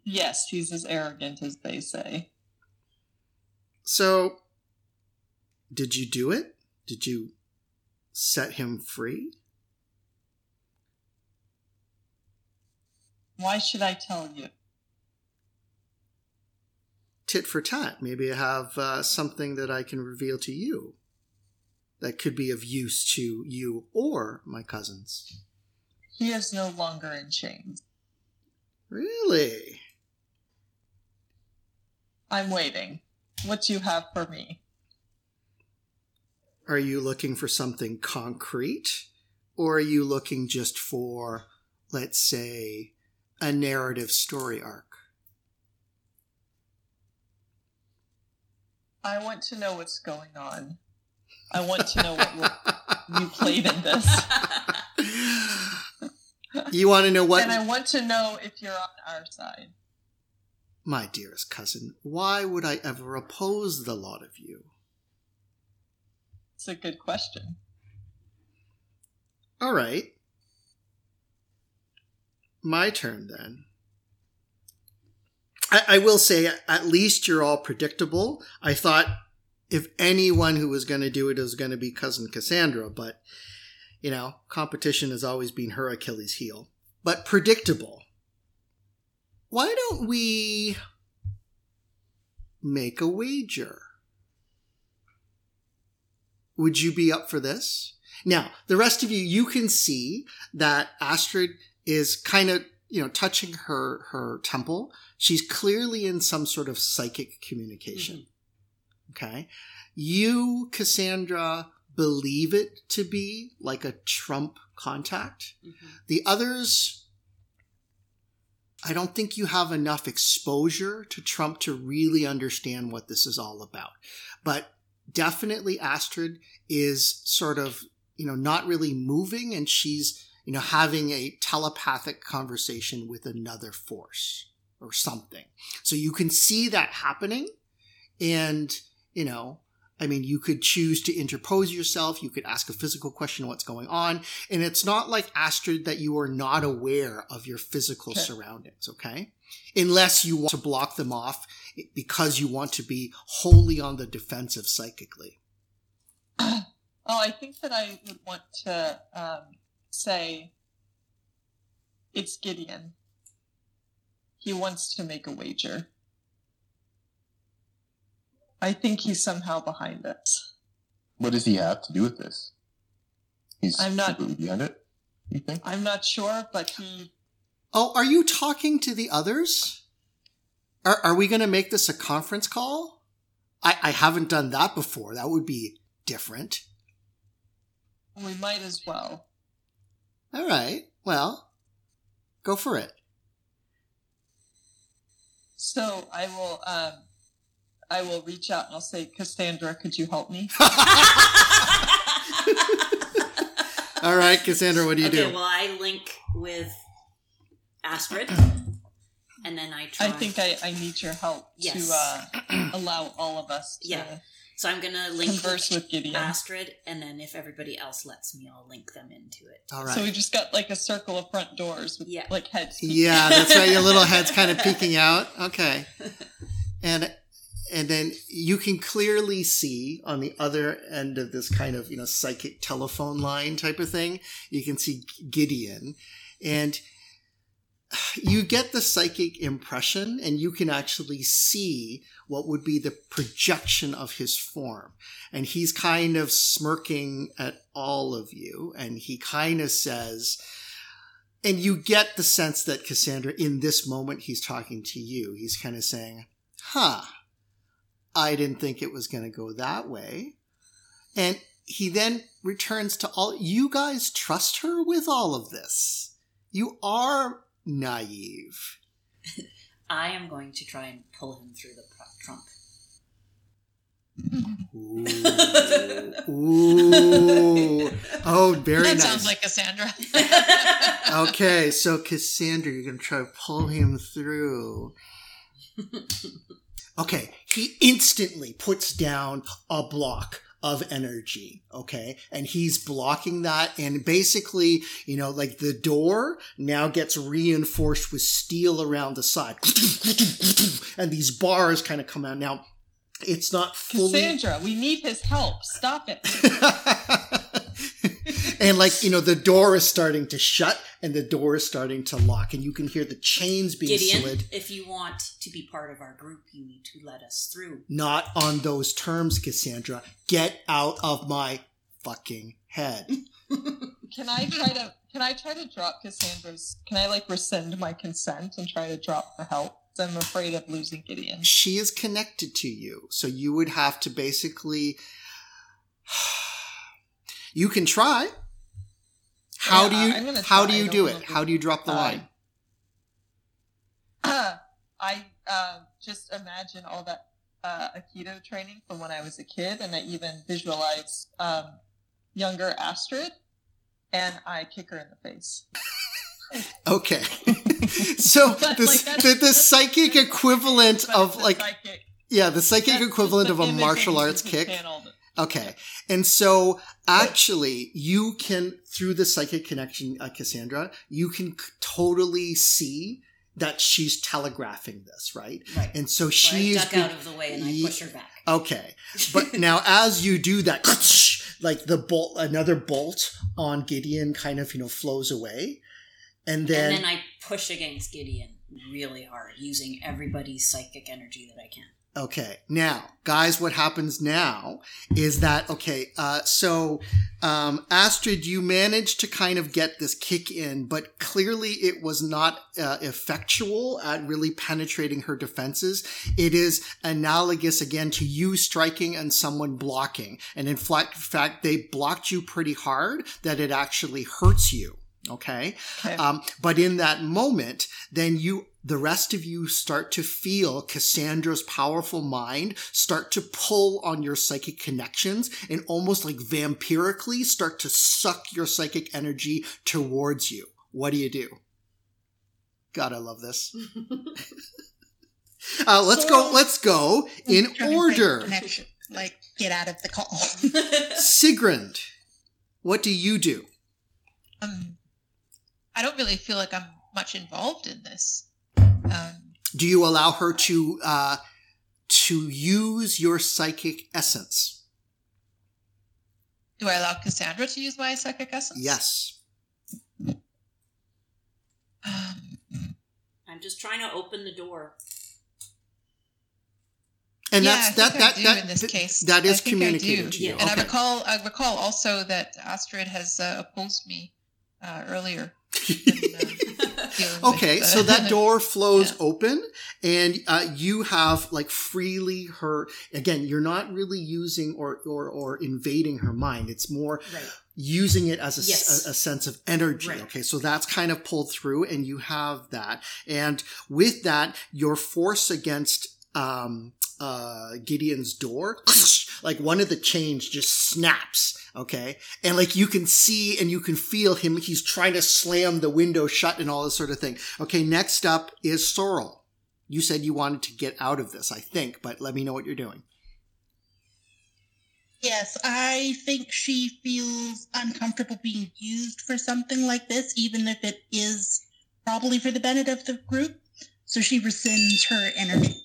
Yes, he's as arrogant as they say. So, did you do it? Did you set him free? Why should I tell you? Tit for tat. Maybe I have uh, something that I can reveal to you that could be of use to you or my cousins. He is no longer in chains. Really? I'm waiting. What do you have for me? Are you looking for something concrete? Or are you looking just for, let's say, a narrative story arc? I want to know what's going on. I want to know what you played in this. you want to know what? And I want to know if you're on our side. My dearest cousin, why would I ever oppose the lot of you? It's a good question. All right. My turn then. I, I will say, at least you're all predictable. I thought if anyone who was going to do it was going to be cousin Cassandra, but you know, competition has always been her Achilles heel. But predictable. Why don't we make a wager? Would you be up for this? Now, the rest of you, you can see that Astrid is kind of, you know, touching her, her temple. She's clearly in some sort of psychic communication. Okay. You, Cassandra, believe it to be like a Trump contact. Mhm. The others, I don't think you have enough exposure to Trump to really understand what this is all about. But definitely Astrid is sort of, you know, not really moving and she's, you know, having a telepathic conversation with another force or something. So you can see that happening and, you know, I mean, you could choose to interpose yourself. You could ask a physical question, what's going on. And it's not like Astrid that you are not aware of your physical Okay. surroundings, okay? Unless you want to block them off because you want to be wholly on the defensive psychically. Oh, I think that I would want to um, say it's Gideon. He wants to make a wager. I think he's somehow behind this. What does he have to do with this? He's I'm not- secretly behind it. You think? I'm not sure, but he. Oh, are you talking to the others? Are, are we going to make this a conference call? I, I haven't done that before. That would be different. We might as well. All right. Well, go for it. So I will. Um, I will reach out and I'll say, Cassandra, could you help me? All right, Cassandra, what do you okay, do? well, I link with Astrid, and then I try. I think I, I need your help Yes. to uh, allow all of us to Yeah. So I'm gonna link Converse with Gideon. Astrid, and then if everybody else lets me, I'll link them into it. All right. So we just got like a circle of front doors with Yeah. like heads. Yeah, that's right. Your little head's kind of peeking out. Okay. And and then you can clearly see on the other end of this kind of, you know, psychic telephone line type of thing, you can see Gideon and you get the psychic impression and you can actually see what would be the projection of his form. And he's kind of smirking at all of you and he kind of says, and you get the sense that Cassandra, in this moment, he's talking to you. He's kind of saying, huh, I didn't think it was going to go that way. And he then returns to all, you guys trust her with all of this. You are naive. I am going to try and pull him through the Trump. Ooh. Ooh. Oh, very that nice. That sounds like Cassandra. okay, so Cassandra, you're going to try to pull him through. Okay, he instantly puts down a block of energy, okay? And he's blocking that and basically, you know, like the door now gets reinforced with steel around the side. and these bars kind of come out. Now, it's not fully Cassandra, we need his help. Stop it. and like you know the door is starting to shut and the door is starting to lock and you can hear the chains being Gideon, slid. if you want to be part of our group, you need to let us through. not on those terms cassandra. Get out of my fucking head. Can I try to can I try to drop Cassandra's can I like rescind my consent and try to drop the help? I'm afraid of losing Gideon. she is connected to you so you would have to basically you can try how Yeah, do you how do you do it? how do you drop the Uh, line? I uh, just imagine all that uh, Aikido training from when I was a kid, and I even visualize um, younger Astrid, and I kick her in the face. okay. So But, the, like, the, the psychic equivalent of like psychic, yeah the psychic that's equivalent of a martial arts kick. channeled. Okay. And so actually you can through the psychic connection uh, Cassandra, you can c- totally see that she's telegraphing this, right? Right. And so she's duck out of the way and I push her back. Okay. But now as you do that like the bolt another bolt on Gideon kind of, you know, flows away. And then, and then I push against Gideon really hard, using everybody's psychic energy that I can. Okay. Now, guys, what happens now is that, okay, uh, so, um, Astrid, you managed to kind of get this kick in, but clearly it was not, uh, effectual at really penetrating her defenses. It is analogous again to you striking and someone blocking. And in fact, fact, they blocked you pretty hard that it actually hurts you. Okay. Okay. Um, but in that moment, then you, the rest of you start to feel Cassandra's powerful mind start to pull on your psychic connections and almost like vampirically start to suck your psychic energy towards you. What do you do? God, I love this. uh, let's go. Let's go in Trying to break order. Connection. Like, get out of the call. Sigrun, what do you do? um, I don't really feel like I'm much involved in this. Um, Do you allow her to uh, to use your psychic essence? do I allow Cassandra to use my psychic essence? Yes. Um, I'm just trying to open the door. And yeah, that's I that that, that in this th- case. that I is think I communicated to you. And I recall, I recall also that Astrid has uh, opposed me uh, earlier. Okay, so that door flows Yeah. open, and uh, you have like freely her. Again, you're not really using or or or invading her mind. It's more Right. using it as a, Yes. a- a sense of energy. Right. Okay, so that's kind of pulled through, and you have that. And with that, your force against um, uh, Gideon's door, like one of the chains just snaps. Okay, and like you can see and you can feel him. He's trying to slam the window shut and all this sort of thing. Okay, next up is Sorrel. You said you wanted to get out of this, I think, but let me know what you're doing. Yes, I think she feels uncomfortable being used for something like this, even if it is probably for the benefit of the group. So she rescinds her energy.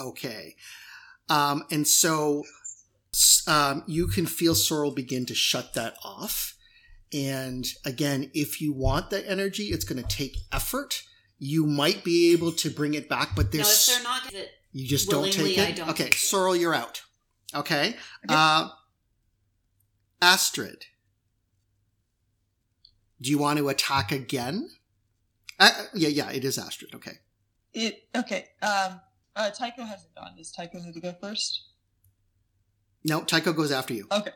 Okay. Um, and so um, you can feel Sorrel begin to shut that off. And again, if you want that energy, it's going to take effort. You might be able to bring it back, but No, if there's they're not it, you just don't take it. Don't okay, take. Sorrel, you're out. Okay. Okay. Uh, Astrid, do you want to attack again? Uh, yeah, yeah, it is Astrid. Okay. It okay. Um, uh, Tycho hasn't gone. Does Tycho need to go first? No, Tycho goes after you. Okay.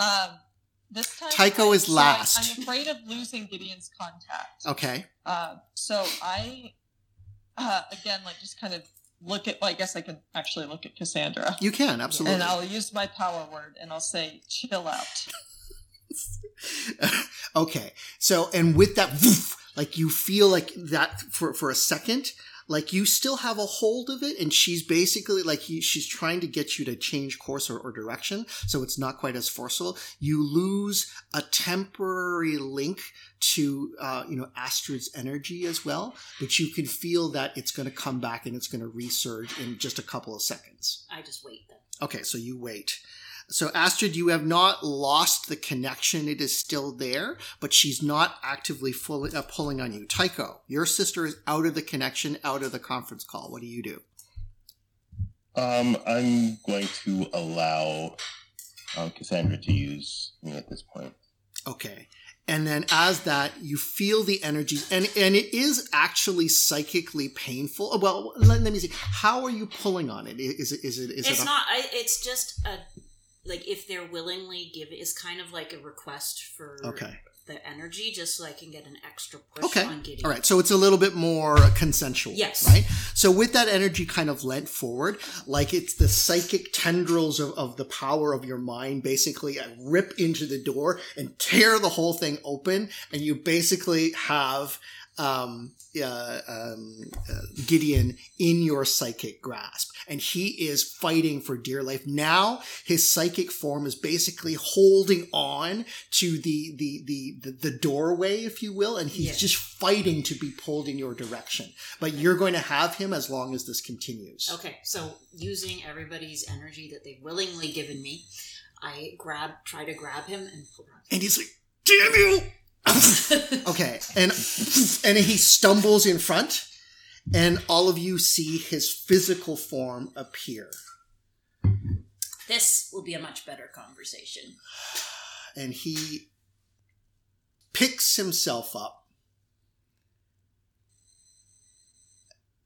Um, this time Tycho I- is so last. I'm afraid of losing Gideon's contact. Okay. Uh, so I, uh, again, like just kind of look at. Well, I guess I can actually look at Cassandra, You can, absolutely. and I'll use my power word, and I'll say, "Chill out." okay. So, and with that, like you feel like that for, for a second, like you still have a hold of it. And she's basically like, he, she's trying to get you to change course or, or direction. So it's not quite as forceful. You lose a temporary link to, uh, you know, Astrid's energy as well, but you can feel that it's going to come back and it's going to resurge in just a couple of seconds. I just wait then. Okay, so you wait. So Astrid, you have not lost the connection; it is still there, but she's not actively fully, uh, pulling on you. Tycho, your sister is out of the connection, out of the conference call. What do you do? Um, I'm going to allow um, Cassandra to use me at this point. Okay, and then as that, you feel the energies, and and it is actually psychically painful. Well, let, let me see. How are you pulling on it? Is it is it is it's it? a- not. I, it's just a like if they're willingly give is kind of like a request for okay. the energy, just so I can get an extra push Okay. on. All right, so it's a little bit more consensual. Yes. Right? So with that energy kind of lent forward, like it's the psychic tendrils of, of the power of your mind basically rip into the door and tear the whole thing open. And you basically have um, uh, um, uh, Gideon in your psychic grasp. And he is fighting for dear life. Now his psychic form is basically holding on to the the the the, the doorway, if you will, and he's Yeah. just fighting to be pulled in your direction. But you're going to have him as long as this continues. Okay, so using everybody's energy that they've willingly given me, I grab, try to grab him and pull him. And he's like, "Damn you!" Okay, and and he stumbles in front, and all of you see his physical form appear, This will be a much better conversation. and he picks himself up.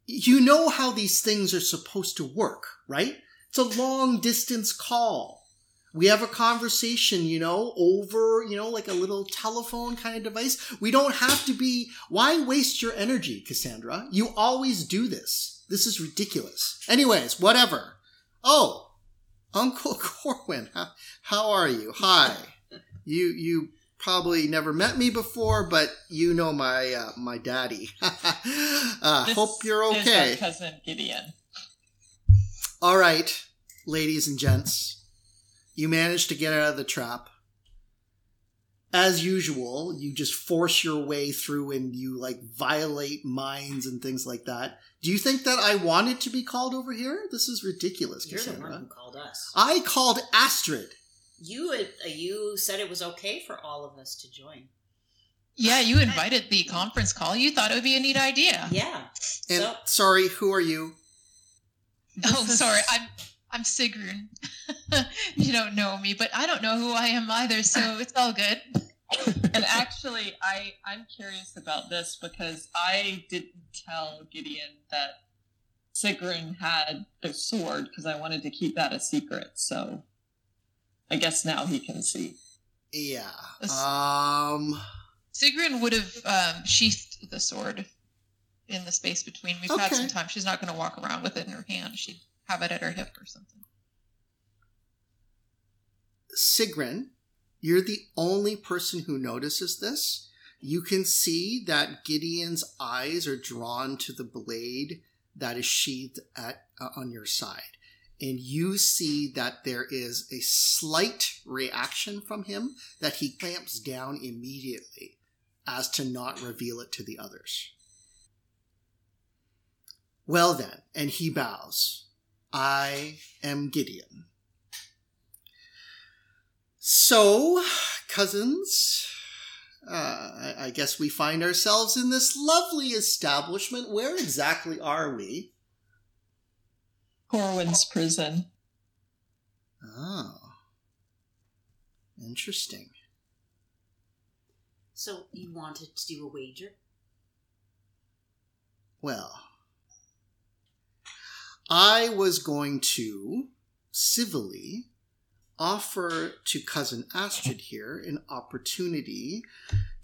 You know how these things are supposed to work, right? It's a long distance call. We have a conversation, you know, over, you know, like a little telephone kind of device. We don't have to be. Why waste your energy, Cassandra? You always do this. This is ridiculous. Anyways, whatever. Oh, Uncle Corwin, how, how are you? Hi. You you probably never met me before, but you know my uh, my daddy. uh, This hope you're okay. cousin Gideon. All right, ladies and gents, you manage to get out of the trap. As usual, you just force your way through and you like violate minds and things like that. Do you think that I wanted to be called over here? This is ridiculous, You're the one who called us. I called Astrid. You uh, you said it was okay for all of us to join. Yeah, you invited the conference call. You thought it would be a neat idea. Yeah. And so sorry, who are you? Oh, sorry. I'm I'm Sigrun. you don't know me, but I don't know who I am either, so it's all good. And actually, I I'm curious about this because I didn't tell Gideon that Sigrun had the sword because I wanted to keep that a secret. So I guess now he can see. Yeah. That's- Um. Sigrun would have um, sheathed the sword in the space between. We've had some time. She's not going to walk around with it in her hand. She'd have it at her hip or something. Sigrun, you're the only person who notices this. You can see that Gideon's eyes are drawn to the blade that is sheathed at uh, on your side, and you see that there is a slight reaction from him that he clamps down immediately as to not reveal it to the others. Well, then, and he bows. I am Gideon. So, cousins, uh, I, I guess we find ourselves in this lovely establishment. Where exactly are we? Corwin's prison. Oh. Interesting. So you wanted to do a wager? Well, I was going to civilly offer to cousin Astrid here an opportunity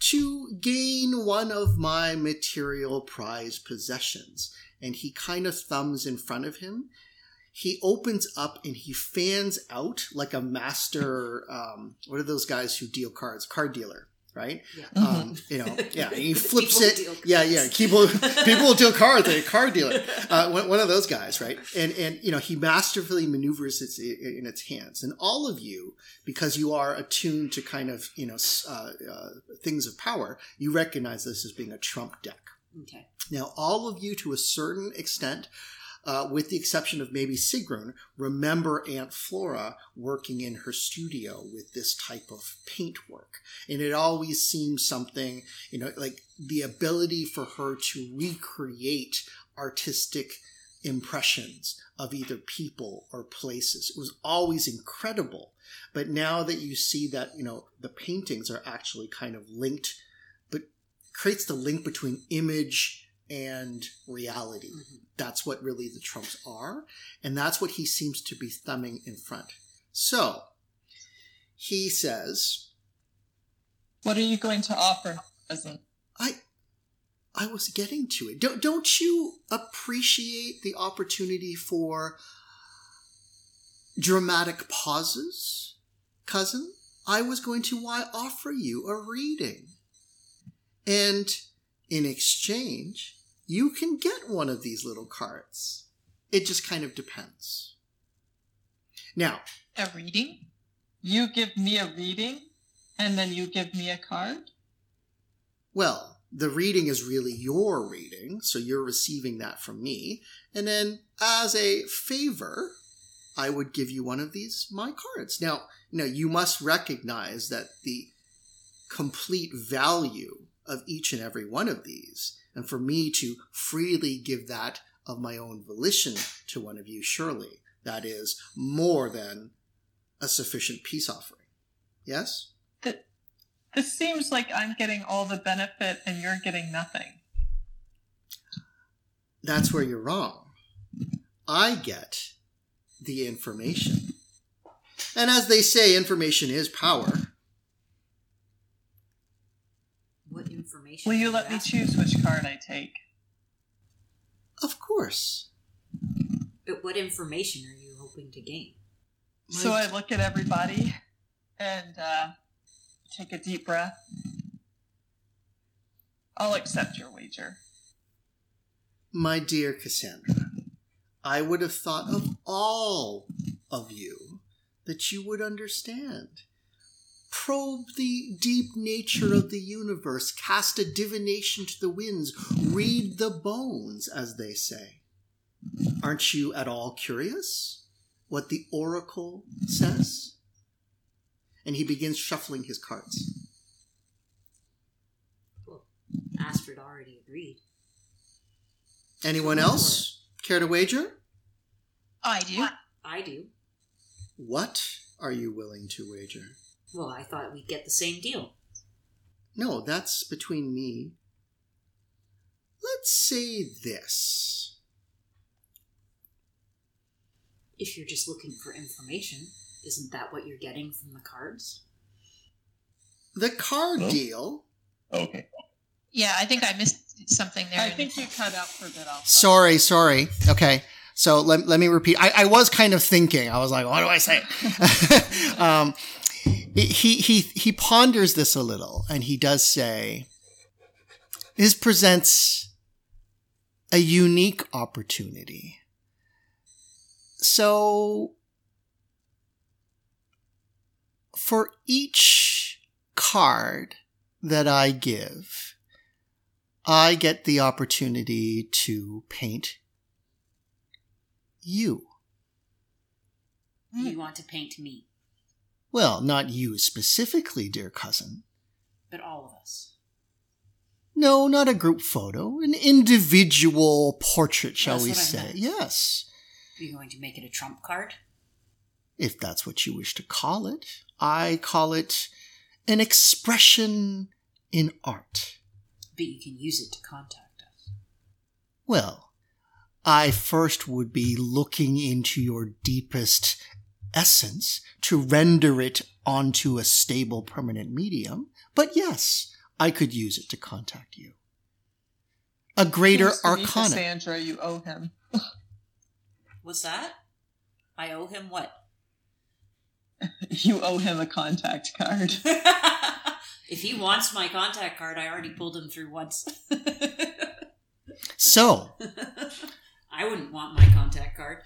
to gain one of my material prize possessions. And he kind of thumbs in front of him. He opens up and he fans out like a master. Um, what are those guys who deal cards? Card dealer, right? Yeah. Um, you know, yeah. He flips it. Yeah, yeah. People, people will deal cards. A card dealer, uh, one, one of those guys, right? And and you know, he masterfully maneuvers it in its hands. And all of you, because you are attuned to kind of you know uh, uh, things of power, you recognize this as being a trump deck. Okay. Now, all of you, to a certain extent, uh, with the exception of maybe Sigrun, remember Aunt Flora working in her studio with this type of paintwork. And it always seems something, you know, like the ability for her to recreate artistic impressions of either people or places. It was always incredible. But now that you see that, you know, the paintings are actually kind of linked, but creates the link between image and reality. Mhm. That's what really the Trumps are. And that's what he seems to be thumbing in front. So he says, What are you going to offer, cousin? I I was getting to it. Don't don't you appreciate the opportunity for dramatic pauses, cousin? I was going to why offer you a reading. And in exchange, you can get one of these little cards. It just kind of depends. Now, A reading? You give me a reading, and then you give me a card? Well, the reading is really your reading, so you're receiving that from me. And then, as a favor, I would give you one of these my cards. Now, you know, you must recognize that the complete value of each and every one of these, and for me to freely give that of my own volition to one of you, surely that is more than a sufficient peace offering. Yes? This seems like I'm getting all the benefit and you're getting nothing. that's where you're wrong. I get the information. And as they say, information is power. What information? Will you let me choose which card I take? Of course. But what information are you hoping to gain? So My- I look at everybody and uh, take a deep breath. I'll accept your wager. My dear Cassandra, I would have thought of all of you that you would understand. Probe the deep nature of the universe, cast a divination to the winds, read the bones, as they say. Aren't you at all curious what the oracle says? And he begins shuffling his cards. Well, Astrid already agreed. Anyone else care to wager? I do. I do. What are you willing to wager? Well, I thought we'd get the same deal. No, that's between me. Let's say this. If you're just looking for information, isn't that what you're getting from the cards? The card Hello? deal. Okay. Yeah, I think I missed something there. I think you cut out for a bit. Alpha. Sorry, sorry. Okay. So let, let me repeat. I, I was kind of thinking. I was like, what do I say? um, he, he, he ponders this a little and he does say, this presents a unique opportunity. So, for each card that I give, I get the opportunity to paint you. You want to paint me, Well, not you specifically, dear cousin. but all of us. No, not a group photo. An individual portrait, shall That's we I say. Yes. Are you going to make it a trump card? If that's what you wish to call it. I call it an expression in art. But you can use it to contact us. Well, I first would be looking into your deepest essence to render it onto a stable permanent medium. But yes, I could use it to contact you. A greater Seems to arcana. Cassandra, you owe him. What's that? I owe him what? You owe him a contact card. if he wants my contact card, I already pulled him through once. So, I wouldn't want my contact card.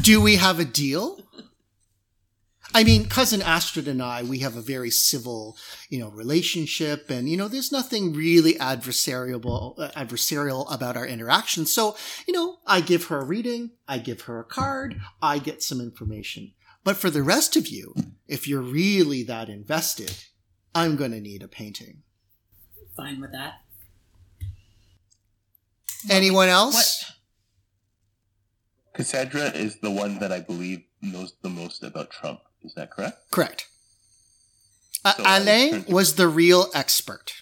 do we have a deal? I mean, cousin Astrid and I, we have a very civil, you know, relationship, and you know, there's nothing really adversarial uh, adversarial about our interaction. So, you know, I give her a reading, I give her a card, I get some information. But for the rest of you, if you're really that invested, I'm going to need a painting. Fine with that. Anyone else? What? Cassandra is the one that I believe knows the most about Trump. Is that correct? Correct. Uh, So I Alain was the real expert.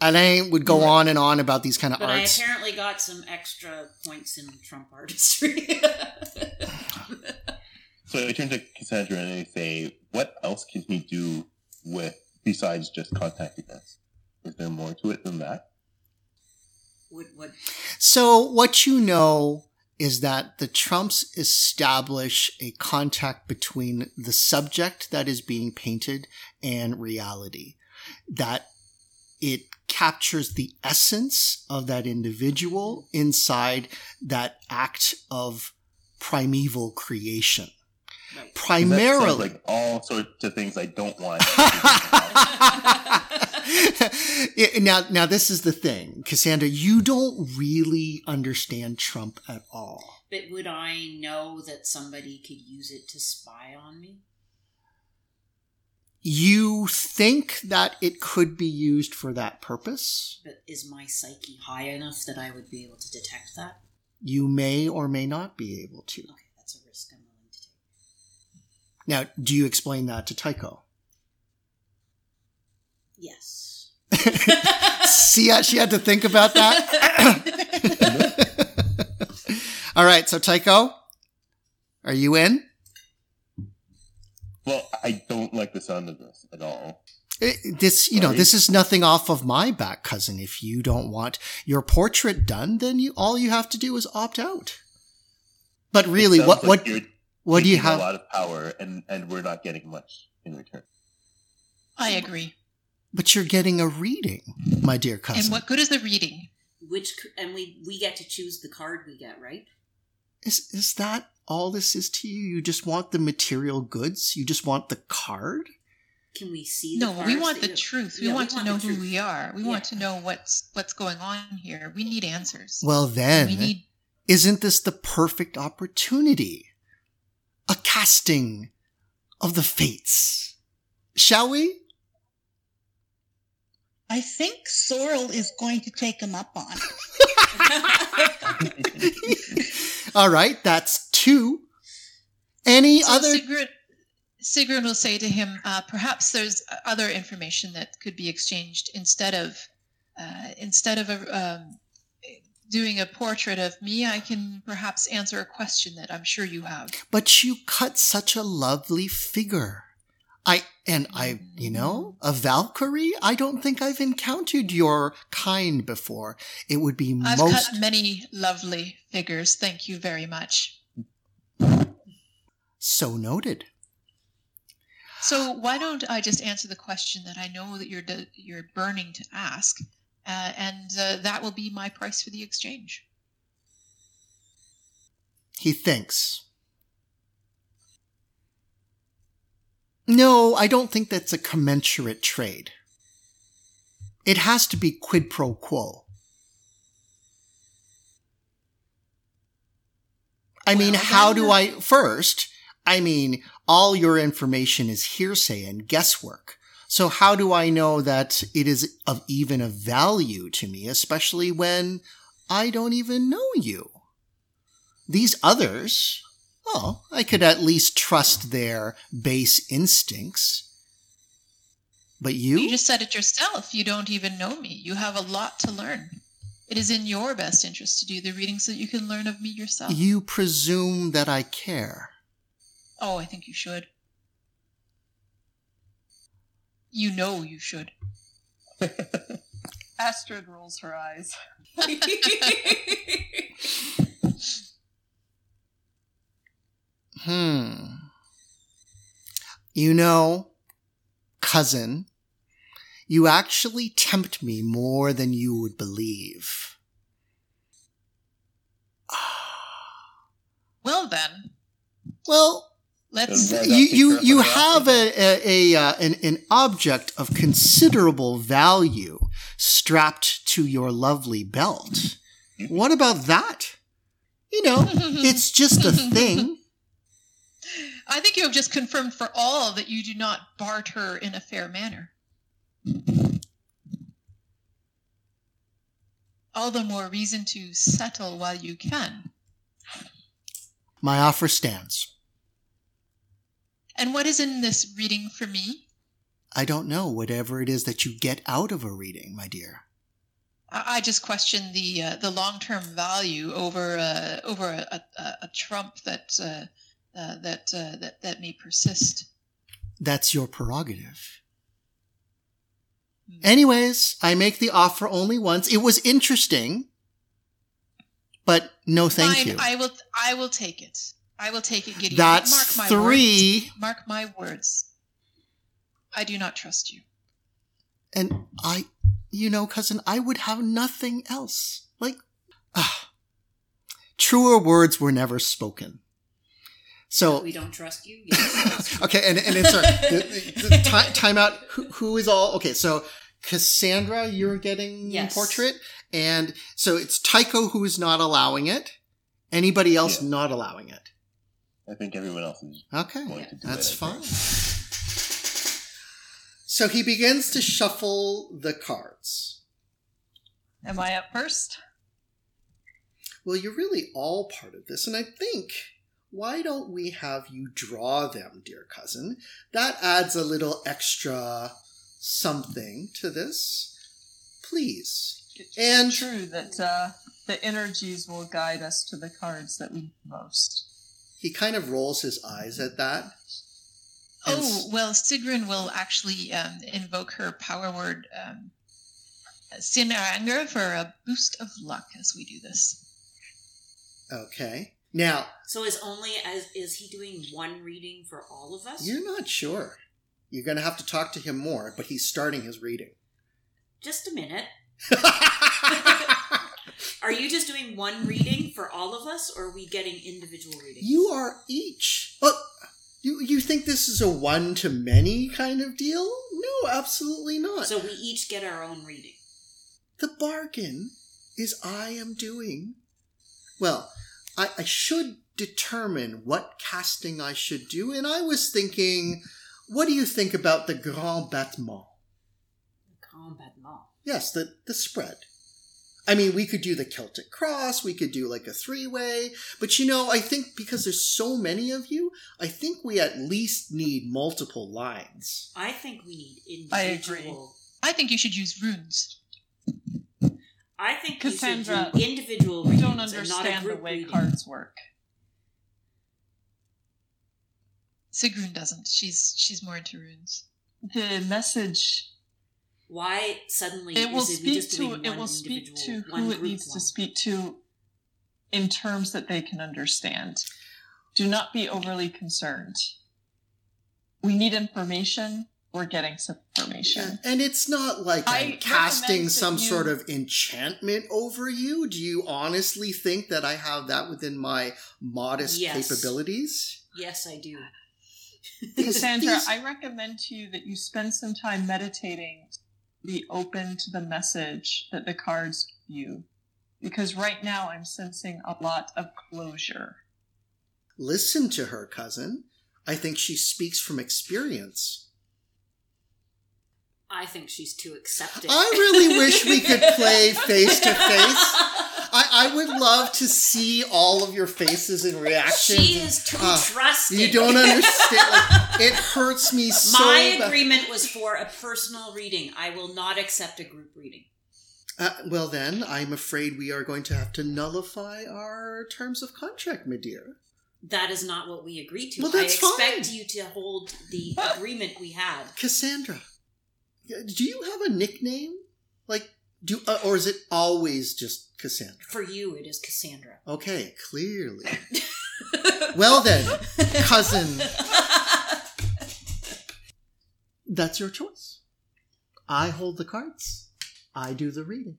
Alain would go Right. on and on about these kind of But arts. I apparently got some extra points in Trump artistry. So I turn to Cassandra and I say, what else can he do with besides just contacting us? Is there more to it than that? would, would, So what you know is that the Trumps establish a contact between the subject that is being painted and reality. That it captures the essence of that individual inside that act of primeval creation. Right. 'Cause that Primarily. like all sorts of things I don't want. Now, now this is the thing, Cassandra. You don't really understand Trump at all. But would I know that somebody could use it to spy on me? You think that it could be used for that purpose. But is my psyche high enough that I would be able to detect that? You may or may not be able to. Okay, Now, do you explain that to Tycho? Yes. See, how she had to think about that. All right, so Tycho, are you in? well, I don't like the sound of this at all. It- this, you know, this is nothing off of my back, cousin. If you don't want your portrait done, then you all you have to do is opt out. But really, what sounds what you're what do you have? A lot of power, and and we're not getting much in return. I agree. But you're getting a reading, my dear cousin. And what good is the reading? Which and we we get to choose the card we get, right? Is is that all this is to you? You just want the material goods? You just want the card? Can we see? the No, we want the you- truth. We Yeah, want to know who truth. we are. We want to know what's what's going on here. We need answers. Well, then, we need isn't this the perfect opportunity? A casting of the fates. Shall we? I think Sorrel is going to take him up on it. All right, that's two. Any so other? Sigrid, Sigrid will say to him, uh, perhaps there's other information that could be exchanged instead of uh, instead of a, um, doing a portrait of me. I can perhaps answer a question that I'm sure you have. But you cut such a lovely figure. I and I, you know, mm. a Valkyrie. I don't think I've encountered your kind before. It would be I've most. cut many lovely figures. Thank you very much. So noted. So why don't I just answer the question that I know that you're you're burning to ask, uh, and uh, that will be my price for the exchange. He thinks. No, I don't think that's a commensurate trade. It has to be quid pro quo. I mean, how do uh, I, first, I mean, all your information is hearsay and guesswork. So how do I know that it is of even a value to me, especially when I don't even know you? These others, well, I could at least trust their base instincts. But you? You just said it yourself. You don't even know me. You have a lot to learn. It is in your best interest to do the reading so that you can learn of me yourself. you presume that I care. oh, I think you should. You know you should. Astrid rolls her eyes. Hmm. You know, cousin, you actually tempt me more than you would believe. Well then, Well, let's. You you you up on the have a a, a uh, an an object of considerable value strapped to your lovely belt. What about that? You know, it's just a thing. I think you have just confirmed for all that you do not barter in a fair manner. All the more reason to settle while you can. My offer stands. And what is in this reading for me? I don't know whatever it is that you get out of a reading, my dear. I just question the uh, the long term value over uh, over a, a, a trump that uh, uh, that uh, that that may persist. That's your prerogative. Hmm. Anyways, I make the offer only once. It was interesting, but no thank Fine, you. I will I will take it. I will take it, Gideon. That's Mark my three. Words. Mark my words. I do not trust you. And I, you know, cousin, I would have nothing else. Like, ah, truer words were never spoken. So, we don't trust you. Yes. okay, and, and it's our, the, the, the time out. Who, who is all, okay, so Cassandra, you're getting Yes. portrait. And so it's Tycho who is not allowing it. Anybody else Yeah. not allowing it? I think everyone else is Okay, going to do that's it. I fine. So he begins to shuffle the cards. Am I up first? Well, you're really all part of this, and I think why don't we have you draw them, dear cousin? That adds a little extra something to this. Please. It's And- true that uh, the energies will guide us to the cards that we need most. He kind of rolls his eyes at that. Oh well, Sigrun will actually um, invoke her power word um, Sinaranger for a boost of luck as we do this. Okay. Now, so is only as is he doing one reading for all of us? you're not sure. You're going to have to talk to him more, but he's starting his reading. Just a minute. Are you just doing one reading for all of us, or are we getting individual readings? You are each. Oh, you you think this is a one to many kind of deal? No, absolutely not. So we each get our own reading. the bargain is I am doing. Well, I, I should determine what casting I should do, and I was thinking, what do you think about the grand battement? Combat law. Yes, the the spread. I mean, we could do the Celtic cross, we could do like a three way, but you know, I think because there's so many of you, I think we at least need multiple lines. I think we need individual. I individual. I think you should use runes. I think we Cassandra, should do individual We don't and not a understand the way reading. cards work. Sigrun doesn't. She's she's more into runes. The message Why suddenly it will is it we speak just to it will speak to who it group needs to speak to in terms that they can understand. Do not be overly concerned. We need information. We're getting some information. And it's not like I I'm casting some you- sort of enchantment over you. Do you honestly think that I have that within my modest Yes. capabilities? Yes, I do. Cassandra, I recommend to you that you spend some time meditating, be open to the message that the cards give you. Because right now I'm sensing a lot of closure. Listen to her, cousin. I think she speaks from experience. I think she's too accepting. I really wish we could play face to face. I, I would love to see all of your faces and reactions. She is too Ah, trusting. You don't understand. Like, it hurts me so My bad. agreement was for a personal reading. I will not accept a group reading. Uh, well, then, I'm afraid we are going to have to nullify our terms of contract, my dear. That is not what we agreed to. Well, that's I expect fine. you to hold the agreement we had. Cassandra, do you have a nickname? Do uh, or is it always just Cassandra? For you, it is Cassandra. Okay, clearly. Well then, cousin, that's your choice. I hold the cards. I do the reading.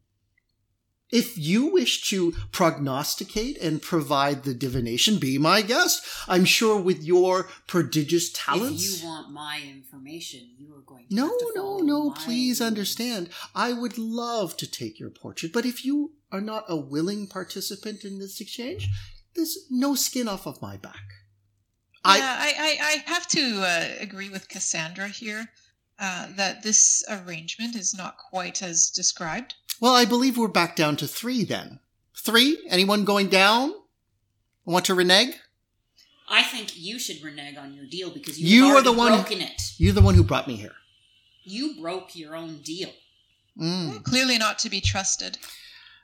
If you wish to prognosticate and provide the divination, be my guest. I'm sure with your prodigious talents. If you want my information, you are going to No, have to no, follow no, my please understand. I would love to take your portrait, but if you are not a willing participant in this exchange, there's no skin off of my back. I yeah, I, I, I have to uh, agree with Cassandra here uh, that this arrangement is not quite as described. Well, I believe we're back down to three then. Three? Anyone going down? Want to renege? I think you should renege on your deal because You you've are the already one- broken it. You're the one who brought me here. You broke your own deal. Mm. Clearly not to be trusted.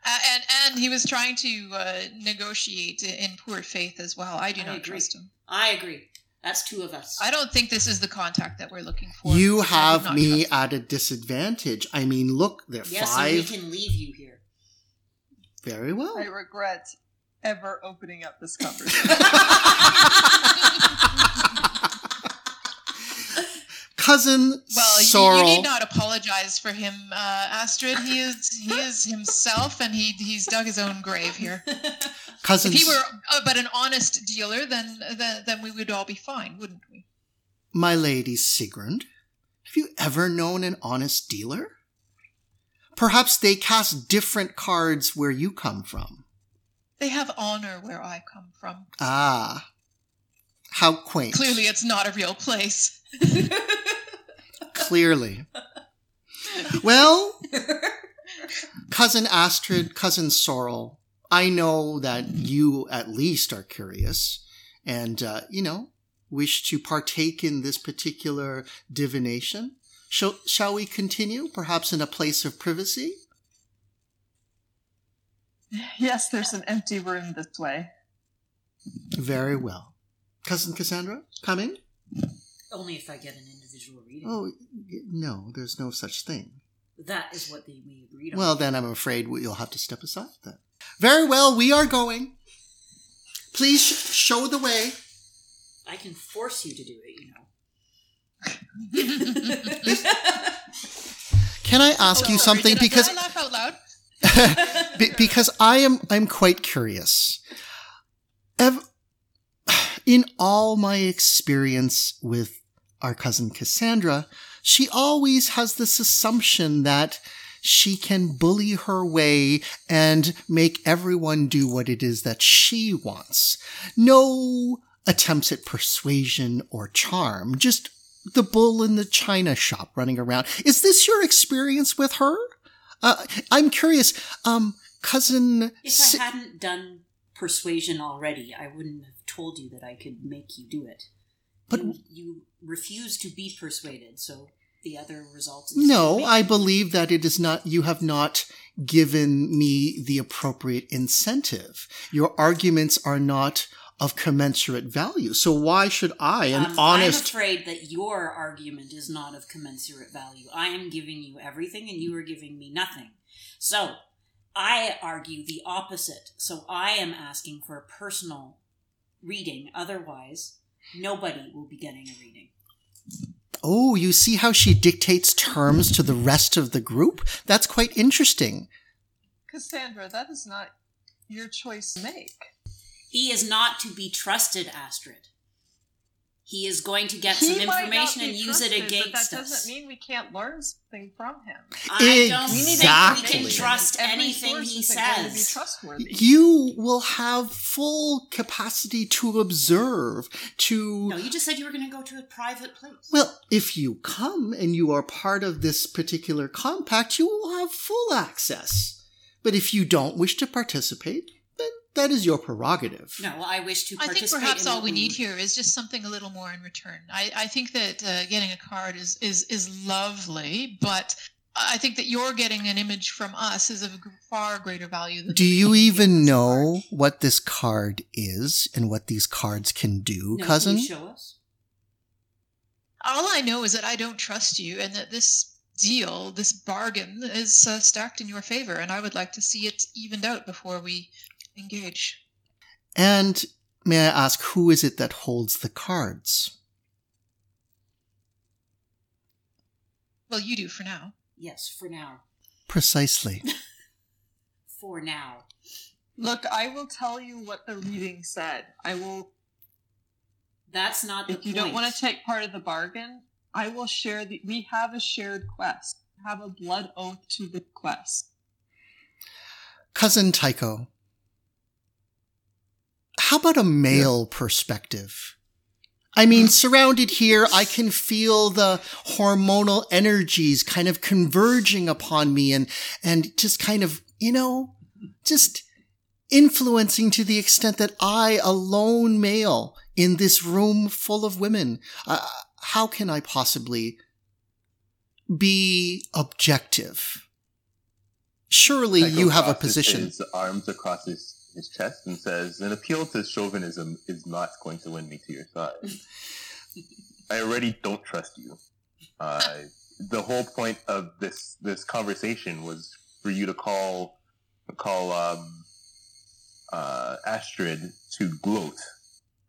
Uh, and and he was trying to uh, negotiate in poor faith as well. I do I not agree. trust him. I agree. That's two of us. I don't think this is the contact that we're looking for. You have me at a disadvantage. I mean, look, there are yes, and we can leave you here. Very well. I regret ever opening up this conversation. Cousin Well, you, Sorrel. you need not apologize for him, uh, Astrid. He is he is himself, and he he's dug his own grave here. cousin If he were uh, but an honest dealer, then, then then we would all be fine, wouldn't we? My lady Sigrun, have you ever known an honest dealer? Perhaps they cast different cards where you come from. They have honor where I come from. Ah, how quaint. Clearly, it's not a real place. Clearly. Well, cousin Astrid, cousin Sorrel, I know that you at least are curious and, uh, you know, wish to partake in this particular divination. Shall, shall we continue, perhaps in a place of privacy? yes, there's an empty room this way. Very well. Cousin Cassandra, coming? Only if I get an individual reading. Oh, no, there's no such thing. That is what the, we agreed on. Well, then I'm afraid you'll have to step aside then. Very well, we are going. Please sh- show the way. I can force you to do it, you know. Can I ask you Oh, sorry, something? did Because I laugh out loud. be- because I am I'm quite curious. Ev- in all my experience with our cousin Cassandra, she always has this assumption that she can bully her way and make everyone do what it is that she wants. No attempts at persuasion or charm, just the bull in the china shop running around. Is this your experience with her? Uh, I'm curious, um, cousin. If Si- I hadn't done persuasion already, I wouldn't have told you that I could make you do it. But- you, you refuse to be persuaded, so the other result is no, I believe that it is not. You have not given me the appropriate incentive. Your arguments are not of commensurate value. So why should I, an Um, I'm honest? afraid that your argument is not of commensurate value. I am giving you everything, and you are giving me nothing. So I argue the opposite. So I am asking for a personal reading. Otherwise, nobody will be getting a reading. Oh, you see how she dictates terms to the rest of the group? That's quite interesting. Cassandra, that is not your choice to make. He is not to be trusted, Astrid. He is going to get He some information be and use it against but that us. doesn't mean we can't learn something from him. I don't think we can trust Every anything he isn't going to be says. You will have full capacity to observe, to No, you just said you were going to go to a private place. Well, if you come and you are part of this particular compact, you will have full access. But if you don't wish to participate, then that is your prerogative. no, I wish to I think perhaps in all we need here is just something a little more in return. I, I think that uh, getting a card is, is is lovely, but I think that you're getting an image from us is of far greater value than. Do you the even card. know what this card is and what these cards can do, No, cousin? Can you show us? All I know is that I don't trust you, and that this deal, this bargain, is uh, stacked in your favor, and I would like to see it evened out before we engage. And may I ask, who is it that holds the cards? Well, you do for now. Yes, for now. Precisely. For now. Look, I will tell you what the reading said. I will, That's not the if you point. don't want to take part of the bargain, I will share the. We have a shared quest. Have a blood oath to the quest. Cousin Tycho, how about a male perspective? I mean, surrounded here, I can feel the hormonal energies kind of converging upon me and, and just kind of, you know, just influencing to the extent that I, a lone male in this room full of women, uh, how can I possibly be objective? Surely you have a position. Arms across his, his chest and says, "An appeal to chauvinism is not going to win me to your side. I already don't trust you. Uh, the whole point of this this conversation was for you to call call um, uh, Astrid to gloat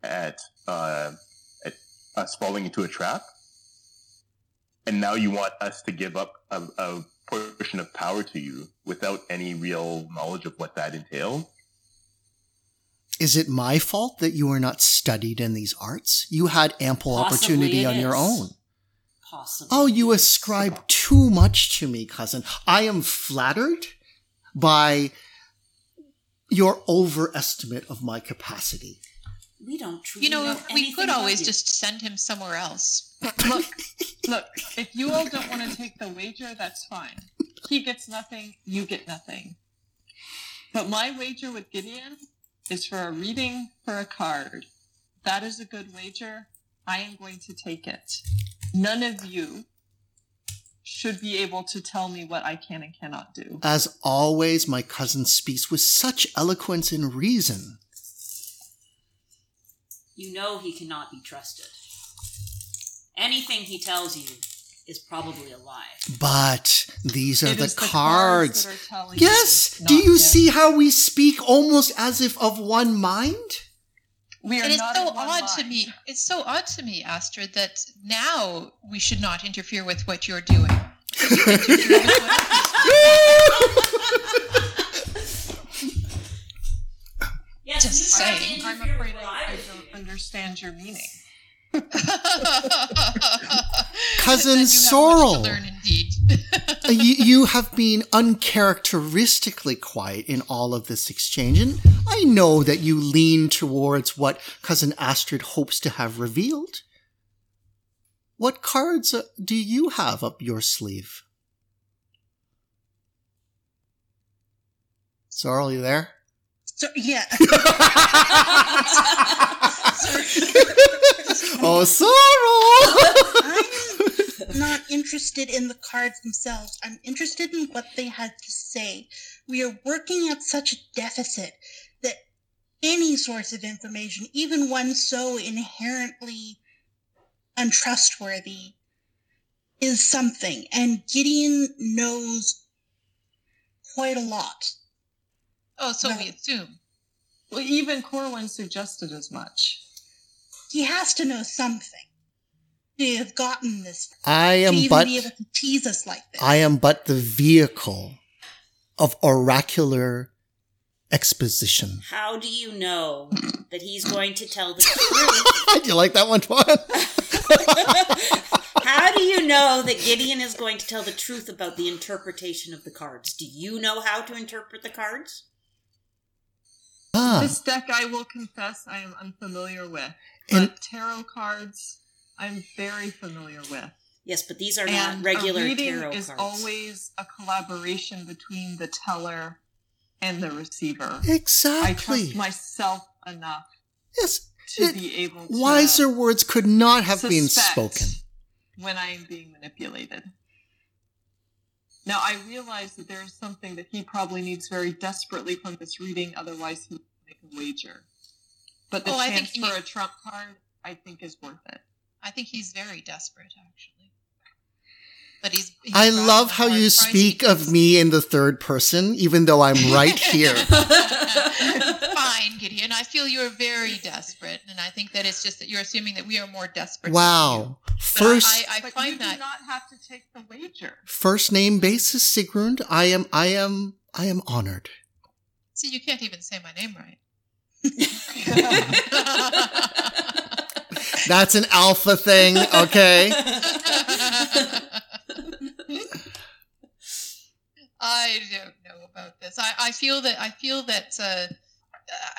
at uh, at us falling into a trap, and now you want us to give up a, a portion of power to you without any real knowledge of what that entails. Is it my fault that you are not studied in these arts? You had ample Possibly opportunity it on your own. Possibly. Oh, you ascribe too much to me, cousin. I am flattered by your overestimate of my capacity. We don't truly You know, we could always just send him somewhere else. Look, look. If you all don't want to take the wager, that's fine. He gets nothing. You get nothing. But my wager with Gideon is for a reading for a card. That is a good wager. I am going to take it. None of you should be able to tell me what I can and cannot do. As always, my cousin speaks with such eloquence and reason. You know he cannot be trusted. Anything he tells you is probably a lie. But these are It the is cards. that are telling yes, it's do you him. see how we speak almost as if of one mind? We are And it's so of one odd to me. It's so odd to me, Astrid, that now we should not interfere with what you're doing. But you get to interfere Yes, Just you have to saying. I'm afraid I, I don't understand your meaning. Cousin Then you have much Sorrel. to learn, indeed. You, you have been uncharacteristically quiet in all of this exchange, and I know that you lean towards what cousin Astrid hopes to have revealed. What cards uh, do you have up your sleeve? Sorrel, you there? So yeah, oh, Sorrel! I'm not interested in the cards themselves. I'm interested in what they had to say. We are working at such a deficit that any source of information, even one so inherently untrustworthy, is something. And Gideon knows quite a lot. Oh, so we assume. Well, even Corwin suggested as much. He has to know something to have gotten this, I am even but be able to tease us like this. I am but the vehicle of oracular exposition. How do you know that he's going to tell the truth? do you like that one, Twan? How do you know that Gideon is going to tell the truth about the interpretation of the cards? Do you know how to interpret the cards? Ah, This deck, I will confess, I am unfamiliar with. But And- tarot cards, I'm very familiar with. Yes, but these are and not regular a reading tarot is cards. always a collaboration between the teller and the receiver. Exactly. I trust myself enough yes. to It- be able to Wiser words could not have been spoken. when I am being manipulated. Now I realize that there is something that he probably needs very desperately from this reading, otherwise he would make a wager. But the Oh, I think chance he for need- a trump card, I think, is worth it. I think he's very desperate, actually. But he's. he's I love how you price speak of me in the third person, even though I'm right here. Fine, Gideon. I feel you're very desperate, and I think that it's just that you're assuming that we are more desperate. than you. Wow. But First I, I, I but find you that do not have to take the wager. first name basis, Sigrund. I am I am I am honored. see, you can't even say my name right. That's an alpha thing, okay? I don't know about this. I, I feel that I feel that uh,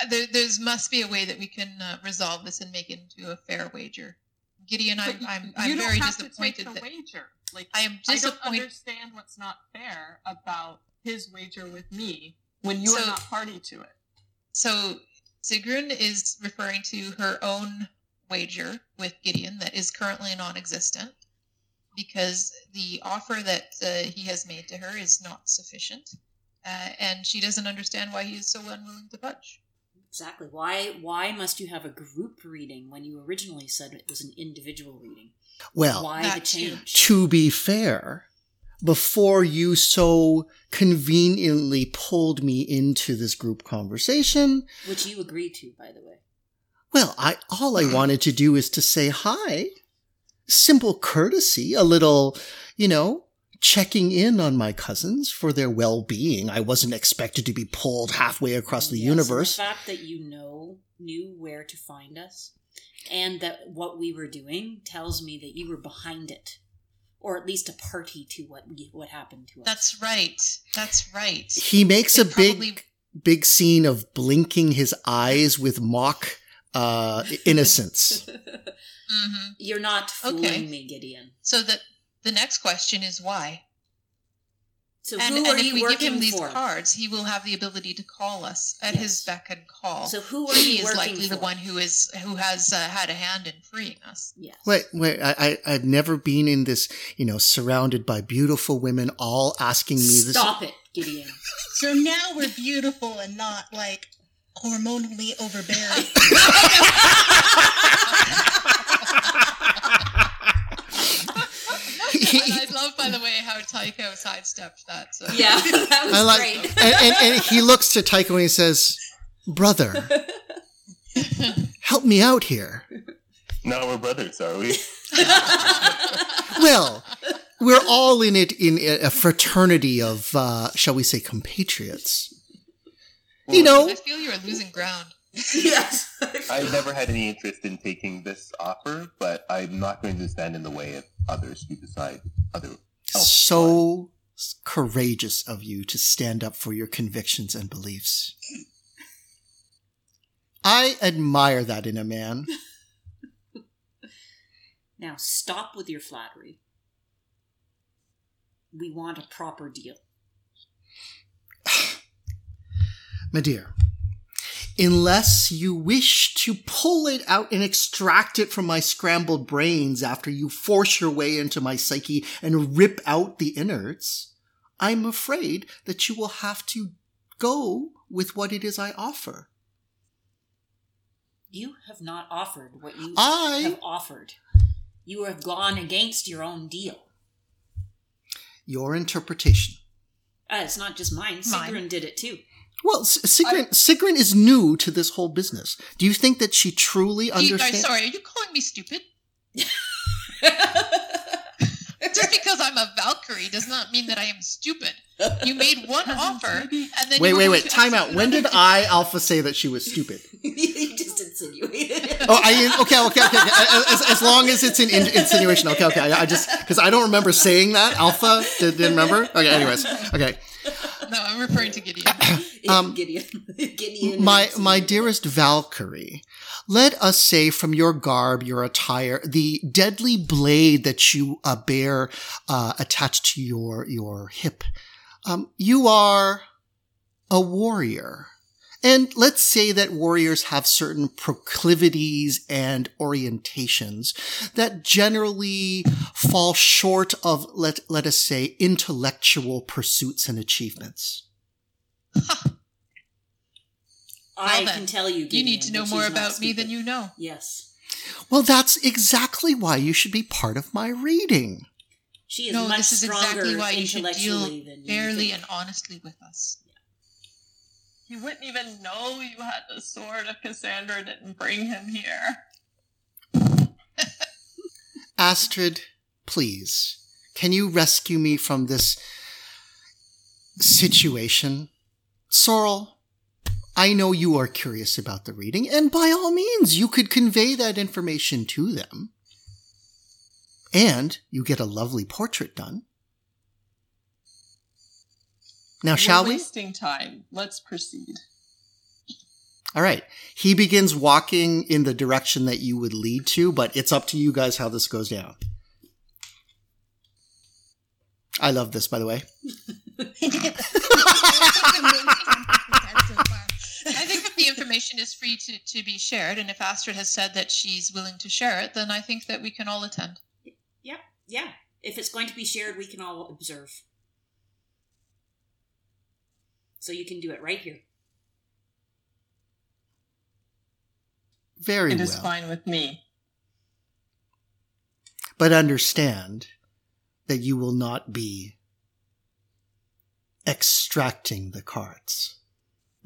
there there's must be a way that we can uh, resolve this and make it into a fair wager. Gideon, I'm I'm, you I'm don't very have to disappointed that wager. Like I am disappointed. I don't understand what's not fair about his wager with me when you are not party to it. So Sigrun is referring to her own wager with Gideon that is currently non-existent because the offer that uh, he has made to her is not sufficient, uh, and she doesn't understand why he is so unwilling to budge. exactly. Why why must you have a group reading when you originally said it was an individual reading? Well, why the change? to be fair, before you so conveniently pulled me into this group conversation, Which you agreed to, by the way. well, I all I wanted to do is to say hi. Simple courtesy, a little, you know, checking in on my cousins for their well-being. I wasn't expected to be pulled halfway across the Yes, universe. The fact that you know knew where to find us, and that what we were doing tells me that you were behind it, or at least a party to what what happened to us. That's right. That's right. He makes It a big probably- big scene of blinking his eyes with mock uh innocence. Mhm. You're not fooling Okay. me, Gideon. So the the next question is why. So and who and if you we give him these for? cards, he will have the ability to call us at Yes. his beck and call. So who are he you is working likely for? the one who is who has uh, had a hand in freeing us. Yes. Wait, wait, I, I I've never been in this, you know, surrounded by beautiful women all asking me this. Stop it, Gideon. So now we're beautiful and not like hormonally overbearing. And I love, by the way, how Tycho sidestepped that. So. Yeah, that was I like, great. and, and, and he looks to Tycho and he says, "Brother, help me out here." Now we're brothers, are we? Well, we're all in it in a fraternity of, uh, shall we say, compatriots. You know, I feel you're losing ground. yes. I've never had any interest in taking this offer, but I'm not going to stand in the way of others who decide other. so courageous of you to stand up for your convictions and beliefs. I admire that in a man. Now stop with your flattery. We want a proper deal. My dear, unless you wish to pull it out and extract it from my scrambled brains after you force your way into my psyche and rip out the innards, I'm afraid that you will have to go with what it is I offer. You have not offered what you I- have offered. You have gone against your own deal. Your interpretation. Uh, it's not just mine. Mine. Sigrun did it too. Well, S- Sigrun, Sigrun is new to this whole business. Do you think that she truly You, I'm understands? sorry, are you calling me stupid? Just because I'm a Valkyrie does not mean that I am stupid. You made one offer, and then Wait, you wait, wait. to Time out. When did. I, Alpha, say that she was stupid? you just insinuated. Oh, I okay, okay, okay. okay. As, as long as it's an in, insinuation, okay, okay. I, I just because I don't remember saying that. Alpha did, didn't remember. Okay, anyways, okay. No, I'm referring to Gideon. Um, Gideon. Gideon. My my dearest Valkyrie, let us say from your garb, your attire, the deadly blade that you uh, bear uh, attached to your your hip, um, you are a warrior. And let's say that warriors have certain proclivities and orientations that generally fall short of, let, let us say, intellectual pursuits and achievements. I Well can tell you. You need to know more about me than you know. Yes, Well, that's exactly why you should be part of my reading. she is No, much this is stronger exactly why you should deal intellectually than you fairly and honestly with us. You wouldn't even know you had the sword if Cassandra didn't bring him here. Astrid, please, can you rescue me from this situation? Sorrel, I know you are curious about the reading, and by all means, you could convey that information to them. And you get a lovely portrait done. Now, shall We're we? wasting time. Let's proceed. All right. He begins walking in the direction that you would lead to, but it's up to you guys how this goes down. I love this, by the way. information is free to, to be shared, and if Astrid has said that she's willing to share it, then I think that we can all attend. Yep. Yeah. If it's going to be shared, we can all observe. So you can do it right here. Very It well. is fine with me. But understand that you will not be extracting the cards.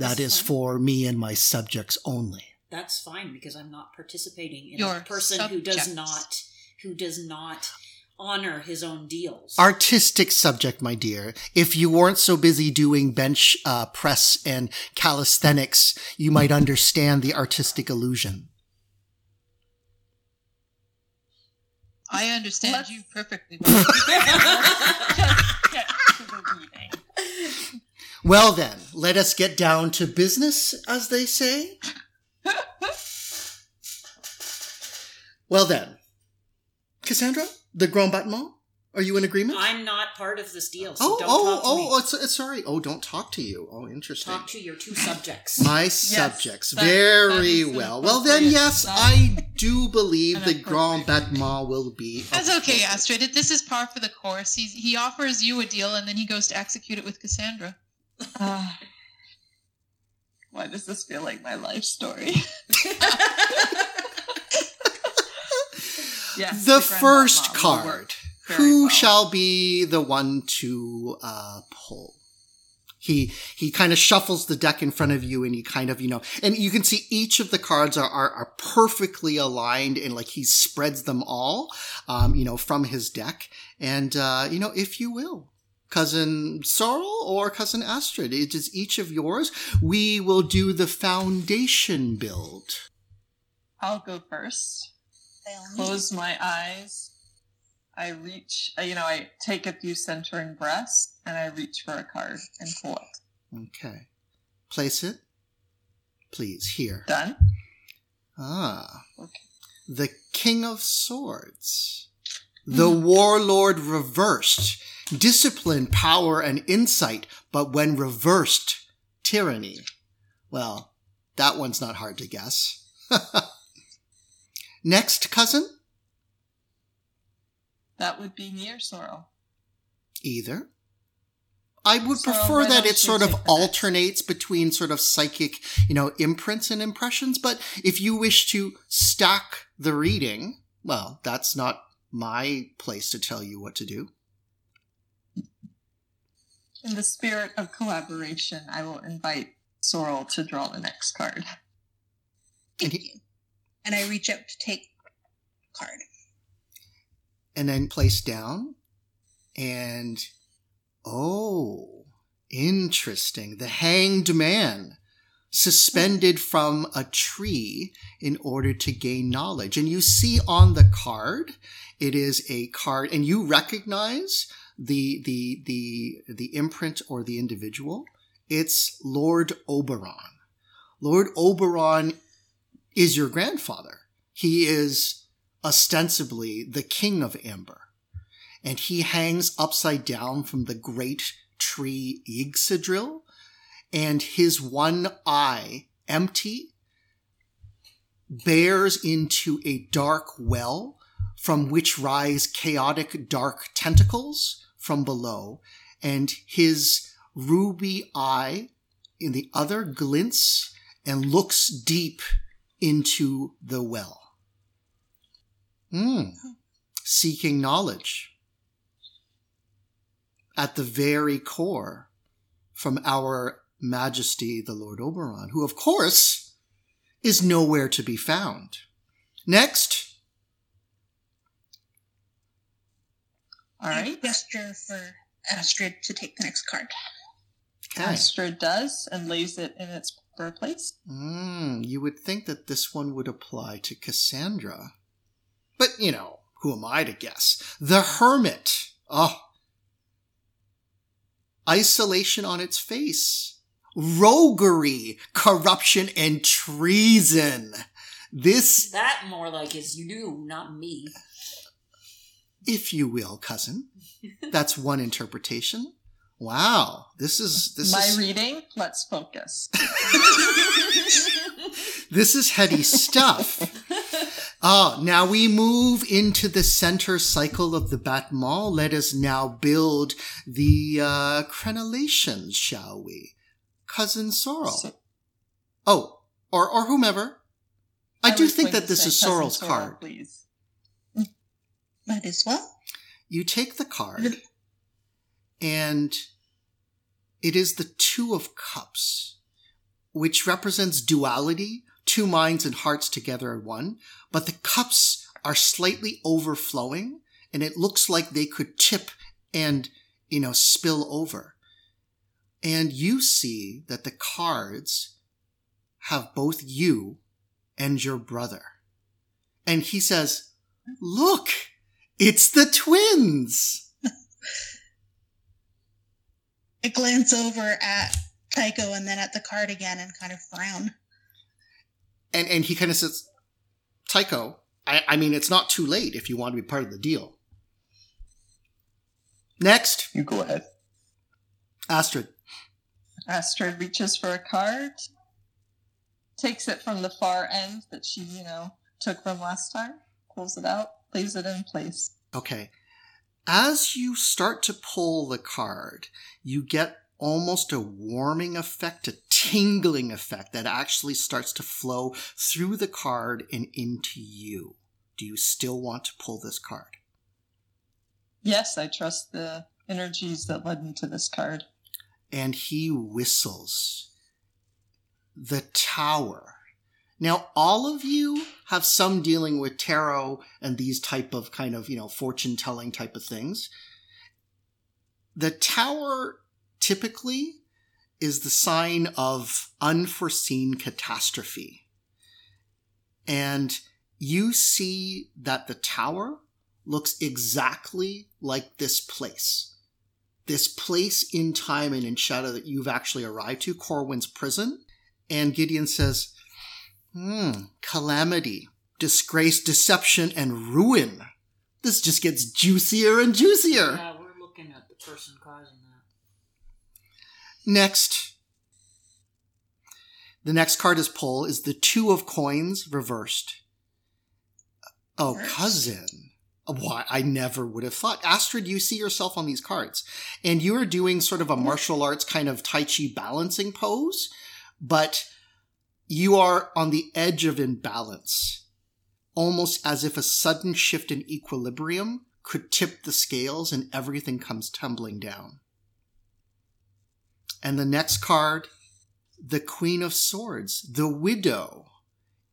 That That's is fine. for me and my subjects only. That's fine because I'm not participating in Your a person who does not who does not honor his own deals. Artistic subject, my dear. If you weren't so busy doing bench uh, press and calisthenics, you might understand the artistic illusion. I understand Let's- you perfectly well. Just get to the reading. Well, then, let us get down to business, as they say. well, then, Cassandra, the Grand Battement, are you in agreement? I'm not part of this deal, so oh, don't oh, talk to oh, me. it's, it's sorry. Oh, don't talk to you. Oh, interesting. Talk to your two subjects. My subjects. that- Very that is well. Well, then, yes, sub- I do believe the Grand appropriate- Battement will be. That's okay. Astrid. This is par for the course. He's, he offers you a deal, and then he goes to execute it with Cassandra. Why does this feel like my life story? yes, the Grand first card. Who well. shall be the one to uh, pull? He he kind of shuffles the deck in front of you, and he kind of you know, and you can see each of the cards are are, are perfectly aligned, and like he spreads them all, um, you know, from his deck, and uh, you know, if you will. Cousin Sorrel or Cousin Astrid, it is each of yours. We will do the foundation build. I'll go first. Close my eyes. I reach, uh, you know, I take a few centering breaths and I reach for a card and pull it. Okay. Place it. Please, here. Done? Ah. Okay. The King of Swords. The Warlord reversed. Discipline, power, and insight, but when reversed, tyranny. Well, that one's not hard to guess. Next, cousin? That would be near sorrow. Either. I would So prefer that it sort of take the next? alternates between sort of psychic, you know, imprints and impressions. But if you wish to stack the reading, well, that's not my place to tell you what to do. In the spirit of collaboration, I will invite Sorrel to draw the next card. Thank you. And I reach out to take card. And then place down And oh, interesting. The hanged man suspended from a tree in order to gain knowledge. And you see on the card, it is a card, and you recognize the the the the imprint or the individual. It's Lord Oberon. Lord Oberon is your grandfather. He is ostensibly the king of Amber. And he hangs upside down from the great tree Yggdrasil, and his one eye, empty, bears into a dark well from which rise chaotic dark tentacles from below, and his ruby eye in the other glints and looks deep into the well. Hmm. Seeking knowledge at the very core from our Majesty the Lord Oberon, who of course is nowhere to be found. Next. All right. Gesture for Astrid to take the next card. Okay. Astrid does and lays it in its proper place. Mm, you would think that this one would apply to Cassandra. But, you know, who am I to guess? The Hermit. Oh. Isolation on its face. Roguery, corruption, and treason. This, That more like is you, not me. If you will, cousin. That's one interpretation. Wow. This is, this is My is. reading, let's focus. This is heady stuff. Ah, now we move into the center cycle of the Batmall. Let us now build the uh, crenellations, shall we? Cousin Sorrel. So- oh, or or whomever. I, do think that this is Sorrel's Sorrel, card. Please. Might as well. You take the card, and it is the Two of Cups, which represents duality, two minds and hearts together in one. But the cups are slightly overflowing, and it looks like they could tip and, you know, spill over. And you see that the cards have both you and your brother. And he says, Look, it's the twins. I glance over at Tycho and then at the card again and kind of frown. And and he kind of says, Tycho, I, I mean, it's not too late if you want to be part of the deal. Next, You go ahead. Astrid. Astrid reaches for a card, takes it from the far end that she, you know, took from last time, pulls it out, lays it in place. Okay. As you start to pull the card, you get almost a warming effect, a tingling effect that actually starts to flow through the card and into you. Do you still want to pull this card? Yes, I trust the energies that led me to this card. and he whistles. The tower. Now, all of you have some dealing with tarot and these type of kind of, you know, fortune telling type of things. The tower typically is the sign of unforeseen catastrophe. And you see that the tower looks exactly like this place this place in time and in shadow that you've actually arrived to, Corwin's prison. And Gideon says, Hmm, calamity, disgrace, deception, and ruin. This just gets juicier and juicier. Yeah, we're looking at the person causing that. Next. The next card is pull is the two of coins reversed. Oh, Reversed. cousin. Why, I never would have thought. Astrid, you see yourself on these cards, and you are doing sort of a martial arts kind of Tai Chi balancing pose, but you are on the edge of imbalance, almost as if a sudden shift in equilibrium could tip the scales and everything comes tumbling down. And the next card, the Queen of Swords, the Widow,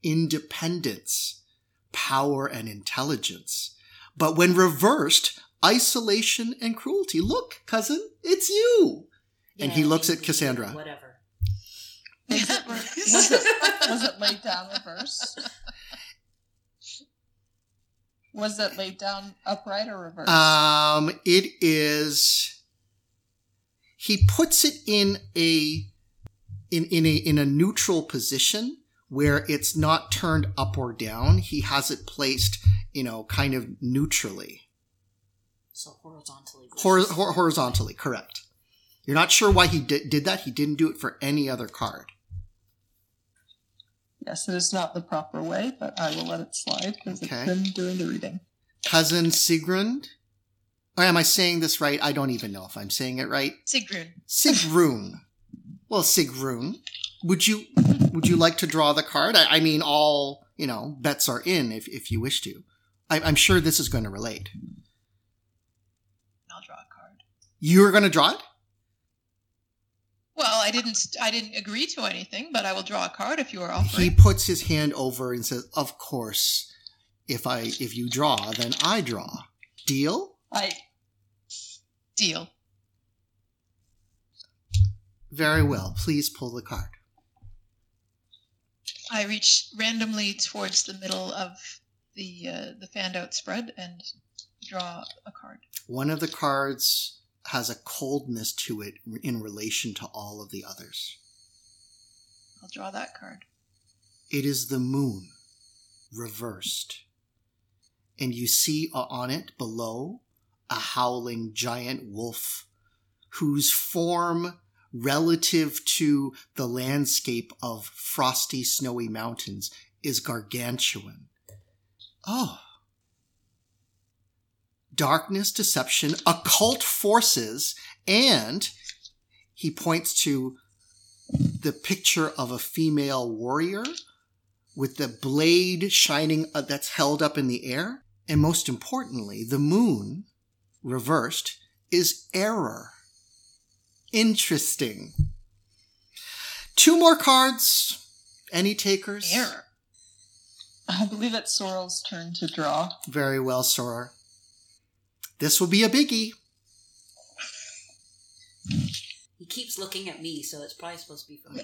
independence, power, and intelligence. But when reversed, isolation and cruelty. Look, cousin, it's you. And he looks at Cassandra. Whatever. Was it, was it, was it laid down reverse? Was it laid down upright or reverse? Um, it is. He puts it in a in in a in a neutral position where it's not turned up or down. He has it placed, you know, kind of neutrally, So horizontally. Hor- hor- horizontally. Correct. You're not sure why he did, did that. He didn't do it for any other card. Yes, it is not the proper way, but I will let it slide because Okay. it's been doing the reading. Cousin Sigrun. Or am I saying this right? I don't even know if I'm saying it right. Sigrun. Sigrun. Well, Sigrun, would you would you like to draw the card? I, I mean, all you know bets are in if if you wish to. I, I'm sure this is going to relate. I'll draw a card. You're going to draw it. Well, I didn't. I didn't agree to anything, but I will draw a card if you are offering. He puts his hand over and says, "Of course, if I if you draw, then I draw. Deal." I Deal. Very well. Please pull the card. I reach randomly towards the middle of the uh, the fanned out spread and draw a card. One of the cards has a coldness to it in relation to all of the others. I'll draw that card. It is the moon reversed. And you see on it below a howling giant wolf whose form relative to the landscape of frosty, snowy mountains is gargantuan. Oh. Darkness, deception, occult forces, and he points to the picture of a female warrior with the blade shining uh, that's held up in the air. And most importantly, the moon reversed is error. Interesting. Two more cards. Any takers? Error. I believe it's Sorrel's turn to draw. Very well, Sorrel. This will be a biggie. He keeps looking at me, so it's probably supposed to be for me.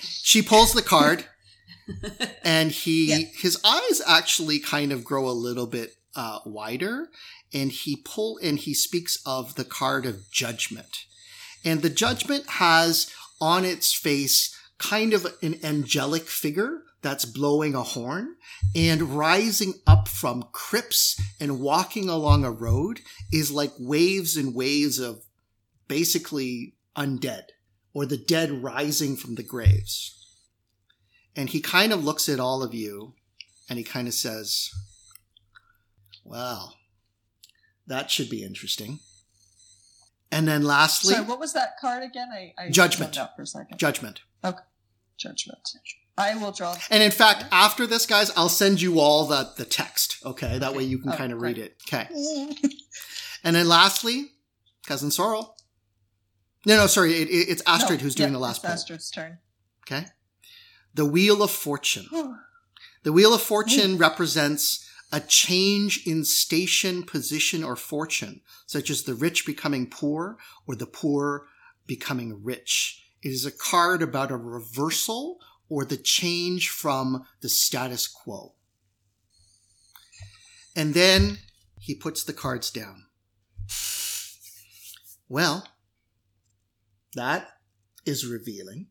She pulls the card, and he Yeah. his eyes actually kind of grow a little bit uh, wider, and he pull and he speaks of the card of judgment, and the judgment has on its face kind of an angelic figure that's blowing a horn and rising up from crypts and walking along a road is like waves and waves of basically undead or the dead rising from the graves. And he kind of looks at all of you and he kind of says, Well, that should be interesting. And then lastly, Sorry, what was that card again? I, I Judgment. out for a second. judgment. Okay. Judgment. I will draw. And in fact, after this, guys, I'll send you all the, the text. Okay. That way you can Oh, kind of read it. Okay. And then lastly, Cousin Sorrel. No, no, sorry. It, it- it's Astrid No, who's doing yeah, the last it's. Astrid's turn. Okay. The Wheel of Fortune. The Wheel of Fortune represents a change in station, position, or fortune, such as the rich becoming poor or the poor becoming rich. It is a card about a reversal or the change from the status quo. And then he puts the cards down. Well, that is revealing.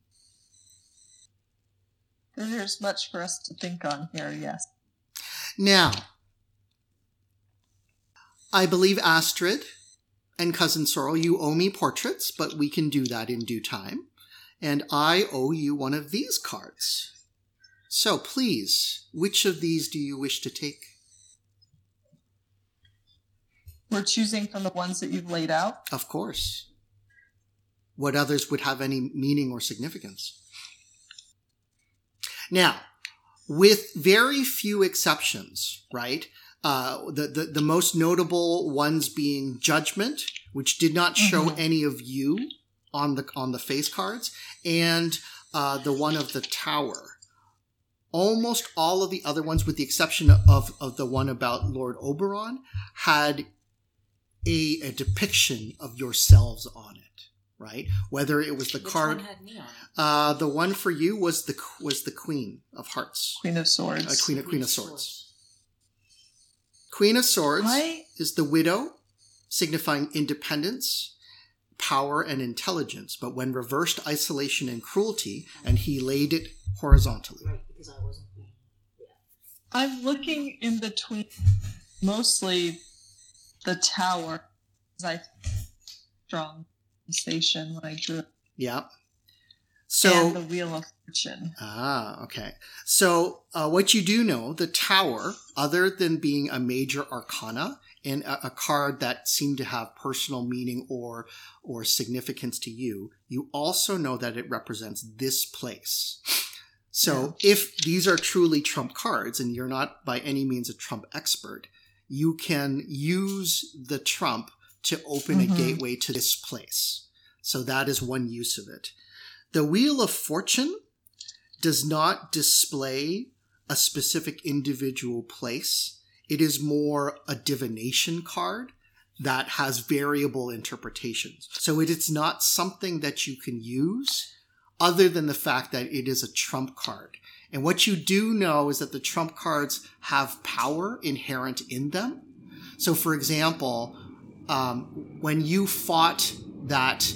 There's much for us to think on here, yes. Now, I believe Astrid and Cousin Sorrel, you owe me portraits, but we can do that in due time. And I owe you one of these cards. So please, which of these do you wish to take? We're choosing from the ones that you've laid out. Of course. What others would have any meaning or significance? Now, with very few exceptions, right? Uh, the, the the most notable ones being Judgment, which did not show Mhm. any of you on the on the face cards, and uh, the one of the Tower. almost all of the other ones, with the exception of, of the one about Lord Oberon, had a, a depiction of yourselves on it, right? Whether it was the Which card, one had me on uh, the one for you was the was the Queen of Hearts, Queen of Swords. uh, Queen of Queen of Swords. Queen of Swords I is the widow, signifying independence, power, and intelligence, but when reversed, isolation and cruelty, and he laid it horizontally. Right, because I wasn't. I'm looking in between mostly the tower, as I strong sensation when I drew, Yeah. So and the Wheel of Fortune. Ah, okay. So, uh, what you do know, the tower, other than being a major arcana and a, a card that seemed to have personal meaning or or significance to you, you also know that it represents this place. So, if these are truly trump cards, and you're not by any means a trump expert, you can use the trump to open a Mhm. gateway to this place. So that is one use of it. The Wheel of Fortune does not display a specific individual place. It is more a divination card that has variable interpretations. So it is not something that you can use other than the fact that it is a trump card. And what you do know is that the trump cards have power inherent in them. So, for example, um, when you fought that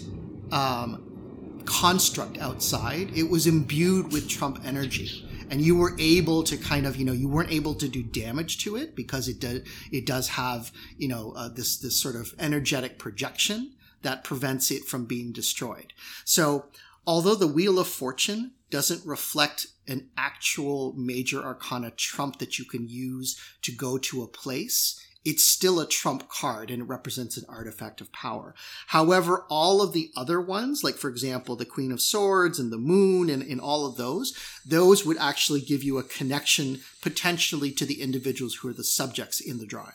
um, construct outside, it was imbued with Trump energy. And you were able to kind of, you know, you weren't able to do damage to it because it does, it does have, you know, uh, this, this sort of energetic projection that prevents it from being destroyed. So, although the Wheel of Fortune doesn't reflect an actual major arcana trump that you can use to go to a place, it's still a trump card and it represents an artifact of power. However, all of the other ones, like for example, the Queen of Swords and the Moon and, and all of those, those would actually give you a connection potentially to the individuals who are the subjects in the drawing.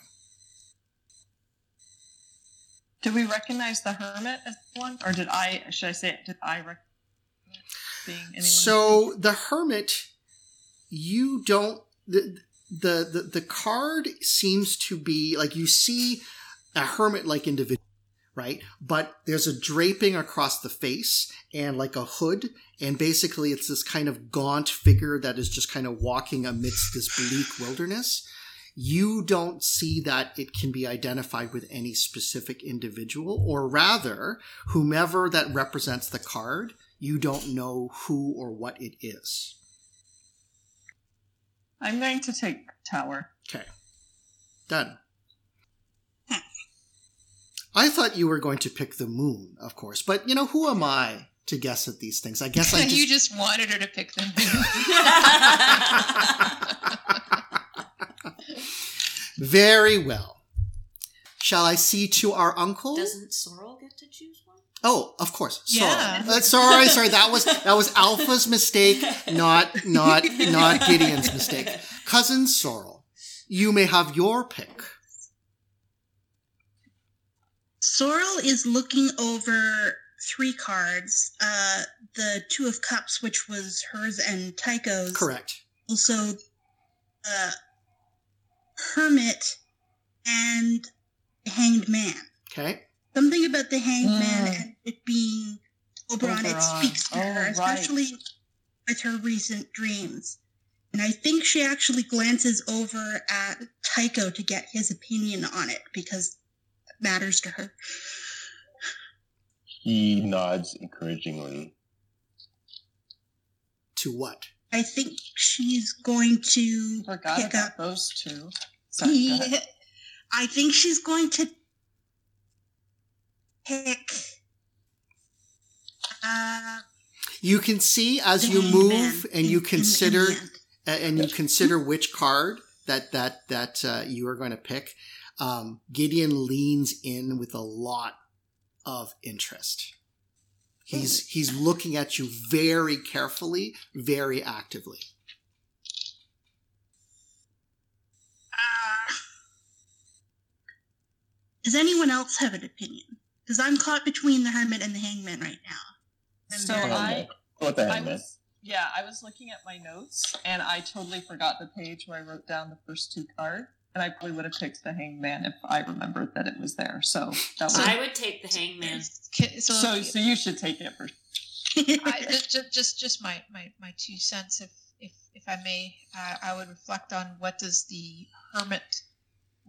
Did we recognize the Hermit as one, or did I? Should I say it? Did I recognize being anyone? So the hermit, you don't the, the the the card seems to be like you see a hermit like individual, right? But there's a draping across the face and like a hood, and basically it's this kind of gaunt figure that is just kind of walking amidst this bleak wilderness. You don't see that it can be identified with any specific individual, or rather, whomever that represents the card you don't know who or what it is. I'm going to take Tower. Okay. Done. I thought you were going to pick the moon, of course, but you know, who am I to guess at these things? I guess I just. you just wanted her to pick them. Very well. Shall I see to our uncle? Doesn't Sorrel get to choose one? Oh, of course. Sorry. Yeah. Uh, sorry, sorry. That was that was Alpha's mistake, not not not Gideon's mistake. Cousin Sorrel, you may have your pick. Sorrel is looking over three cards. Uh, the Two of Cups, which was hers and Tycho's. Correct. Also, uh, Hermit and Hanged Man. Okay. Something about the hangman Mm. and it being Oberon, it speaks to Oh, her, right. especially with her recent dreams. And I think she actually glances over at Tycho to get his opinion on it because it matters to her. He nods encouragingly. To what? I think she's going to Forgot pick about up. those two. Sorry, go. I think she's going to pick. Uh, You can see as you move and you in- in the consider and you consider which card that that that uh, you are going to pick. Um, Gideon leans in with a lot of interest. He's he's looking at you very carefully, very actively. Uh, does anyone else have an opinion? Because I'm caught between the hermit and the hangman right now. I'm So I, Go with the I hangman. was, Yeah, I was looking at my notes and I totally forgot the page where I wrote down the first two cards. And I probably would have picked the hangman if I remembered that it was there. So that was I would take the hangman. So, so. So you should take it first. I, just, just, just my, my, my two cents, if, if, if I may, uh, I would reflect on what does the hermit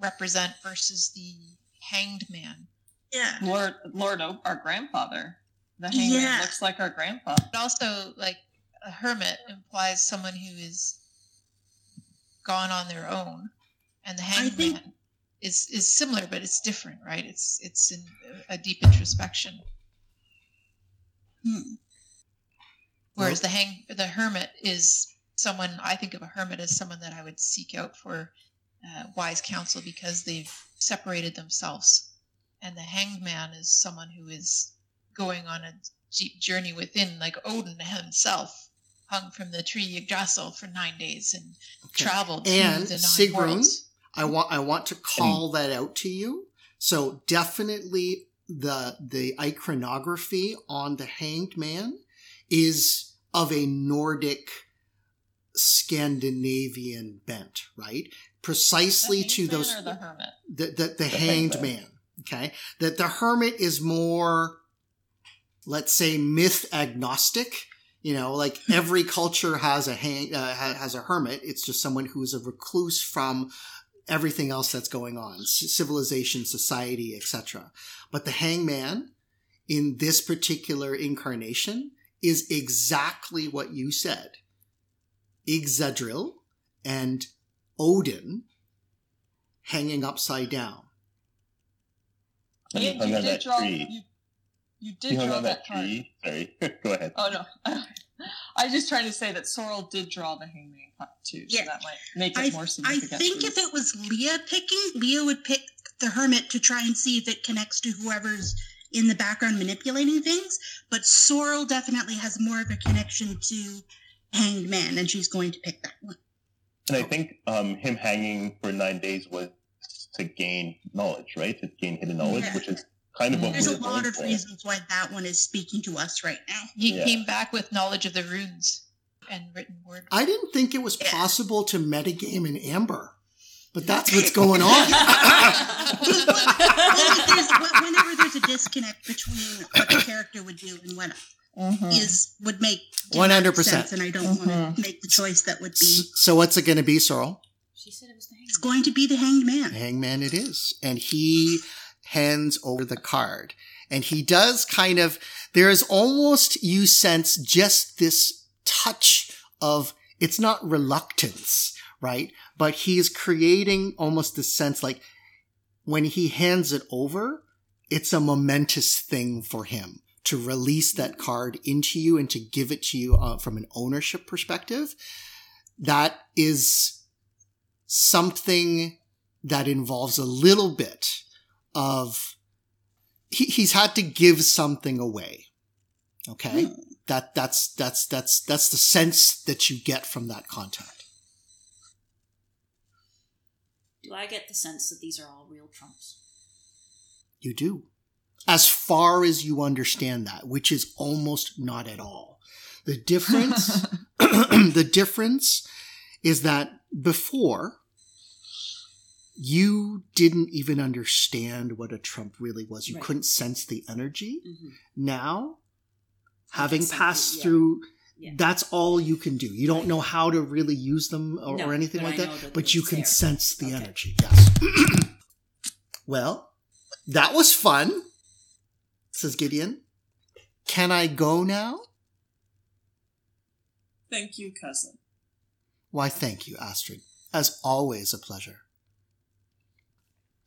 represent versus the hanged man. Yeah. Lord, Lord, our grandfather. The hangman Yeah. looks like our grandfather. But also, like a hermit implies someone who is gone on their own, and the hangman think- is is similar, but it's different, right? It's it's in a deep introspection. Hmm. Whereas the hang the hermit is someone I think of a hermit as someone that I would seek out for uh, wise counsel because they've separated themselves, and the hanged man is someone who is going on a deep journey within, like Odin himself hung from the tree Yggdrasil for nine days and Okay. traveled And through the nine Sigrun, worlds. I want I want to call that out to you. So definitely the the iconography on the hanged man is of a Nordic Scandinavian bent, right? Precisely The to those the hermit. the the, the, hanged hanged man. Okay, that the hermit is more, let's say, myth agnostic. You know, like every culture has a hang uh, has a hermit. It's just someone who is a recluse from everything else that's going on, civilization, society, etc. But the hangman in this particular incarnation is exactly what you said. Yggdrasil and Odin hanging upside down. And he And hung you on did that draw. tree. You, you He did hung draw on that that card. tree. Sorry, go ahead. Oh no. I was just trying to say that Sorrel did draw the hangman card too, so that might make it I, more significant. I think if it was Leah picking, Leah would pick the hermit to try and see if it connects to whoever's in the background manipulating things. But Sorrel definitely has more of a connection to Hanged Man, and she's going to pick that one. And I think um, him hanging for nine days was to gain knowledge, right? To gain hidden knowledge, Yeah. which is kind of what There's we're a lot of for. reasons why that one is speaking to us right now. He Yeah. came back with knowledge of the runes and written word. I didn't think it was Yeah. possible to metagame in Amber, but that's what's going on. well, if there's, wh- whenever there's a disconnect between what the character would do and what Mhm. is would make 100%. and I don't want Mhm. to make the choice that would be. So what's it going to be, Sorrel? She said it was the hangman. It's going to be the Hanged Man. Hangman it is. And he hands over the card. And he does kind of, there is almost, you sense just this touch of, it's not reluctance, right? But he's creating almost this sense like when he hands it over, it's a momentous thing for him to release that card into you and to give it to you uh, from an ownership perspective. That is something that involves a little bit of he, he's had to give something away okay Hmm. that that's that's that's that's the sense that you get from that contact Do I get the sense that these are all real trumps? you do as far as you understand that which is almost not at all the difference the difference is that before you didn't even understand what a trump really was you Right. couldn't sense the energy Mm-hmm. now having passed yeah. through Yeah. that's all you can do you don't Right. know how to really use them or, No, or anything like that that but you can there. sense the Okay. energy yes well that was fun says gideon can i go now Thank you, cousin. Why thank you astrid as always a pleasure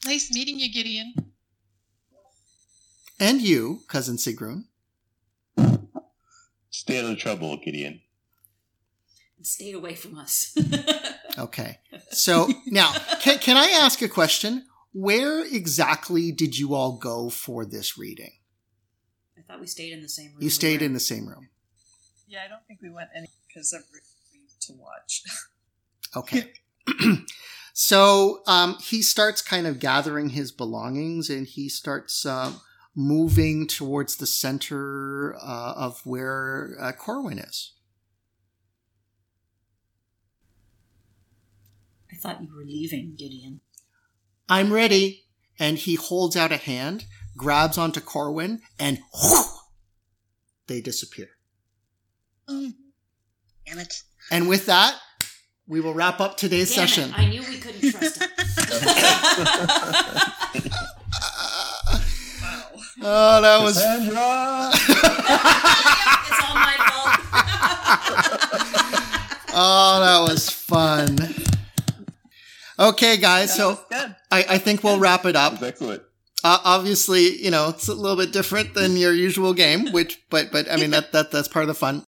Nice meeting you, Gideon. and you cousin sigrun Stay out of trouble, Gideon. And stay away from us. okay so now can, can i ask a question where exactly did you all go for this reading I thought we stayed in the same room. you stayed were in the same room Yeah, I don't think we went any because of leave to watch. okay. so um, he starts kind of gathering his belongings and he starts uh, moving towards the center uh, of where uh, Corwin is. I thought you were leaving, Gideon. I'm ready. And he holds out a hand, grabs onto Corwin, and they disappear. Mm. Damn it. And with that, we will wrap up today's Damn session. It, I knew we couldn't trust him. Oh, that was Cassandra! it's all my fault. oh, that was fun. Okay, guys, That so good. I, I think we'll wrap it up. That's excellent. Uh, obviously, you know, it's a little bit different than your usual game, which, but, but I mean, that, that, that's part of the fun.